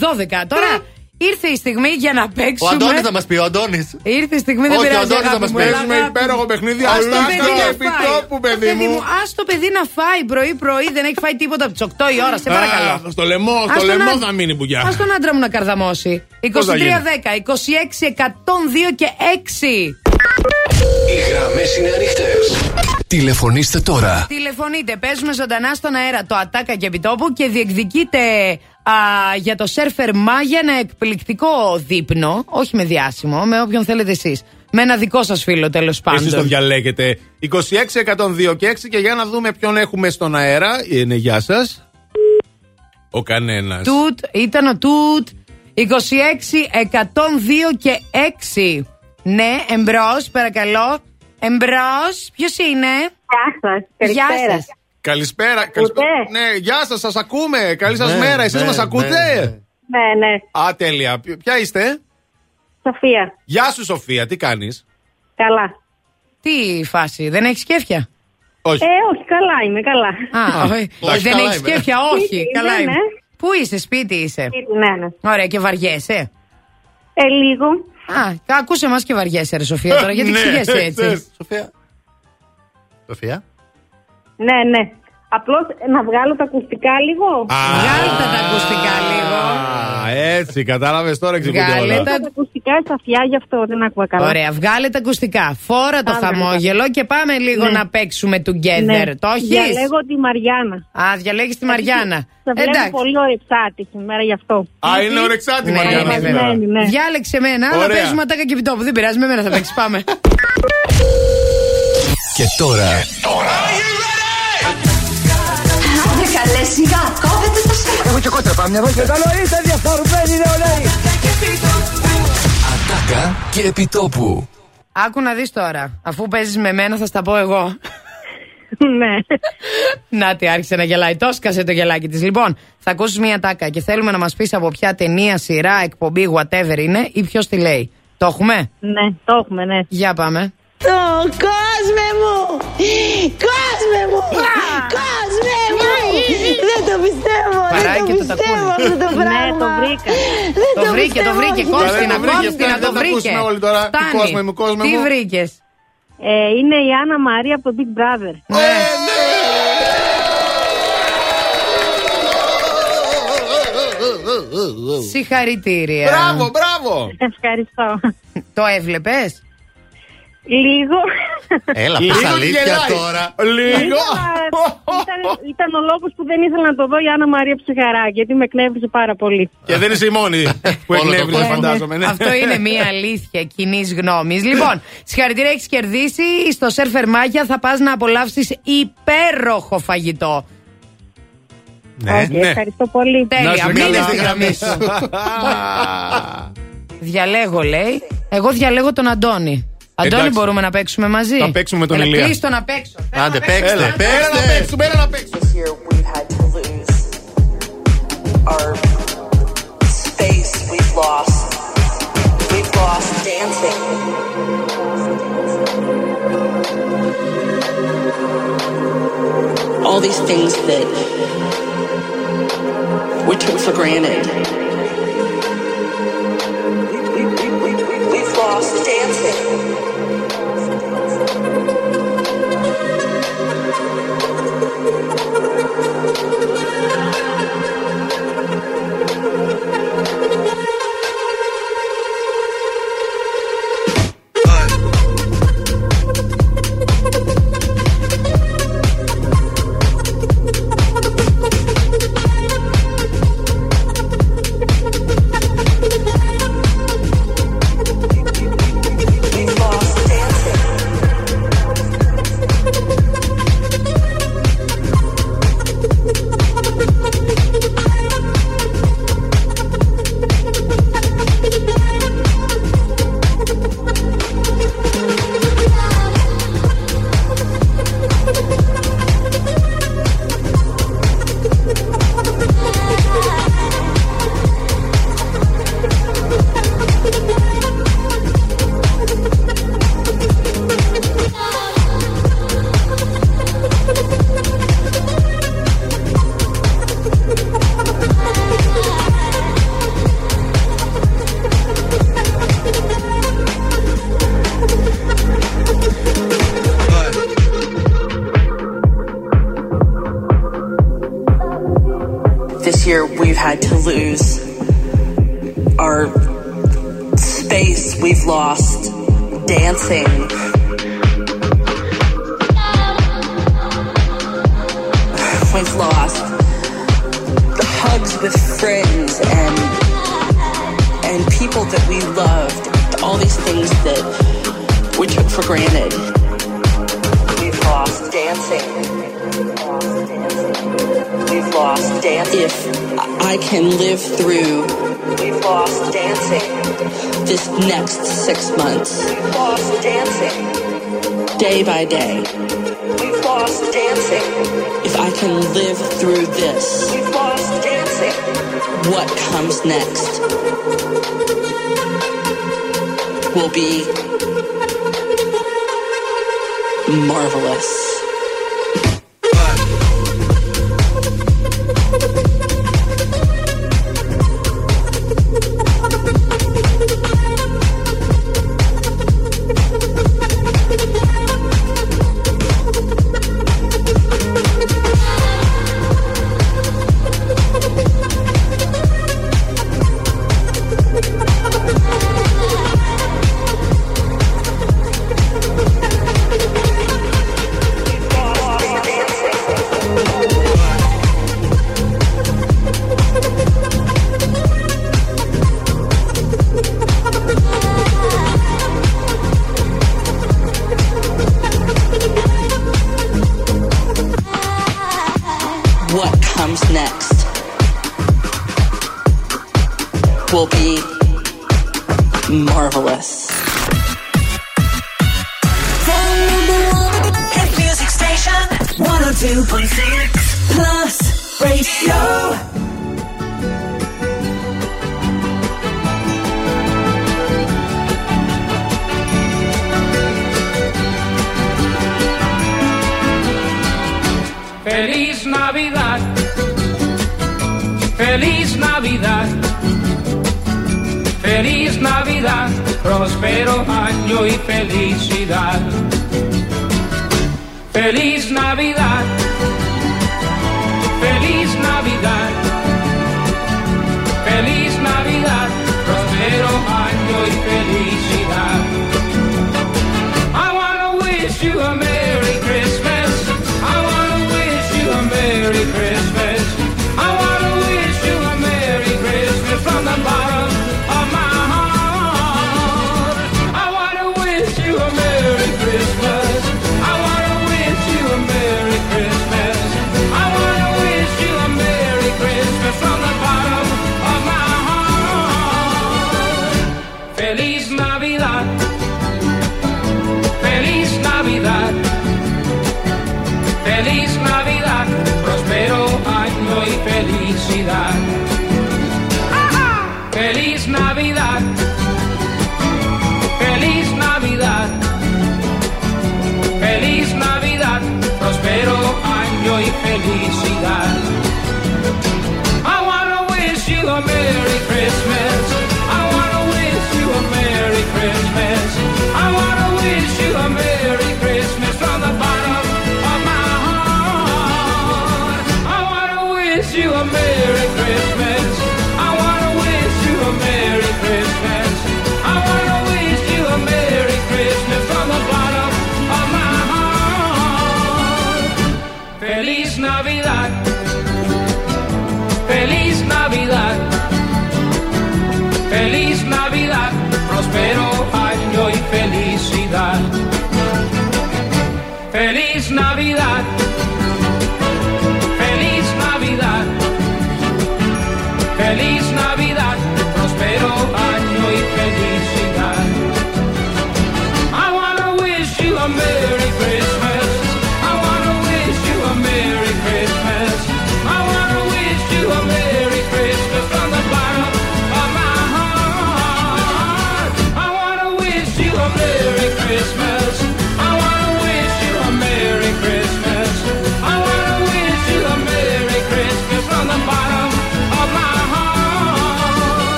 12. Τώρα ήρθε η στιγμή για να Ο παίξουμε. Αντώνης θα μας πει, ο Αντώνης. Ήρθε η στιγμή, δεν Όχι, ο πειράζει. Αντώνης θα αγάπη μας μου, πει. έλα, Παίζουμε αγάπη υπέροχο μου. παιχνίδι. Ας το Αλλά παιδί να επί φάει. τόπου, παιδί μου. Ας το παιδί να φάει πρωί-πρωί, δεν έχει φάει τίποτα από τις 8 η ώρα, σε παρακαλώ. Α, Στο λαιμό, Ας στο τον λαιμό άν- θα μείνει μπουγιά. Ας τον άντρα μου να καρδαμώσει. 23, Πώς θα γίνει; 10, 26, 102 και 6. Οι γραμμές είναι ανοιχτές. Τηλεφωνήστε τώρα. Τηλεφωνείτε, παίζουμε ζωντανά στον αέρα το Ατάκα και Επιτόπου και διεκδικείτε α, για το σερφερ Μάγια ένα εκπληκτικό δείπνο, όχι με διάσημο, με όποιον θέλετε εσείς. Με ένα δικό σας φίλο τέλος πάντων. Εσείς το διαλέγετε. 26, 102 και 6 και για να δούμε ποιον έχουμε στον αέρα. Είναι γεια σας. Ο κανένας. Τουτ, ήταν ο Τουτ. 26, 102 και 6. Ναι, εμπρός, παρακαλώ. Εμπρός, ποιος είναι; Γεια σας. Γεια Καλησπέρα. σας. Καλησπέρα. καλησπέρα. Ναι, γεια σας, σας ακούμε. Καλή σας Ναι, μέρα. Εσείς ναι, μας ναι, ακούτε; ναι. Ναι, ναι. Α, τέλεια. Ποιο- Ποια είστε; Σοφία. Γεια σου, Σοφία. Τι κάνεις; Καλά. Τι φάση, δεν έχεις σκέφια. Όχι. Ε, όχι, καλά είμαι, καλά. Α, όχι. όχι, δεν καλά έχεις είμαι. σκέφια, όχι. Σπίτι, καλά ναι, είμαι. ναι. Πού είσαι, σπίτι είσαι; Σπίτι, Ναι, ναι. Ωραία, και βαριέσαι; Ε, λίγο. Α, ακούσε μας και βαριέσαι, ρε Σοφία τώρα, γιατί Ναι, ξηγέσαι έτσι. ξέρεις. Σοφία. Σοφία. Ναι, ναι. Απλώς να βγάλω τα ακουστικά λίγο. Βγάλτε τα ακουστικά λίγο. Α, έτσι, κατάλαβες τώρα εξηγούνται Βγάλε όλα. τα- Τα ακουστικά στα αυτιά, γι' αυτό δεν άκουγα καλά. Ωραία, βγάλε τα ακουστικά. Φόρα το Α, χαμόγελο και πάμε λίγο Ναι. να παίξουμε together. Ναι. Το έχεις; Διαλέγω τη Μαριάννα. Α, διαλέγεις τη Μαριάννα. Θα βλέπω Εντάξει. πολύ ωρεξάτη σήμερα γι' αυτό. Α, είναι ορεξάτη, Ναι, Μαριάννα. ναι, σήμερα. βέβαια. Ναι, ναι. Διάλεξε μένα, αλλά Ωραία. παίζουμε ατάκα και επιτόπου. Δεν πειράζει, με μένα θα παίξεις. Πάμε. Και τώρα σιγά, κόβεται το σέρ. Έχω και κότρα πάμε εδώ και καλό είστε διαφορετικοί νεολαίοι. Ατάκα και επιτόπου. Άκου να δεις τώρα. Αφού παίζεις με μένα, θα στα πω εγώ. Ναι. Να τι άρχισε να γελάει. Το σκάσε το γελάκι της. Λοιπόν, θα ακούσεις μία τάκα και θέλουμε να μας πεις από ποια ταινία, σειρά, εκπομπή, whatever είναι ή ποιος τη λέει. Το έχουμε; Ναι, το έχουμε, ναι. Για πάμε. Το κόσμε μου! Κόσμε μου! Κόσμε μου! Δεν το πιστεύω! Παράει δεν και το το πιστεύω τακούνι. αυτό το Ναι, πράγμα! το βρήκα. Δεν Το βρήκε, το πιστεύω. βρήκε. Καλά, Κόστινα, το βρήκε, κόστινα, φτάνει, το δεν τα βρήκε. ακούσουμε όλοι τώρα. Τι Φτάνει. κόσμο μου, κόσμο Τι μου. βρήκες; Ε, είναι η Άννα Μαρία από το Big Brother. Ναι. Συγχαρητήρια. Μπράβο, μπράβο. Ευχαριστώ. Το έβλεπες; Λίγο. Έλα, Λίγο πες αλήθεια γελάει. τώρα. Λίγο. ήταν, ήταν ο λόγος που δεν ήθελα να το δω η Άννα Μαρία Ψυχαράκη, γιατί με εκνεύρισε πάρα πολύ. Και δεν είσαι η μόνη που Όλο το εκνεύριζε, κόσμο. φαντάζομαι. ναι. Αυτό είναι μία αλήθεια κοινής γνώμης. Λοιπόν, συγχαρητήρια, έχεις κερδίσει. Στο Surfer Maya θα πας να απολαύσεις υπέροχο φαγητό. Ναι, Οκ, ναι. Ευχαριστώ πολύ. Να Τέλεια, σε μείνε καλά. στη γραμμή σου. Διαλέγω, λέει. Εγώ διαλέγω τον Αντώνη. Αντώνη, Εντάξει. μπορούμε να παίξουμε μαζί; Θα παίξουμε με τον Έλα, Ηλία. κλείστο να παίξω. Θέλω Άντε, να παίξω. παίξτε, Έλα, έλα να παίξτε. παίξουμε, έλα να παίξουμε. year we've had to lose our space we've lost we've lost dancing all these things that we took for granted We- we- we- we- we- we've lost dancing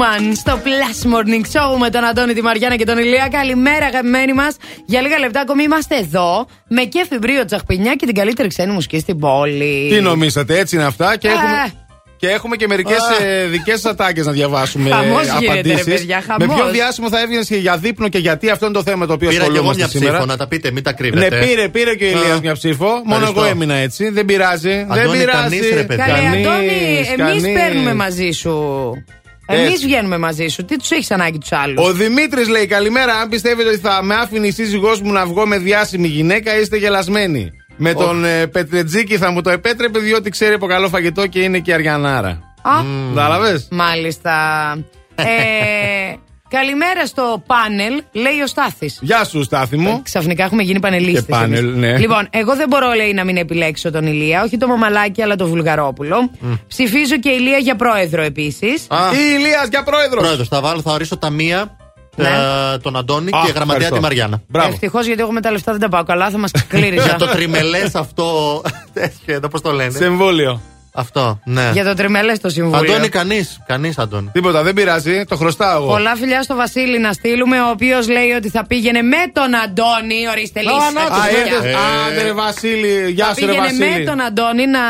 Woman, στο Plus Morning Show με τον Αντώνη, τη Μαριάννα και τον Ηλία. Καλημέρα, αγαπημένοι μας. Για λίγα λεπτά ακόμη είμαστε εδώ με κέφι μπρίο τσαχπινιά και την καλύτερη ξένη μουσική στην πόλη. Τι νομίσατε, έτσι είναι αυτά; Και Ε. έχουμε. Και έχουμε και μερικές Α. δικές ατάκες να διαβάσουμε. Χαμός γίνεται, ρε απαντήσεις. παιδιά, Με χαμός. ποιο διάσημο θα έβγαινες για δείπνο και γιατί αυτό είναι το θέμα το οποίο Πήρα και εγώ ασχολούμαστε μια σήμερα. ψήφο, να τα πείτε, μην τα Ναι, κρύβετε. πήρε, πήρε και ο Ηλίας Α. μια ψήφο. Μόνο Ευχαριστώ. εγώ έμεινα έτσι. Δεν πειράζει. δεν Αντώνη, πειράζει. κανείς, ρε παιδί. Καλέ, Κανείς, Αντώνη, εμείς κανείς. παίρνουμε μαζί σου. Εμείς Έτσι. βγαίνουμε μαζί σου. Τι τους έχεις ανάγκη τους άλλους; Ο Δημήτρης λέει: Καλημέρα. Αν πιστεύετε ότι θα με άφηνε η σύζυγός μου να βγω με διάσημη γυναίκα, είστε γελασμένοι. Με τον ε, Πετρετζίκη θα μου το επέτρεπε, διότι ξέρει από καλό φαγητό και είναι και αριανάρα. Α, Κατάλαβε. Μάλιστα. ε, καλημέρα στο πάνελ, λέει ο Στάθης. Γεια σου, Στάθη μου. Ξαφνικά έχουμε γίνει πανελίστες. Και πάνελ, ναι. Λοιπόν, εγώ δεν μπορώ, λέει, να μην επιλέξω τον Ηλία. Όχι το Μαμαλάκι, αλλά τον Βουλγαρόπουλο. Ψηφίζω και Ηλία για πρόεδρο επίσης. Η Ηλίας για πρόεδρος. Πρόεδρος, θα βάλω, θα ορίσω τα μία Ναι. ε, τον Αντώνη Α, και γραμματέα ευχαριστώ. τη Μαριάννα. Μπράβο. Ευτυχώς γιατί εγώ με τα λεφτά δεν τα πάω καλά, θα μας κλείριζα. Για το τριμελές αυτό. Τέτοιο, πώς το λένε. Σε εμβόλιο. Αυτό, ναι. για το τριμελέ το συμβούλιο. Αντώνη, κανείς. Κανείς, Αντώνη. Τίποτα, δεν πειράζει. Το χρωστάω εγώ. Πολλά φιλιά στο Βασίλη να στείλουμε, ο οποίος λέει ότι θα πήγαινε με τον Αντώνη. Ορίστε λύση. Α, ήρθες. Ε. Άντε ρε Βασίλη, γεια Θα σου ρε πήγαινε με Βασίλη. τον Αντώνη να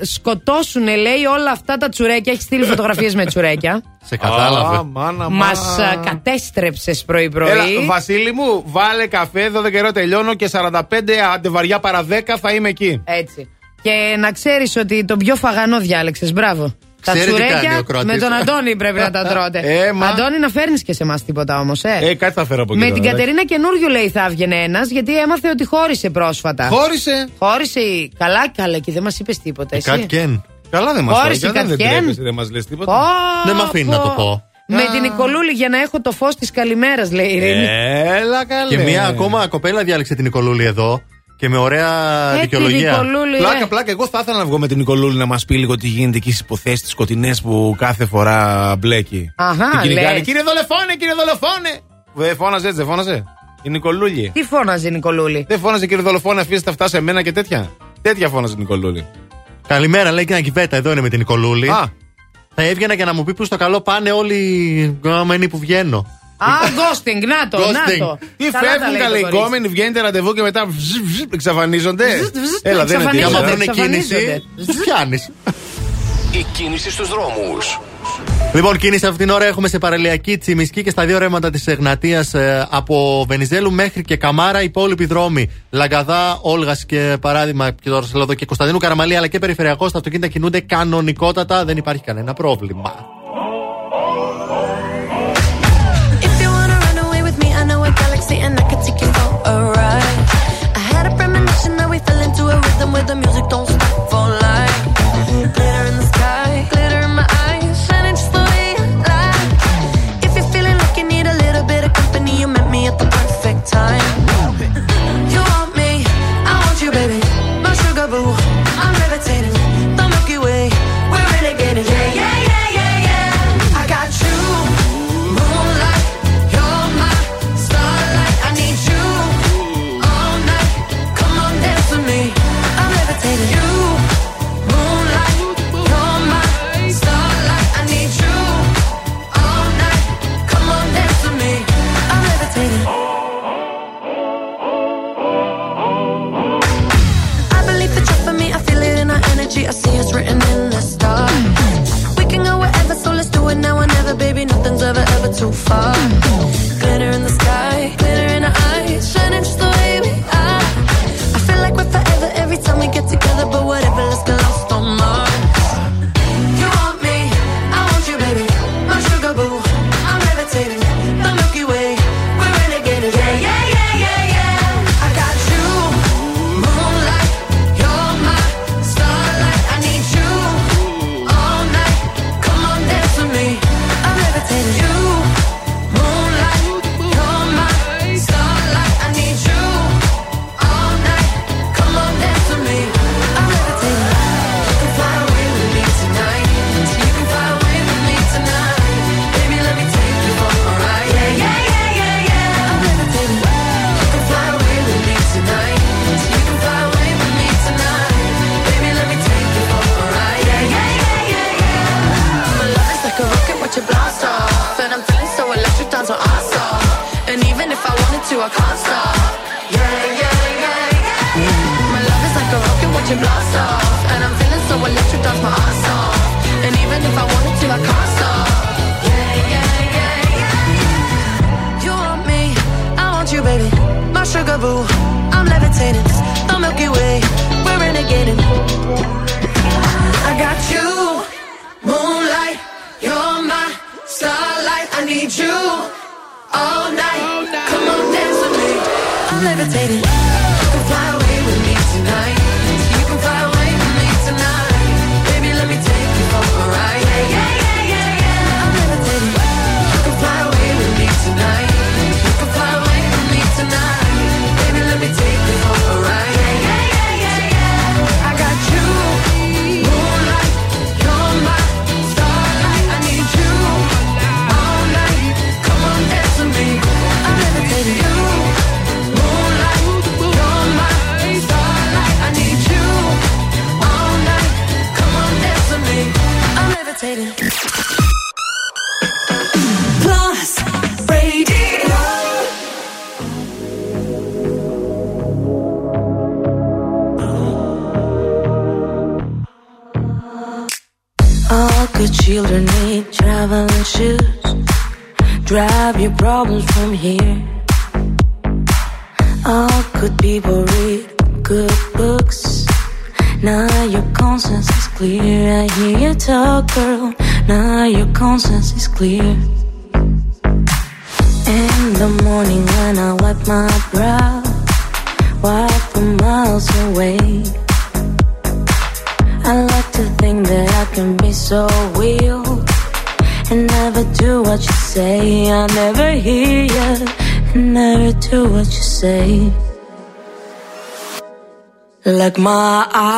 σκοτώσουν, λέει, όλα αυτά τα τσουρέκια. Έχει στείλει φωτογραφίες με τσουρέκια. Σε Α, κατάλαβε. μάνα, Μας μάνα. κατέστρεψες Έλα, πρωί-πρωί. Βασίλη μου, βάλε καφέ, 12 καιρό τελειώνω και 45 άντε βαριά παρά 10 θα είμαι εκεί. Έτσι. Και να ξέρεις ότι τον πιο φαγανό διάλεξες. Μπράβο. Τα Ξέρει τι κάνει τσουρέκια ο Κροατής. με τον Αντώνη πρέπει να τα τρώτε. Ε, μα- Αντώνη, να φέρνεις και σε εμάς τίποτα όμως, ε. Ε, κάτι θα φέρω από εκεί. με τώρα, την εντάξει. Κατερίνα καινούριο λέει θα έβγαινε ένας, γιατί έμαθε ότι χώρισε πρόσφατα. Χώρισε. Χώρισε. η- Καλά, καλά, και δεν μας είπες τίποτα. Εσύ. Κάτι κεν. Καλά δεν μας Χώρισε η Δεν Κατιέν. τρέπεσαι, δεν μας λες τίποτα. Πω, Δεν με αφήνει να το πω. Με την Νικολούλη για να έχω το φως της καλημέρας, λέει η Ειρήνη. Έλα καλέ. Και μια ακόμα κοπέλα διάλεξε την Νικολούλη εδώ και με ωραία Ε, τη δικαιολογία. Νικολούλη, Πλάκα, ε. πλάκα. Εγώ θα ήθελα να βγω με την Νικολούλη να μας πει λίγο τι γίνεται εκεί στις υποθέσεις τις σκοτεινές που κάθε φορά μπλέκει. Αχα, Την κυνηγάνε. λες. Κύριε δολοφόνε, κύριε δολοφόνε. Δεν φώναζε έτσι, δεν φώναζε. Η Νικολούλη. Τι φώναζε η Νικολούλη; Δεν φώναζε κύριε δολοφόνε, αφήστε αυτά σε μένα και τέτοια. Τέτοια φώναζε η Νικολούλη. Καλημέρα, λέει και ένα κυβέτα. Εδώ είναι με την Νικολούλη. Α, Θα έβγαινα και να μου πει που στο καλό πάνε όλοι οι γκόμενοι που βγαίνω. Α, γκόστινγκ, να το, να το. Τι φεύγουν καλοί γκόμενοι, βγαίνετε ραντεβού και μετά εξαφανίζονται. Έλα, δεν είναι τίποτα. Άμα κίνηση, τους πιάνεις; Η κίνηση στους δρόμους. Λοιπόν, κίνηση αυτήν την ώρα έχουμε σε παραλιακή Τσιμισκή και στα δύο ρεύματα της Εγνατίας ε, από Βενιζέλου μέχρι και Καμάρα. Οι υπόλοιποι δρόμοι Λαγκαδά, Όλγας και παράδειγμα και τώρα σε και Κωνσταντίνου Καραμαλή αλλά και περιφερειακό τα αυτοκίνητα κινούνται κανονικότατα. Δεν υπάρχει κανένα πρόβλημα. rhythm with the music, don't stop for life. Glitter in the sky, glitter in my eyes, shining just the way I like. If you're feeling like you need a little bit of company, you met me at the perfect time. my eyes.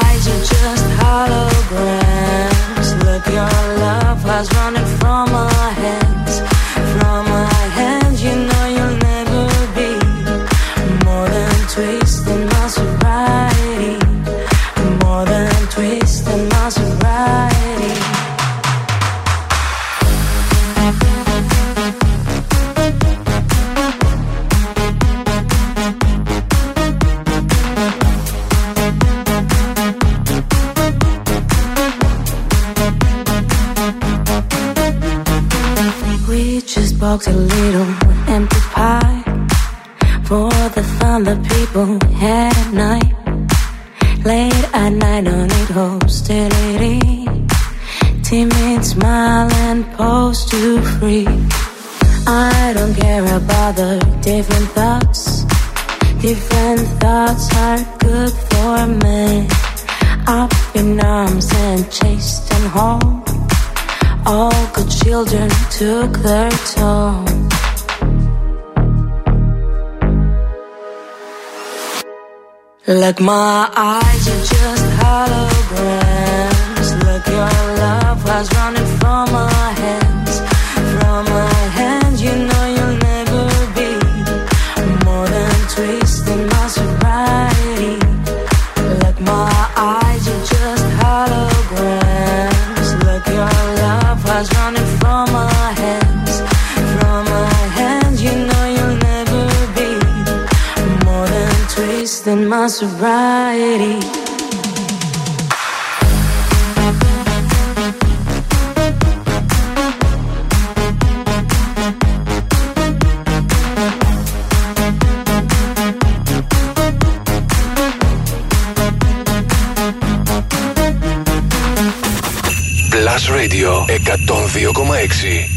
102,6.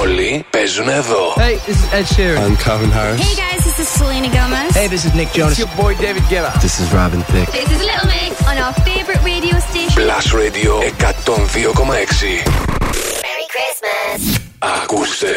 Όλοι παίζουν εδώ. Hey, this is Ed Sheeran. I'm Calvin Harris. Hey guys, this is Selena Gomez. Hey, this is Nick Jonas. Your boy David Guetta. This is Robin Thicke. This is Little Mix on our favorite radio station. Plus Radio 102,6. Merry Christmas. Ακούστε.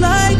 like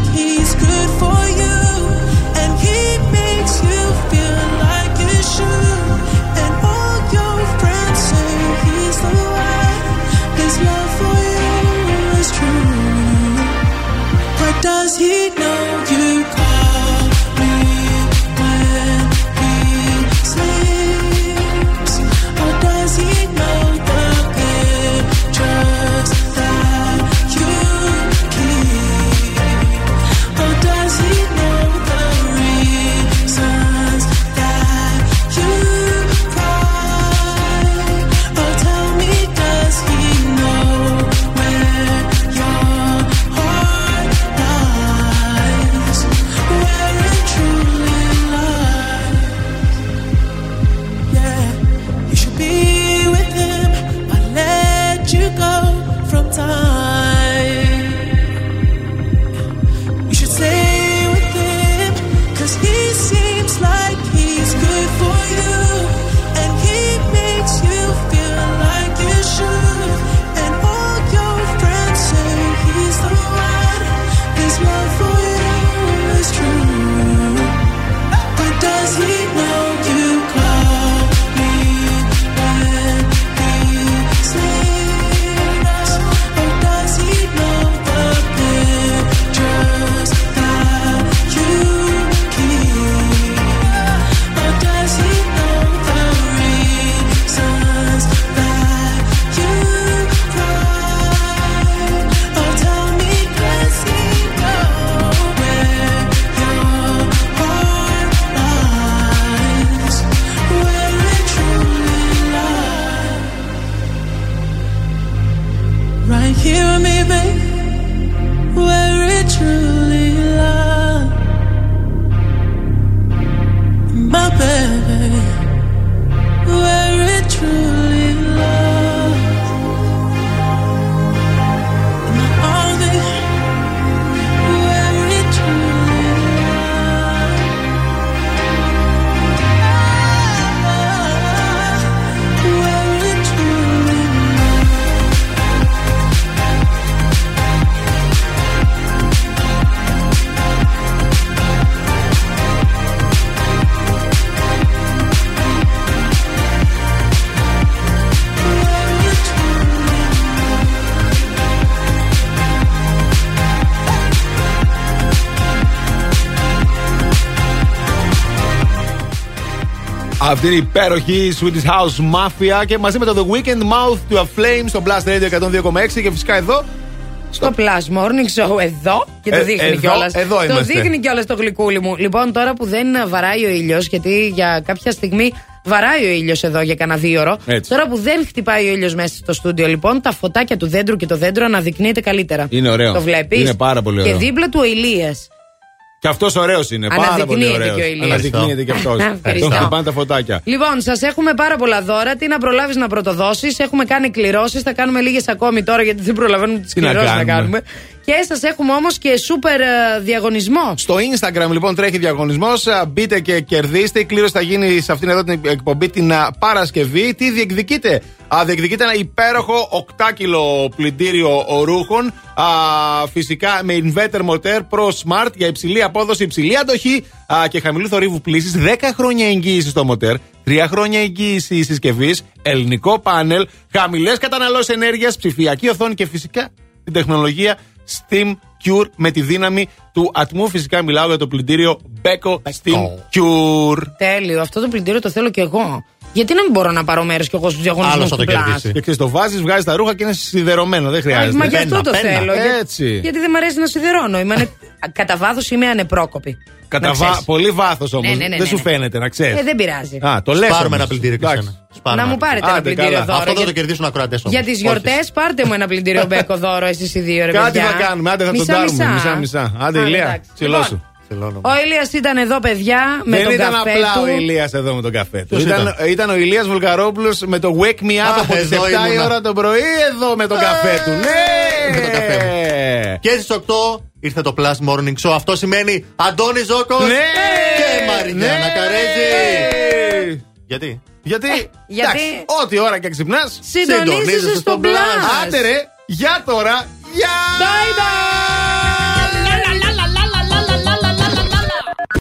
Αυτή είναι η υπέροχη Swedish House Mafia και μαζί με το The Weekend Mouth to a Flame στο Blast Radio 102,6 και φυσικά εδώ. Στο Plus Morning Show εδώ και το Ε, δείχνει εδώ, κιόλας. εδώ Το είμαστε. δείχνει κιόλας το γλυκούλι μου. Λοιπόν, τώρα που δεν βαράει ο ήλιος, γιατί για κάποια στιγμή βαράει ο ήλιος εδώ για κανένα δύο ώρο. Έτσι. Τώρα που δεν χτυπάει ο ήλιος μέσα στο στούντιο, λοιπόν, τα φωτάκια του δέντρου και το δέντρο αναδεικνύεται καλύτερα. Είναι ωραίο. Το βλέπεις; Είναι πάρα πολύ ωραίο. Και δίπλα του ο Ηλίας. Και αυτός ωραίος είναι. Πάρα πολύ Αναδεικνύεται ωραίος. και ο Ηλίας. Αναδεικνύεται και αυτός. Ευχαριστώ. Τον χτυπάνε τα φωτάκια. Λοιπόν, σας έχουμε πάρα πολλά δώρα. Τι να προλάβεις να πρωτοδώσεις. Έχουμε κάνει κληρώσεις. Θα κάνουμε λίγες ακόμη τώρα γιατί δεν προλαβαίνουμε τις Τι να κληρώσεις να κάνουμε. Κάνουμε. Και σας έχουμε όμως και σούπερ ε, διαγωνισμό. Στο Instagram λοιπόν τρέχει διαγωνισμός. Μπείτε και κερδίστε. Η κλήρωση θα γίνει σε αυτήν εδώ την εκπομπή την α, Παρασκευή. Τι διεκδικείτε; Α, διεκδικείτε ένα υπέροχο 8κιλο πλυντήριο ρούχων. Α, φυσικά με inverter motor Pro Smart για υψηλή απόδοση, υψηλή αντοχή α, και χαμηλού θορύβου πλήσης. 10 χρόνια εγγύησης στο μοτέρ. 3 χρόνια εγγύησης συσκευής. Ελληνικό πάνελ. Χαμηλές καταναλώσεις ενέργειας. Ψηφιακή οθόνη και φυσικά την τεχνολογία Steam Cure με τη δύναμη του ατμού. Φυσικά μιλάω για το πλυντήριο Beko Steam Cure. Τέλειο. Αυτό το πλυντήριο το θέλω κι εγώ. Γιατί να μην μπορώ να πάρω μέρος κι εγώ στους διαγωνισμούς Άλλος του θα το Plus. κερδίσει. Και ξέρει, το βάζεις, βγάζεις τα ρούχα και είναι σιδερωμένο. Δεν Α, χρειάζεται. Μα γι' αυτό το Πένα, θέλω. πένα. Για- Έτσι. Γιατί δεν μου αρέσει να σιδερώνω. Είμαι ανε- Κατά βάθος είμαι ανεπρόκοπη. Κατά Να βα... ξέρεις. πολύ βάθος όμως. Ναι, ναι, ναι, δεν ναι, σου ναι. φαίνεται, να ξέρεις. Ε, δεν πειράζει. Α, το λες. Πάρουμε ένα πλυντήριο και σένα. Να μου πάρετε ένα πλυντήριο δώρο. Αυτό θα για- το κερδίσουν ακροατές Για τις γιορτές, πάρτε μου ένα πλυντήριο μπέκο δώρο, εσείς οι δύο ρε Κάτι παιδιά. θα κάνουμε. Άντε θα τον Μισά, πάρουμε. μισά. Μισά-μισά. Άντε, Α, ηλία. εντάξει. Ψηλώσου. Ο Ηλίας ήταν εδώ, παιδιά, με δεν τον ήταν καφέ απλά του. ο Ηλίας εδώ με τον καφέ του. Ποιος Ήταν, ήταν; ήταν ο Ηλίας Βουλγαρόπουλος με το Wake Me Up Α, από τις 7 εδώ η ήμουνα. ώρα το πρωί εδώ με τον καφέ του. Ναι! Με τον καφέ μου. Και στις 8 ήρθε το Plus Morning Show. Αυτό σημαίνει Αντώνης Ζώκος Ναι! και Μαρινιάνα Ναι! Καρέζη. Γιατί; Γιατί, γιατί- εντάξει, ό,τι ώρα και ξυπνάς Συντονίζεσαι στο Plus. Άντε ρε, για τώρα, γεια! Bye bye!